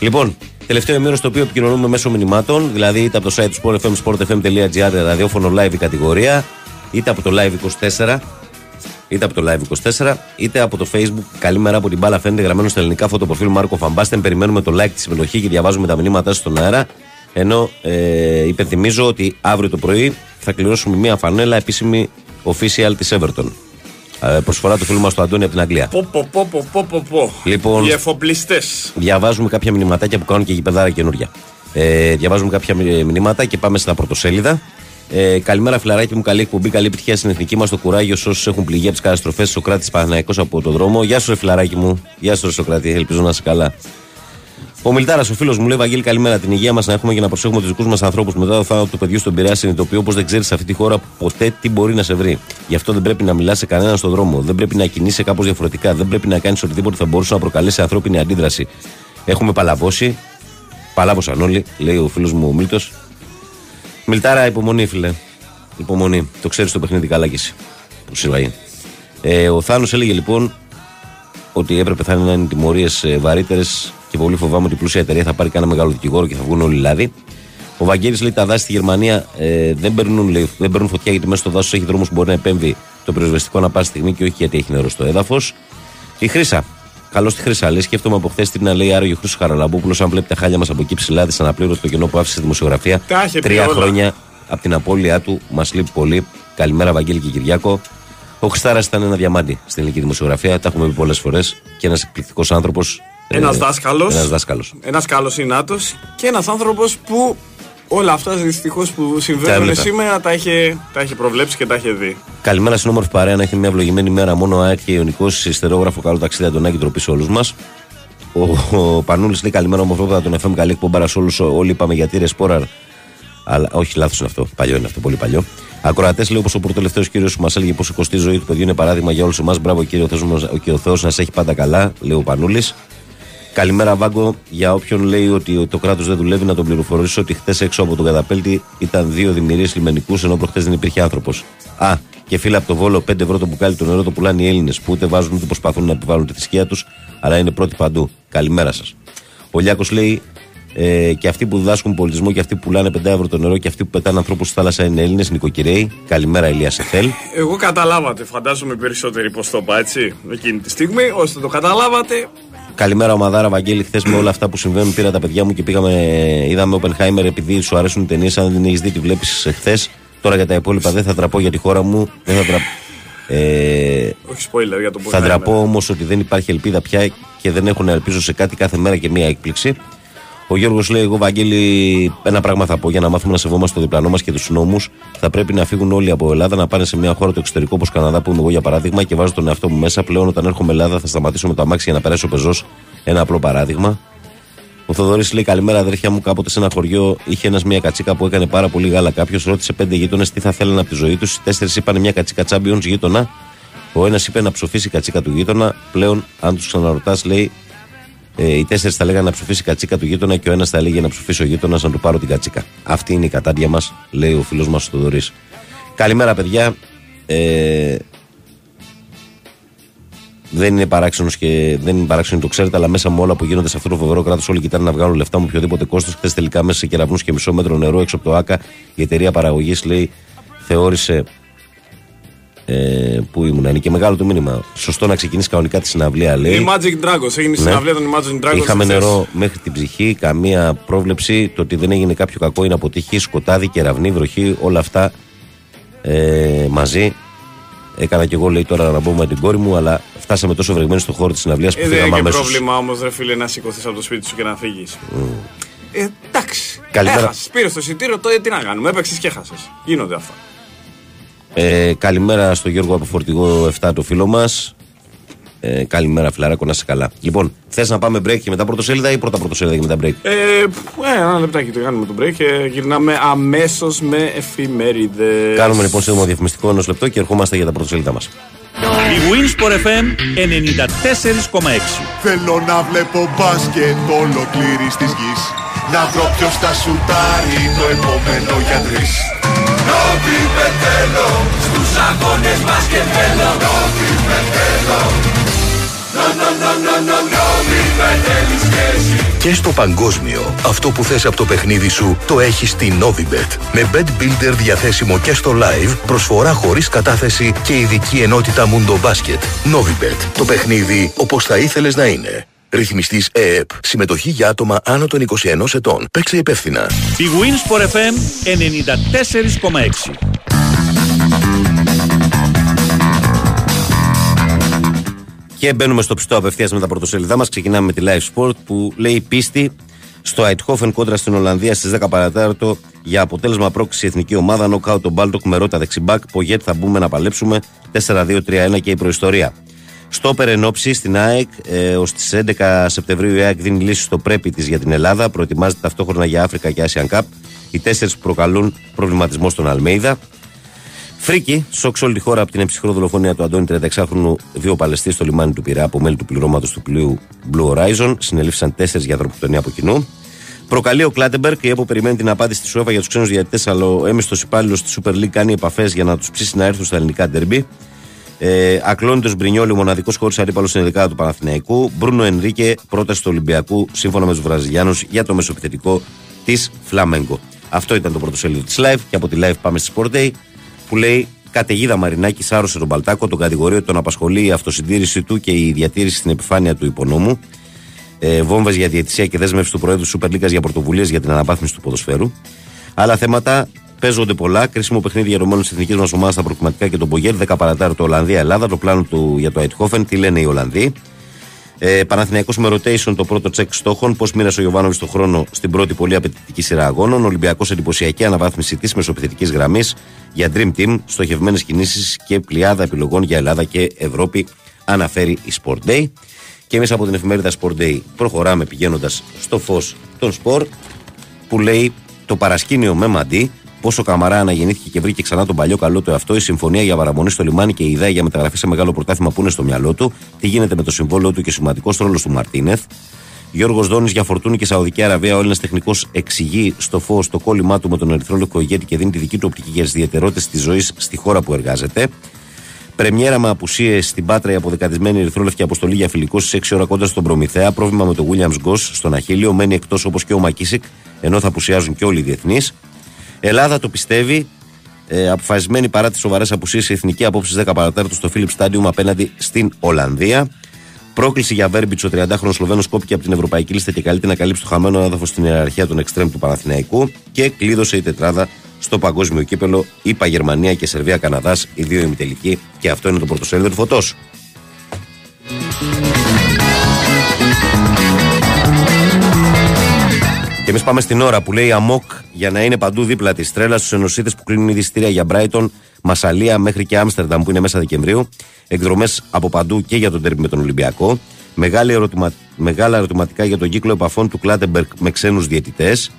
Λοιπόν, τελευταίο μέρο στο οποίο επικοινωνούμε μέσω μηνυμάτων, δηλαδή είτε από το site του sportfm, sportfm.gr, ραδιόφωνο live η κατηγορία, είτε από το live 24, είτε από το live 24, είτε από το facebook. Καλημέρα από την μπάλα φαίνεται γραμμένο στα ελληνικά φωτοπροφίλ Μάρκο Φαμπάστεν. Περιμένουμε το like, τη συμμετοχή και διαβάζουμε τα μηνύματά σας στον αέρα. Ενώ ε, υπενθυμίζω ότι αύριο το πρωί θα κληρώσουμε μια φανέλα επίσημη official της Everton. Ε, προσφορά του φίλου μας του Αντώνη από την Αγγλία. Πω, πω, πω, πω, πω, πω, πω. Λοιπόν- Οι εφοπλιστές. Διαβάζουμε κάποια μηνυματάκια που κάνουν και γηπεδάρα καινούρια. Ε, διαβάζουμε κάποια μη- μηνύματα και πάμε στα πρωτοσέλιδα. Ε, καλημέρα, φιλαράκι μου. Καλή εκπομπή. Καλή επιτυχία στην εθνική μας. Το κουράγιο σε όσους έχουν πληγεί από τις καταστροφές. Σοκράτης Παναναϊκό από το δρόμο. Γεια σου, ρε φιλαράκι μου. Γεια σου, ρε Σοκράτη. Ελπίζω να είσαι καλά. Ο Μιλτάρας, ο φίλος μου, λέει: Βαγγέλη, καλημέρα. Την υγεία μας να έχουμε και να προσέχουμε τους δικούς μας ανθρώπους. Μετά το θάνατο του παιδιού στον Πειραιά, συνειδητοποιώ πω δεν ξέρει σε αυτή τη χώρα ποτέ τι μπορεί να σε βρει. Γι' αυτό δεν πρέπει να μιλάς σε κανέναν στον δρόμο. Δεν πρέπει να κινείσαι κάπως διαφορετικά. Δεν πρέπει να κάνεις οτιδήποτε θα μπορούσε να προκαλέσει ανθρώπινη αντίδραση. Έχουμε παλαβώσει. Παλάβωσαν όλοι, λέει ο φίλος μου ο Μίλτος. Μιλτάρα, υπομονή, φίλε. Υπομονή. Το ξέρεις το παιχνίδι καλά κι εσύ. Που συμβαίνει. Ε, ο Θάνος έλεγε λοιπόν ότι έπρεπε θα είναι τιμωρίες βαρύτερες και πολύ φοβάμαι ότι η πλούσια εταιρεία θα πάρει κανένα μεγάλο δικηγόρο και θα βγουν όλοι λάδι. Ο Βαγγέλης λέει τα δάση στη Γερμανία ε, δεν, παίρνουν, λέει, δεν παίρνουν φωτιά γιατί μέσα στο δάσος έχει δρόμους που μπορεί να επέμβει το πυροσβεστικό να πάση στιγμή και όχι γιατί έχει νερό στο έδαφος. Η Χρήσα. Καλώς τη Χρήσα. Λέει, σκέφτομαι από χθες τι να λέει άραγε ο Χρήσο Χαραλαμπόπουλος. Αν βλέπει τα χάλια μας από εκεί ψηλά, δυσαναπλήρωτο το κενό που άφησε στη δημοσιογραφία. Τα είχε πει Τρία όλα. χρόνια από την απώλειά του μας λείπει πολύ. Καλημέρα, Βαγγέλη και Κυριάκο. Ο Χριστάρα ήταν ένα διαμάντι στην ελληνική δημοσιογραφία. Τα έχουμε πει πολλές φορές. Και ένας εκπληκτικός άνθρωπος. Ένας δάσκαλος. Ένας δάσκαλος. Ένας καλός συνάτος και ένας άνθρωπος που όλα αυτά δυστυχώς που Τα συμβαίνουν έβλεπε. σήμερα τα είχε, τα είχε προβλέψει και τα είχε δει. Καλημέρα στην όμορφη παρέα να έχει μια ευλογημένη μέρα. Μόνο ο ΑΕΚ και Ιωνικό ιστερόγραφο. Καλό ταξίδι, Αντωνάκη, ντροπή σε όλους μας. Ο, ο Πανούλης λέει καλημέρα ομορφόπεδα τον FM. Καλή εκπομπάρα σε όλους. Όλοι είπαμε γιατί ρε σπόραρ. Αλλά όχι, λάθος είναι αυτό. Παλιό είναι αυτό, πολύ παλιό. Ακροατές λέει όπως ο πρωτολευταίο κύριος που μας έλεγε πόσο κοστίζει η ζωή του παιδιού είναι παράδειγμα για όλους εμάς. Μπράβο κύριε ο Θεός μας- και ο Θεός να σε έχει πάντα καλά, λέει ο Πανούλης. Καλημέρα, Βάγκο. Για όποιον λέει ότι το κράτος δεν δουλεύει, να τον πληροφορήσω ότι χθες έξω από τον καταπέλτη ήταν δύο δημιουργίες λιμενικούς, ενώ προχθές δεν υπήρχε άνθρωπος. Α, και φίλε από το Βόλο, 5 ευρώ το μπουκάλι το νερό το πουλάνε οι Έλληνες που ούτε βάζουν ούτε προσπαθούν να επιβάλλουν τη θρησκεία τους, αλλά είναι πρώτοι παντού. Καλημέρα σας. Ο Λιάκος λέει ε, και αυτοί που διδάσκουν πολιτισμό και αυτοί που πουλάνε 5 ευρώ το νερό και αυτοί που πετάνε ανθρώπους στη θάλασσα είναι Έλληνες, νοικοκυρέοι. Καλημέρα, Ελία Σεφέλ. Εγώ καταλάβατε, φαντάζομαι περισσότεροι πως το είπα έτσι εκείνη τη στιγμή, ώστε το καταλάβατε. Καλημέρα, Ομαδάρα Βαγγέλη. Χθες με όλα αυτά που συμβαίνουν, πήρα τα παιδιά μου και πήγαμε, είδαμε Oppenheimer επειδή σου αρέσουν οι ταινίες. Αν δεν έχεις δει, τη βλέπεις χθες. Τώρα για τα υπόλοιπα δεν θα τραπώ για τη χώρα μου. Δεν θα τραπώ. Ε, Όχι spoiler για το θα Oppenheimer. ντραπώ όμως ότι δεν υπάρχει ελπίδα πια και δεν έχουν να ελπίζω σε κάτι κάθε μέρα και μία έκπληξη. Ο Γιώργος λέει: Εγώ, Βαγγέλη, ένα πράγμα θα πω για να μάθουμε να σεβόμαστε το διπλανό μας και τους νόμους. Θα πρέπει να φύγουν όλοι από Ελλάδα, να πάνε σε μια χώρα του εξωτερικού όπως Καναδά που είμαι εγώ για παράδειγμα και βάζω τον εαυτό μου μέσα. Πλέον, όταν έρχομαι Ελλάδα, θα σταματήσω με το αμάξι για να περάσει ο πεζός. Ένα απλό παράδειγμα. Ο Θοδωρής λέει: Καλημέρα, αδέρφια μου. Κάποτε σε ένα χωριό είχε ένας μια κατσίκα που έκανε πάρα πολύ γάλα. Κάποιος ρώτησε πέντε γείτονες τι θα θέλανε από τη ζωή τους. Οι τέσσερις είπαν μια κατσίκα Champions γείτονα. Ο ένας είπε να ψοφήσει η κατσίκα του γείτονα. Πλέον, αν τους ξαναρωτάς, λέει: ε, οι τέσσερις θα λέγανε να ψοφήσει η κατσίκα του γείτονα και ο ένας θα έλεγε να ψοφήσει ο γείτονας να του πάρω την κατσίκα. Αυτή είναι η κατάντια μας, λέει ο φίλος μας ο Θοδωρής. Καλημέρα, παιδιά. Ε, δεν είναι παράξενος και δεν είναι παράξενο, το ξέρετε, αλλά μέσα με όλα που γίνονται σε αυτό το φοβερό κράτος, όλοι κοιτάνε να βγάλουν λεφτά με οποιοδήποτε κόστος. Χθες τελικά μέσα σε κεραυνούς και μισό μέτρο νερό έξω από το ΑΚΑ, η εταιρεία παραγωγής λέει, θεώρησε. Ε, που ήμουν, είναι και μεγάλο το μήνυμα. Σωστό να ξεκινήσει κανονικά τη συναυλία, λέει. Η Magic Dragons, έγινε η Ναι. συναυλία των Imagine Dragons. Είχαμε χθες. νερό μέχρι την ψυχή, καμία πρόβλεψη. Το ότι δεν έγινε κάποιο κακό είναι αποτύχει, σκοτάδι, κεραυνή, βροχή, όλα αυτά ε, μαζί. Έκανα και εγώ λέει τώρα να μπω με την κόρη μου, αλλά φτάσαμε τόσο βρεγμένοι στο χώρο της συναυλίας που Ε, δεν φύγαμε είναι και αμέσως. πρόβλημα όμως, ρε φίλε, να σηκωθείς από το σπίτι σου και να φύγεις. Ε, εντάξει. Καλημέρα. Έχασες, πήρες το εισιτήριο, τώρα τι να κάνουμε. Έπαιξες και έχασες. Γίνονται αυτά. Ε, καλημέρα στο Γιώργο από Φορτηγό 7 το φίλο μας. Ε, καλημέρα, φιλαράκο, να είσαι καλά. Λοιπόν, θες να πάμε break και μετά πρωτοσέλιδα ή πρώτα πρωτοσέλιδα και μετά break; Ε, ε, ένα λεπτάκι το κάνουμε το break και γυρνάμε αμέσως με εφημερίδες. Κάνουμε λοιπόν σύντομο διαφημιστικό ενός λεπτό και ερχόμαστε για τα πρωτοσέλιδα μας. Η Winsport FM 94,6. Θέλω να βλέπω μπάσκετ ολοκλήρης της γης Να βρω ποιος θα σουτάρει το επόμενο για τρεις Νόβι πετέλο Στους αγώνες μπάσκετ θέλω Νόβι πετέλο Νο νο νο νο νο νόβι πετέλης και εσύ Και στο παγκόσμιο, αυτό που θες από το παιχνίδι σου το έχεις στη Novibet. Με Bet Builder διαθέσιμο και στο live, προσφορά χωρίς κατάθεση και ειδική ενότητα Mundo Basket. Novibet. Το παιχνίδι όπως θα ήθελες να είναι. Ρυθμιστής ΕΕΠ. Συμμετοχή για άτομα άνω των 21 ετών. Παίξε υπεύθυνα. Η Wins for FM 94,6. Και μπαίνουμε στο πιστό απευθείας με τα πρωτοσέλιδά μας. Ξεκινάμε με τη Live Sport που λέει πίστη στο Αιτχόφεν κόντρα στην Ολλανδία στις 10 παρατέταρτο για αποτέλεσμα πρόκληση εθνική ομάδα. Νοκάου τον Μπάλτοκ με ρότα δεξιμπάκ. Πογέτ θα μπούμε να παλέψουμε 4-2-3-1 και η προϊστορία. Στο Περενόψη στην ΑΕΚ, ε, ως τις 11 Σεπτεμβρίου η ΑΕΚ δίνει λύση στο πρέπει της για την Ελλάδα. Προετοιμάζεται ταυτόχρονα για Αφρικα και Asian Cup. Οι τέσσερις που προκαλούν προβληματισμό στον Αλμέιδα. Φρίκη, σοκ σε όλη τη χώρα από την εμψυχρό δολοφονία του Αντώνη 36χρονου βιοπαλαιστή στο λιμάνι του Πειραιά από μέλη του πληρώματος του πλοίου Blue Horizon. Συνελήφθησαν τέσσερις για ανθρωποκτονία από κοινού. Προκαλεί ο Κλάτεμπερκ, η ΕΠΟ περιμένει την απάντηση της UEFA για τους ξένους διαιτητές, αλλά ο έμιστος υπάλληλος της Super League κάνει επαφές για να τους ψήσει να έρθουν στα ελληνικά ντερμπι. Ε, Ακλόνητο Μπρινιόλη, ο μοναδικός χώρο αντίπαλος στην ειδικά του Παναθηναϊκού. Μπρούνο Ενρίκε, πρόταση του Ολυμπιακού, σύμφωνα με τους Βραζιλιάνους, για το μεσοπιθετικό της Φλαμέγκο. Αυτό ήταν το πρώτο σελίδο της Live και από τη Live πάμε στη Sport Day που λέει Καταιγίδα Μαρινάκη σάρωσε τον Παλτάκο, τον κατηγορεί ότι τον απασχολεί η αυτοσυντήρηση του και η διατήρηση στην επιφάνεια του υπονόμου. Ε, Βόμβες για διαιτησία και δέσμευση του Προέδρου Σούπερ Λίγκα για πρωτοβουλίες για την αναβάθμιση του ποδοσφαίρου. Άλλα θέματα παίζονται πολλά. Κρίσιμο παιχνίδι για το μέλλον της εθνικής μας ομάδας στα προκριματικά και τον Πογέλ. 10 παρατάρτο Ολλανδία-Ελλάδα. Το πλάνο του για το Αιτχόφεν. Τι λένε οι Ολλανδοί; Ε, Παναθηναϊκός με rotation το πρώτο τσεκ στόχων. Πώς μοίρασε ο Γιωβάνοβι στον χρόνο στην πρώτη πολύ απαιτητική σειρά αγώνων. Ολυμπιακός εντυπωσιακή αναβάθμιση της μεσοπιθετική γραμμής για Dream Team. Στοχευμένες κινήσεις και πλειάδα επιλογών για Ελλάδα και Ευρώπη. Αναφέρει η Sport Day. Και εμείς από την εφημερίδα Sport Day προχωράμε πηγαίνοντας στο φως των σπορ που λέει το παρασκήνιο με μαντί. Πόσο Καμαρά αναγεννήθηκε και βρήκε ξανά τον παλιό καλό του εαυτό, η συμφωνία για παραμονή στο λιμάνι και η ιδέα για μεταγραφή σε μεγάλο πρωτάθλημα που είναι στο μυαλό του, τι γίνεται με το συμβόλαιο του και σημαντικός ρόλος του Μαρτίνεθ. Γιώργος Δόνης για φορτούνη και Σαουδική Αραβία. Ο Έλληνας τεχνικός εξηγεί στο φω το κόλλημά του με τον Ερυθρόλογο ηγέτη και δίνει τη δική του οπτική για τις ιδιαιτερότητες της ζωής στη χώρα που εργάζεται. Πρεμιέρα με απουσίες στην Πάτρα η αποδεκατισμένη Ερυθρόλευκη αποστολή για φιλικό στις 6 ώρα κοντά στον Προμηθέα. Πρόβλημα με τον Williams Goss στον Αχίλιο. Μένει εκτός όπως και ο Μακίσικ, ενώ θα απουσιάζουν και όλοι οι διεθνείς. Ελλάδα το πιστεύει. Ε, αποφασισμένη παρά τις σοβαρές απουσίες η εθνική απόψη 10 παρατέταρτο στο Philips Stadium απέναντι στην Ολλανδία. Πρόκληση για Βέρμπιτ, ο 30χρονο Σλοβαίνο κόπηκε από την Ευρωπαϊκή Λίστα και καλείται να καλύψει το χαμένο έδαφο στην ιεραρχία των εξτρέμ του Παναθηναϊκού και κλείδωσε η τετράδα στο παγκόσμιο κύπελο. Είπα Γερμανία και Σερβία Καναδά, οι δύο ημιτελικοί. Και αυτό είναι το πρωτοσέλιδο του φωτός. Και εμείς πάμε στην ώρα που λέει Αμόκ για να είναι παντού δίπλα της τρέλας στους ενωσίτες που κλείνουν ήδη εισιτήρια για Μπράιτον, Μασαλία μέχρι και Άμστερνταμ που είναι μέσα Δεκεμβρίου. Εκδρομές από παντού και για τον τέρμι με τον Ολυμπιακό. Μεγάλη ερωτημα... Μεγάλα ερωτηματικά για τον κύκλο επαφών του Κλάτεμπερκ με ξένους διαιτητές.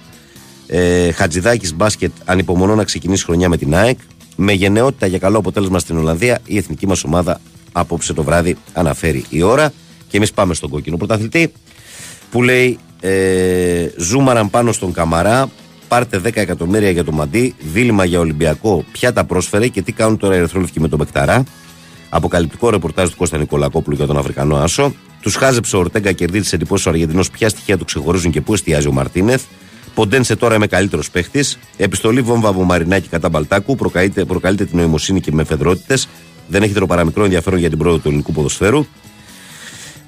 Ε, Χατζηδάκης μπάσκετ ανυπομονώ να ξεκινήσει χρονιά με την ΑΕΚ. Με γενναιότητα για καλό αποτέλεσμα στην Ολλανδία, η εθνική μας ομάδα απόψε το βράδυ αναφέρει η ώρα. Και εμείς πάμε στον κόκκινο πρωταθλητή που λέει ε, ζούμαραν πάνω στον Καμαρά. Πάρτε 10 εκατομμύρια για το Μαντί. Δίλημα για Ολυμπιακό. Ποια τα πρόσφερε και τι κάνουν τώρα οι Ερυθρόλευκοι με τον Μπεκταρά. Αποκαλυπτικό ρεπορτάζ του Κώστα Νικολακόπουλου για τον Αφρικανό Άσο. Τους χάζεψε ο Ορτέγκα κερδί τη εντυπώσει ο Αργεντινός. Ποια στοιχεία του ξεχωρίζουν και πού εστιάζει ο Μαρτίνεθ. Ποντένσε τώρα είμαι καλύτερος παίχτης. Επιστολή βόμβα από Μαρινάκη κατά Μπαλτάκου. Προκαλείται, προκαλείται την νοημοσύνη και με φεδρότητες. Δεν έχει παραμικρό ενδιαφέρον για την πρόοδο του ελληνικού ποδοσφαίρου.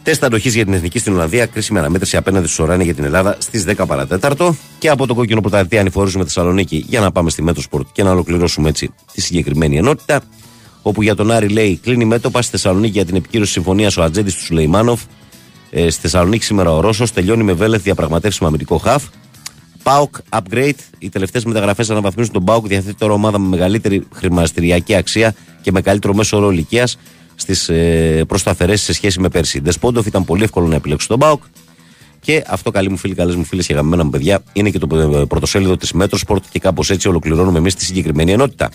Τεστ αντοχής για την εθνική στην Ολλανδία. Κρίσιμη αναμέτρηση απέναντι στους Οράνιε για την Ελλάδα στις 10 παρά τέταρτο. Και από το κόκκινο πρωταθλητή ανηφορίζουμε Θεσσαλονίκη για να πάμε στη Μέτρο Σπορτ και να ολοκληρώσουμε έτσι τη συγκεκριμένη ενότητα. Όπου για τον Άρη λέει κλείνει μέτωπα στη Θεσσαλονίκη για την επικύρωση συμφωνίας ο Ατζέντης του Σουλεϊμάνοφ. Ε, στη Θεσσαλονίκη σήμερα ο Ρώσος τελειώνει με Βέλεθ διαπραγματεύσιμο αμυντικό χαφ. Πάοκ upgrade. Οι τελευταίες μεταγραφές αναβαθμίζουν τον Πάοκ. Διαθέτει τώρα ομάδα με μεγαλύτερη χρηματιστηριακή αξία και με καλύτερο μέσο όρο ηλικίας στις ε, προσταθερές σε σχέση με πέρσι. Ντεσπόντοφ ήταν πολύ εύκολο να επιλέξει τον Πάοκ. Και αυτό, καλοί μου φίλοι, καλές μου φίλες και αγαπημένα μου παιδιά, είναι και το ε, πρωτοσέλιδο της Μέτροσπορτ και κάπως έτσι ολοκληρώνουμε εμείς τη συγκεκριμένη ενότητα.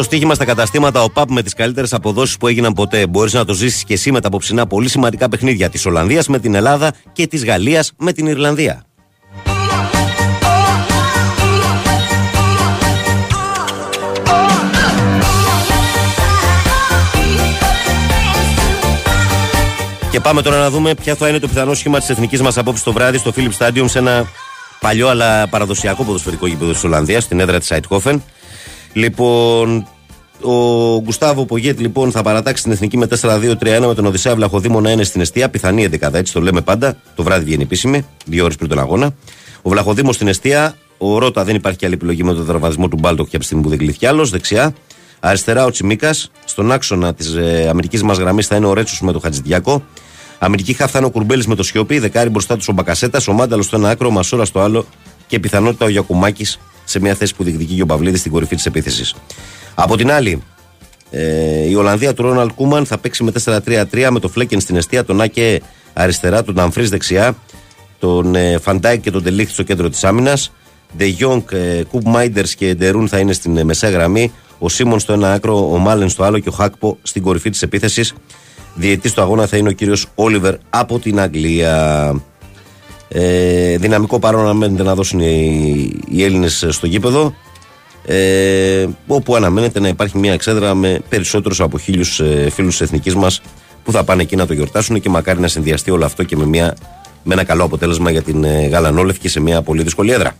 Ζει το στοίχημα στα καταστήματα ο ΠΑΠ με τις καλύτερες αποδόσεις που έγιναν ποτέ. Μπορείς να το ζήσεις και εσύ με τα απόψινά πολύ σημαντικά παιχνίδια της Ολλανδίας με την Ελλάδα και της Γαλλίας με την Ιρλανδία. Και πάμε τώρα να δούμε ποια θα είναι το πιθανό σχήμα της εθνικής μας απόψης το βράδυ στο Philips Stadium σε ένα παλιό αλλά παραδοσιακό ποδοσφαιρικό γήπεδο της Ολλανδίας, στην έδρα της Αιτχόφεν. Λοιπόν, ο Γκουστάβο Πογέτ λοιπόν θα παρατάξει την εθνική με 4-2-3-1 με τον Οδυσσέα Βλαχοδήμο να είναι στην αιστεία. Πιθανή 11 έτσι το λέμε πάντα. Το βράδυ βγαίνει επίσημη, δύο ώρες πριν τον αγώνα. Ο Βλαχοδήμος στην αιστεία. Ο Ρότα δεν υπάρχει και άλλη επιλογή με τον δραβαδισμό του Μπάλτοκ και από τη στιγμή που δεν κλείθηκε άλλος. Δεξιά. Αριστερά ο Τσιμίκας. Στον άξονα της ε, αμερικής μας γραμμής θα είναι ο Ρέτσος με τον Χατζηδιάκο. Αμερική χαφ θα είναι ο Κουρμπέλης με το Σιωπή. Δεκάρι μπροστά του ο Μπακασέτας. Ο Μάνταλος στο ένα άκρο. Ο Μασόρας στο άλλο. Και πιθανότητα ο Γιακουμάκης σε μια θέση που διεκδικεί και ο Παυλίδης στην κορυφή της επίθεσης. Από την άλλη, ε, η Ολλανδία του Ρόναλτ Κούμαν θα παίξει με 4-3-3 με το Φλέκεν στην εστία, τον Άκε αριστερά, τον Νταμφρίς δεξιά, τον ε, Φαν Ντάικ και τον Ντε Λιχτ στο κέντρο της άμυνας. Ντε Γιόνγκ, ε, Κουπμάινερς και Ντε Ρουν θα είναι στην ε, μεσαία γραμμή. Ο Σίμον στο ένα άκρο, ο Μάλεν στο άλλο και ο Γκάκπο στην κορυφή της επίθεσης. Διαιτητής του αγώνα θα είναι ο κύριος Όλιβερ από την Αγγλία. Ε, δυναμικό παρόν αναμένεται να δώσουν οι, οι Έλληνες στο γήπεδο. Ε, όπου αναμένεται να υπάρχει μια εξέδρα με περισσότερους από χίλιους ε, φίλους της εθνικής μας που θα πάνε εκεί να το γιορτάσουν και μακάρι να συνδυαστεί όλο αυτό και με, μια, με ένα καλό αποτέλεσμα για την ε, Γαλανόλευκη σε μια πολύ δύσκολη έδρα.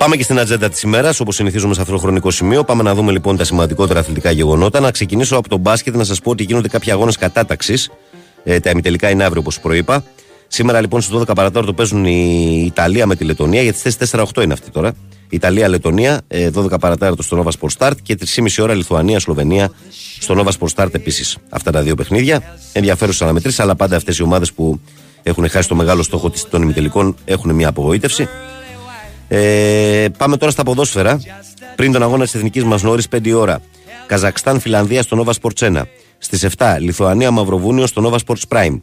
Πάμε και στην ατζέντα της ημέρας, όπως συνηθίζουμε σε αυτό το χρονικό σημείο. Πάμε να δούμε λοιπόν τα σημαντικότερα αθλητικά γεγονότα. Να ξεκινήσω από το μπάσκετ, να σας πω ότι γίνονται κάποια αγώνες κατάταξης. Ε, τα ημιτελικά είναι αύριο, όπως προείπα. Σήμερα λοιπόν στις 12 παρατέταρτο παίζουν η Ιταλία με τη Λετωνία, γιατί θέσει 4-8 είναι αυτή τώρα. Ιταλία-Λετωνία, ε, 12 παρατέταρτο στο Nova Sport Start και 3,5 ώρα Λιθουανία-Σλοβενία στο Nova Sport Start επίσης. Αυτά τα δύο παιχνίδια. Ενδιαφέρουσα αναμετρήσει, αλλά πάντα αυτές οι ομάδες που έχουν χάσει το μεγάλο στόχο της- των ημιτελικών έχουν μια απογοήτευση. Ε, πάμε τώρα στα ποδόσφαιρα. Πριν τον αγώνα της εθνικής μας νωρίς 5 η ώρα. Καζακστάν-Φιλανδία στο Nova Sports 1. Στις 7 Λιθουανία-Μαυροβούνιο στο Nova Sports Prime.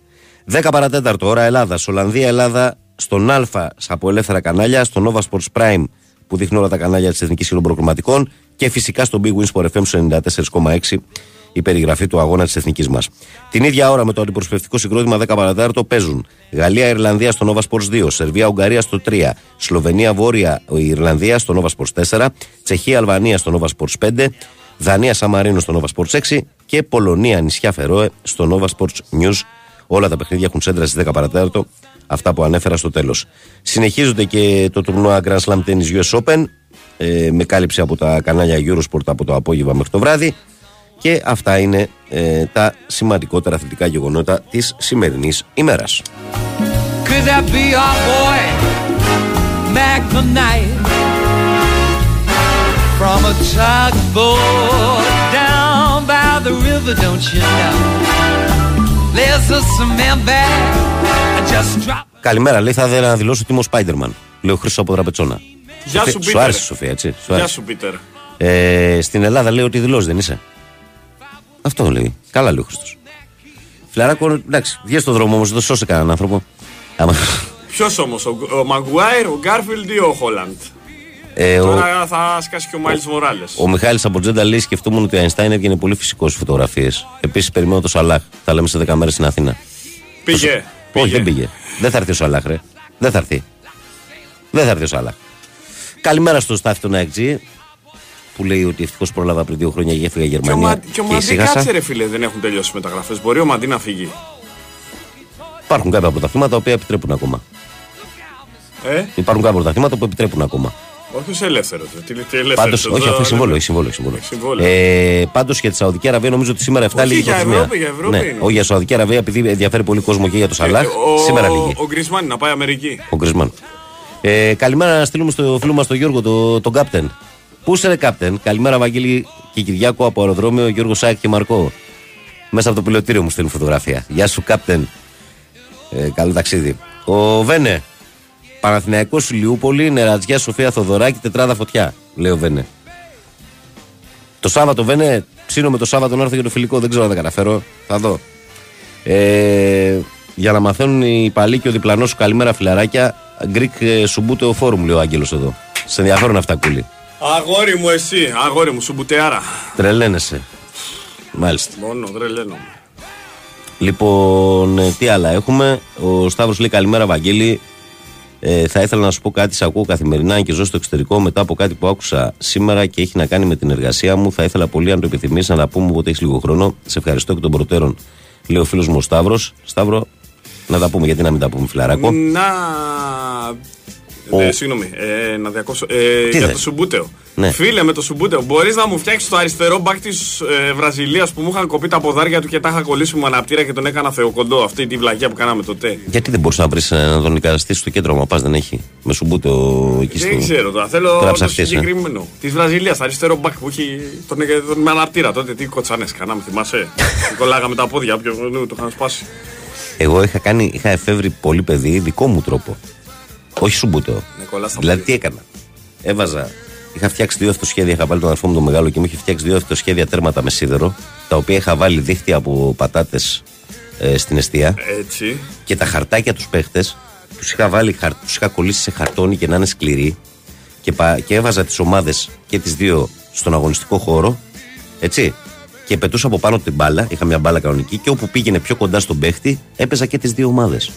10 παρατέταρτο ώρα Ελλάδας. Ολλανδία-Ελλάδα στον Α από ελεύθερα κανάλια. Στο Nova Sports Prime που δείχνει όλα τα κανάλια της Εθνικής Χιλομπροκροματικών. Και φυσικά στο Big Win Sport FM στο 94,6 η περιγραφή του αγώνα της εθνικής μας. Την ίδια ώρα με το αντιπροσωπευτικό συγκρότημα 10 παρατέταρτο παίζουν Γαλλία-Ιρλανδία στο Nova Sports 2, Σερβία-Ουγγαρία στο 3, Σλοβενία-Βόρεια Ιρλανδία στο Nova Sports 4, Τσεχία-Αλβανία στο Nova Sports 5, Δανία-Σαμαρίνο στο Nova Sports 6 και Πολωνία-Νησιά Φερόε στο Nova Sports News. Όλα τα παιχνίδια έχουν σέντρα στις 10 παρατέταρτο. Αυτά που ανέφερα στο τέλος. Συνεχίζονται και το τουρνουά Grand Slam Tennis US Open ε, με κάλυψη από τα κανάλια Eurosport από το απόγευμα μέχρι το βράδυ. Και αυτά είναι ε, τα σημαντικότερα αθλητικά γεγονότα της σημερινής ημέρας. Could that be our boy, Mac the Knight? From a tugboat down by the river, don't you know? There's a cement bag, I just dropped. Καλημέρα, λέει, θα ήθελα να δηλώσω ότι είμαι ο Spider-Man. Λέει ο Χρήστος από Δραπετσόνα. Γεια Σοφία- σου, Σου Πίτερ. άρεσε, Σοφία, έτσι. Σου Γεια άρεσε. σου, Πίτερ. Ε, στην Ελλάδα λέει ό,τι δηλώσεις, δεν είσαι. Αυτό λέει. Καλά λέει ο Χρήστος. Φιλαράκο, εντάξει, βγες στον δρόμο όμως, δεν σώσε κανέναν άνθρωπο. Άμα- Ποιος όμως, ο, ο Μαγκουάιρ, ο Γκάρφιλντ ή ο Χόλαντ; Ε, ο, Τώρα θα σκάσει και ο Μάιλς Μοράλες. ο Μιχάλης από Τζέντα λέει: Σκεφτούμουν ότι ο Αϊνστάιν έβγαινε πολύ φυσικός στις φωτογραφίες. Επίσης, περιμένω το Σαλάχ. Θα λέμε σε 10 μέρες στην Αθήνα. Πήγε. Όχι, δεν πήγε. Δεν θα έρθει ο Σαλάχ, ρε. Δεν θα έρθει. Δεν θα έρθει ο Σαλάχ. Καλημέρα στο Στάθη τον ΑΕΚΤΖΙ που λέει ότι ευτυχώς πρόλαβα πριν δύο χρόνια και έφυγα Και ο, Γερμανία. Μα, και ο Μαντί ησύχασα. κάτσε ρε φίλε, δεν έχουν τελειώσει οι μεταγραφές. Μπορεί ο Μαντί να φύγει. Υπάρχουν κάποια πρωταθλήματα τα οποία επιτρέπουν ακόμα. Ε, Υπάρχουν κάποια πρωταθλήματα που επιτρέπουν ακόμα. όχι ως ελεύθερος. Τι, τι ελεύθερος. Πάντως, όχι, αφού έχει συμβόλαιο. Έχει συμβόλαιο. έχει συμβόλαιο. συμβόλαιο. Ε, Πάντως για τη Σαουδική Αραβία νομίζω ότι σήμερα 7 Όχι, λίγη για προθεσμία. Ευρώπη, για Ευρώπη ναι, είναι. όχι για Σαουδική Αραβία επειδή ενδιαφέρει πολύ κόσμο και για το Σαλάχ. ο, Σήμερα λίγη. Ο Γκρισμάνι να πάει Αμερική. Ο Γκρισμάν. Ε, καλημέρα να στείλουμε στο φίλο μας τον Γιώργο, τον το Κάπτεν. Πού είσαι, ρε Κάπτεν; Καλημέρα, Βαγγέλη και Κυριάκο από αεροδρόμιο Γιώργο Σάικ και Μαρκό. Μέσα από το πιλωτήριο μου στέλνουν φωτογραφία. Γεια σου, Κάπτεν. Ε, καλό ταξίδι. Ο Βένε. Παναθηναϊκός Ηλιούπολη, Νερατζιά Σοφία Θοδωράκη, τετράδα φωτιά. Λέει ο Βένε. Το Σάββατο, Βένε, ψήνω με το Σάββατο να έρθω για το φιλικό. Δεν ξέρω αν θα καταφέρω. Θα δω. Ε, για να μαθαίνουν οι παλιοί και ο διπλανός σου καλημέρα φιλαράκια. Greek ε, Σουμπούτεο Forum, λέει ο Άγγελος εδώ. Σε ενδιαφέρον αυτά, κούλι. Αγόρι μου εσύ, αγόρι μου, σου μπουτεάρα. Τρελαίνεσαι. Μάλιστα. Μόνο τρελαίνω. Λοιπόν, ε, τι άλλα έχουμε; Ο Σταύρος λέει καλημέρα, Βαγγέλη. Ε, θα ήθελα να σου πω κάτι. Σε ακούω καθημερινά και ζω στο εξωτερικό μετά από κάτι που άκουσα σήμερα και έχει να κάνει με την εργασία μου. Θα ήθελα πολύ, αν το επιθυμείς, να τα πούμε όποτε έχεις λίγο χρόνο. Σε ευχαριστώ και των προτέρων, λέει ο φίλος μου ο Σταύρος. Σταύρο, να τα πούμε, γιατί να μην τα πούμε, φιλαράκο. Να. Ο- Ε, συγγνώμη, ε, να διακόψω. Ε, Τι για θες; το Σουμπούτεο. Ναι. Φίλε, με το Σουμπούτεο, μπορείς να μου φτιάξεις το αριστερό μπακ της ε, Βραζιλίας που μου είχαν κοπεί τα ποδάρια του και τα είχα κολλήσει με αναπτήρα και τον έκανα θεοκοντό. Αυτή τη βλακιά που κάναμε τότε. Γιατί δεν μπορούσε να βρεις να τον εικαστήσει στο κέντρο, μα πας δεν έχει. Με σουμπούτο εκεί στο. Δεν ξέρω τώρα. Θέλω Τώρα το ψαχτείς, ε. συγκεκριμένο. Της Βραζιλίας, αριστερό μπακ που έχει τον, τον με αναπτήρα τότε. Τι κοτσάνες κάναμε, θυμάσαι; Του (laughs) Κολλάγαμε τα πόδια, όποιο νου, το είχαν σπάσει. Εγώ είχα, κάνει, είχα εφεύρει πολύ παιδί δικό μου τρόπο. Όχι σουμπούτο. Ναι, κολλάς τα Δηλαδή τι έκανα. Έβαζα. Είχα φτιάξει δύο αυτοσχέδια. Είχα βάλει τον αδερφό μου το μεγάλο και μου είχε φτιάξει δύο αυτοσχέδια τέρματα με σίδερο. Τα οποία είχα βάλει δίχτυα από πατάτες ε, στην αιστεία. Έτσι. Και τα χαρτάκια τους παίχτες τους είχα, βάλει, χαρ- τους είχα κολλήσει σε χαρτόνι και να είναι σκληροί. Και, πα- και έβαζα τις ομάδες και τις δύο στον αγωνιστικό χώρο. Έτσι. Και πετούσα από πάνω την μπάλα. Είχα μια μπάλα κανονική. Και όπου πήγαινε πιο κοντά στον παίχτη, έπαιζα και τις δύο ομάδες.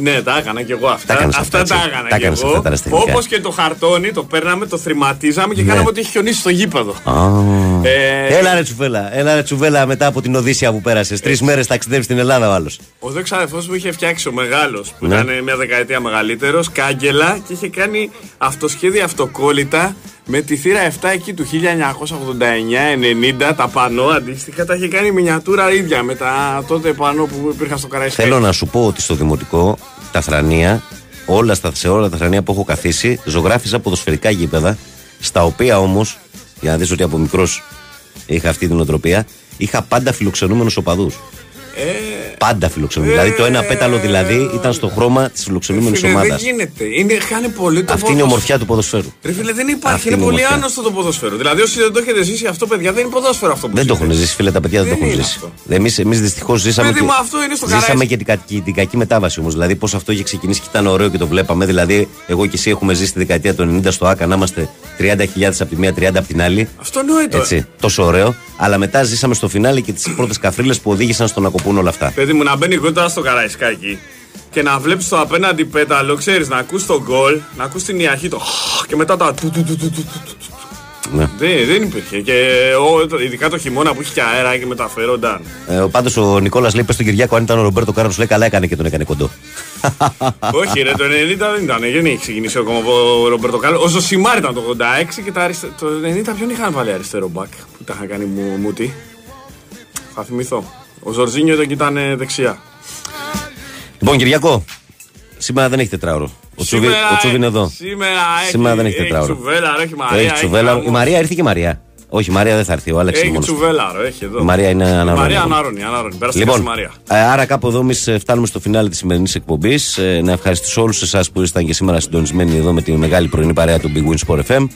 Ναι, τα έκανα και εγώ αυτά. Τα έκανες αυτά, αυτά έτσι. τα έκανα Τα και έκανες εγώ. αυτά τα αεραστεχνικά. Όπως και το χαρτόνι, το παίρναμε, το θρηματίζαμε και Ναι. κάναμε ότι έχει χιονίσει στο γήπεδο. Α. Ε, Έλα ρε τσουβέλα, έλα ρε τσουβέλα μετά από την Οδύσσια που πέρασες. Τρεις μέρες ταξιδεύεις στην Ελλάδα ο άλλος. Ο δε ξαδερφό μου είχε φτιάξει ο μεγάλος, που Ναι. ήταν μια δεκαετία μεγαλύτερος, κάγκελα και είχε κάνει αυτοσχέδια αυτοκόλλητα με τη θύρα 7 εκεί του 1989-90. Τα πανό αντίστοιχα τα είχε κάνει μινιατούρα ίδια με τα τότε πανό που υπήρχαν στο Καραϊσκάκι. Θέλω να σου πω ότι στο δημοτικό τα θρανία, όλα στα, σε όλα τα θρανία που έχω καθίσει, ζωγράφιζα ποδοσφαιρικά γήπεδα, στα οποία όμως, για να δεις ότι από μικρός είχα αυτή την οτροπία, είχα πάντα φιλοξενούμενους οπαδούς. Πάντα φιλοξενούμενου. δηλαδή το ένα πέταλο δηλαδή ήταν στο χρώμα της φιλοξενούμενης Φίλε, ομάδας. δεν γίνεται. Είναι, χάνει πολύ το Αυτή είναι η ποδόσφαιρο. ομορφιά του ποδοσφαίρου. Ρε φίλε, δεν υπάρχει. Αυτή είναι είναι η πολύ ομορφιά. άνοστο το ποδόσφαιρο. Δηλαδή, όσοι δεν το έχετε ζήσει αυτό, παιδιά, δεν είναι ποδόσφαιρο αυτό που Δεν το ζείτε. έχουν ζήσει, φίλε, τα παιδιά δεν, Δεν το έχουν είναι ζήσει. αυτό. Εμείς εμείς δυστυχώς ζήσαμε, Παιδί και, μου, αυτό είναι στο ζήσαμε Καράισι. και την, κακή- την κακή μετάβαση όμως. Δηλαδή, πώς αυτό είχε ξεκινήσει και ήταν ωραίο και το βλέπαμε. Δηλαδή, εγώ και εσύ έχουμε ζήσει τη δεκαετία του 90 στο ΑΚΑ να είμαστε 30.000 από τη μία, 30 από την άλλη. Αυτό εννοείται. Έτσι, τόσο ωραίο. Αλλά μετά ζήσαμε στο φινάλε και τις πρώτες καφρίλες που οδήγησαν στο να κοπούν όλα αυτά. Παιδί μου, να μπαίνει κοντά στο Καραϊσκάκη και να βλέπεις το απέναντι πέταλο, ξέρεις, να ακούς το γκολ, να ακούς την ιαχή το και μετά τα του του του του του του. Ναι. Δεν, δεν υπήρχε. Και ο, το- ειδικά το χειμώνα που είχε και αέρα και μεταφέρονταν. Ε, Πάντως ο Νικόλας λέει: Πες στον Κυριάκο, αν ήταν ο Ρομπέρτο Κάρλος, λέει καλά έκανε και τον έκανε κοντό. (laughs) Όχι, ρε, το 90 δεν ήταν. Δεν είχε ξεκινήσει ακόμα ο Ρομπέρτο Κάρλος. Ο Ζωσιμάρ ήταν το 86 και τα αριστε... το 90 ποιον είχαν βάλει αριστερό μπακ που τα είχαν κάνει μου, μούτι. Θα θυμηθώ. Ο Ζορζίνιο ήταν και ήταν ε, δεξιά. Λοιπόν, Κυριακό, σήμερα δεν έχει τετράωρο. Ο Τσούβι, Σήμερα ο Τσούβι είναι έχει- εδώ. Σήμερα έχει, Σήμερα δεν έχει έχει τετράωρο. τσουβέλα, ρε, έχει Μαρία. Έχει τσουβέλα. χαμός. Η Μαρία ήρθε και η Μαρία. Όχι, η Μαρία δεν θα έρθει. Ο Άλεξ είναι Έχει μόνος του. τσουβέλα, ρε, έχει εδώ. Η Μαρία είναι Η ανάρρωνη. Μαρία ανάρρωνη, ανάρρωνη. Πέρασε Λοιπόν, και στη Μαρία. ε, άρα κάπου εδώ εμείς φτάνουμε στο φινάλε της σημερινής εκπομπής. Να ευχαριστήσω όλους εσάς που ήσασταν και σήμερα συντονισμένοι εδώ με τη μεγάλη πρωινή παρέα του Big Win Sport FM.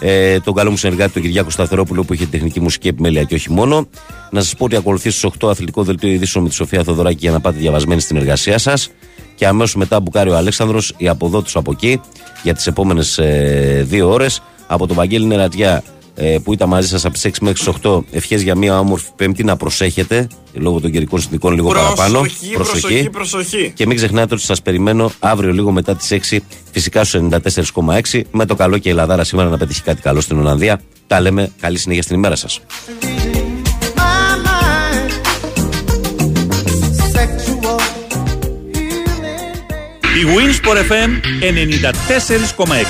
Ε, τον καλό μου συνεργάτη τον Κυριάκο Σταθερόπουλο που είχε τεχνική μουσική επιμέλεια και όχι μόνο. Να σας πω ότι ακολουθεί στις 8 αθλητικό δελτίο ειδήσεων με τη Σοφία Θοδωράκη για να πάτε διαβασμένοι στην εργασία σας. Και αμέσως μετά μπουκάρει ο Αλέξανδρος, η από εδώ του από εκεί, για τις επόμενες ε, δύο ώρες. Από τον Βαγγέλη Νερατιά ε, που ήταν μαζί σας από τις 6 μέχρι τις 8. Ευχές για μια όμορφη Πέμπτη να προσέχετε λόγω των καιρικών συνθηκών λίγο παραπάνω. Προσοχή, προσοχή, προσοχή. Και μην ξεχνάτε ότι σας περιμένω αύριο λίγο μετά τις 6, φυσικά στους 94,6. Με το καλό και η Ελλαδάρα σήμερα να πετύχει κάτι καλό στην Ολλανδία. Τα λέμε. Καλή συνέχεια στην ημέρα σας. Η Winsport FM 94,6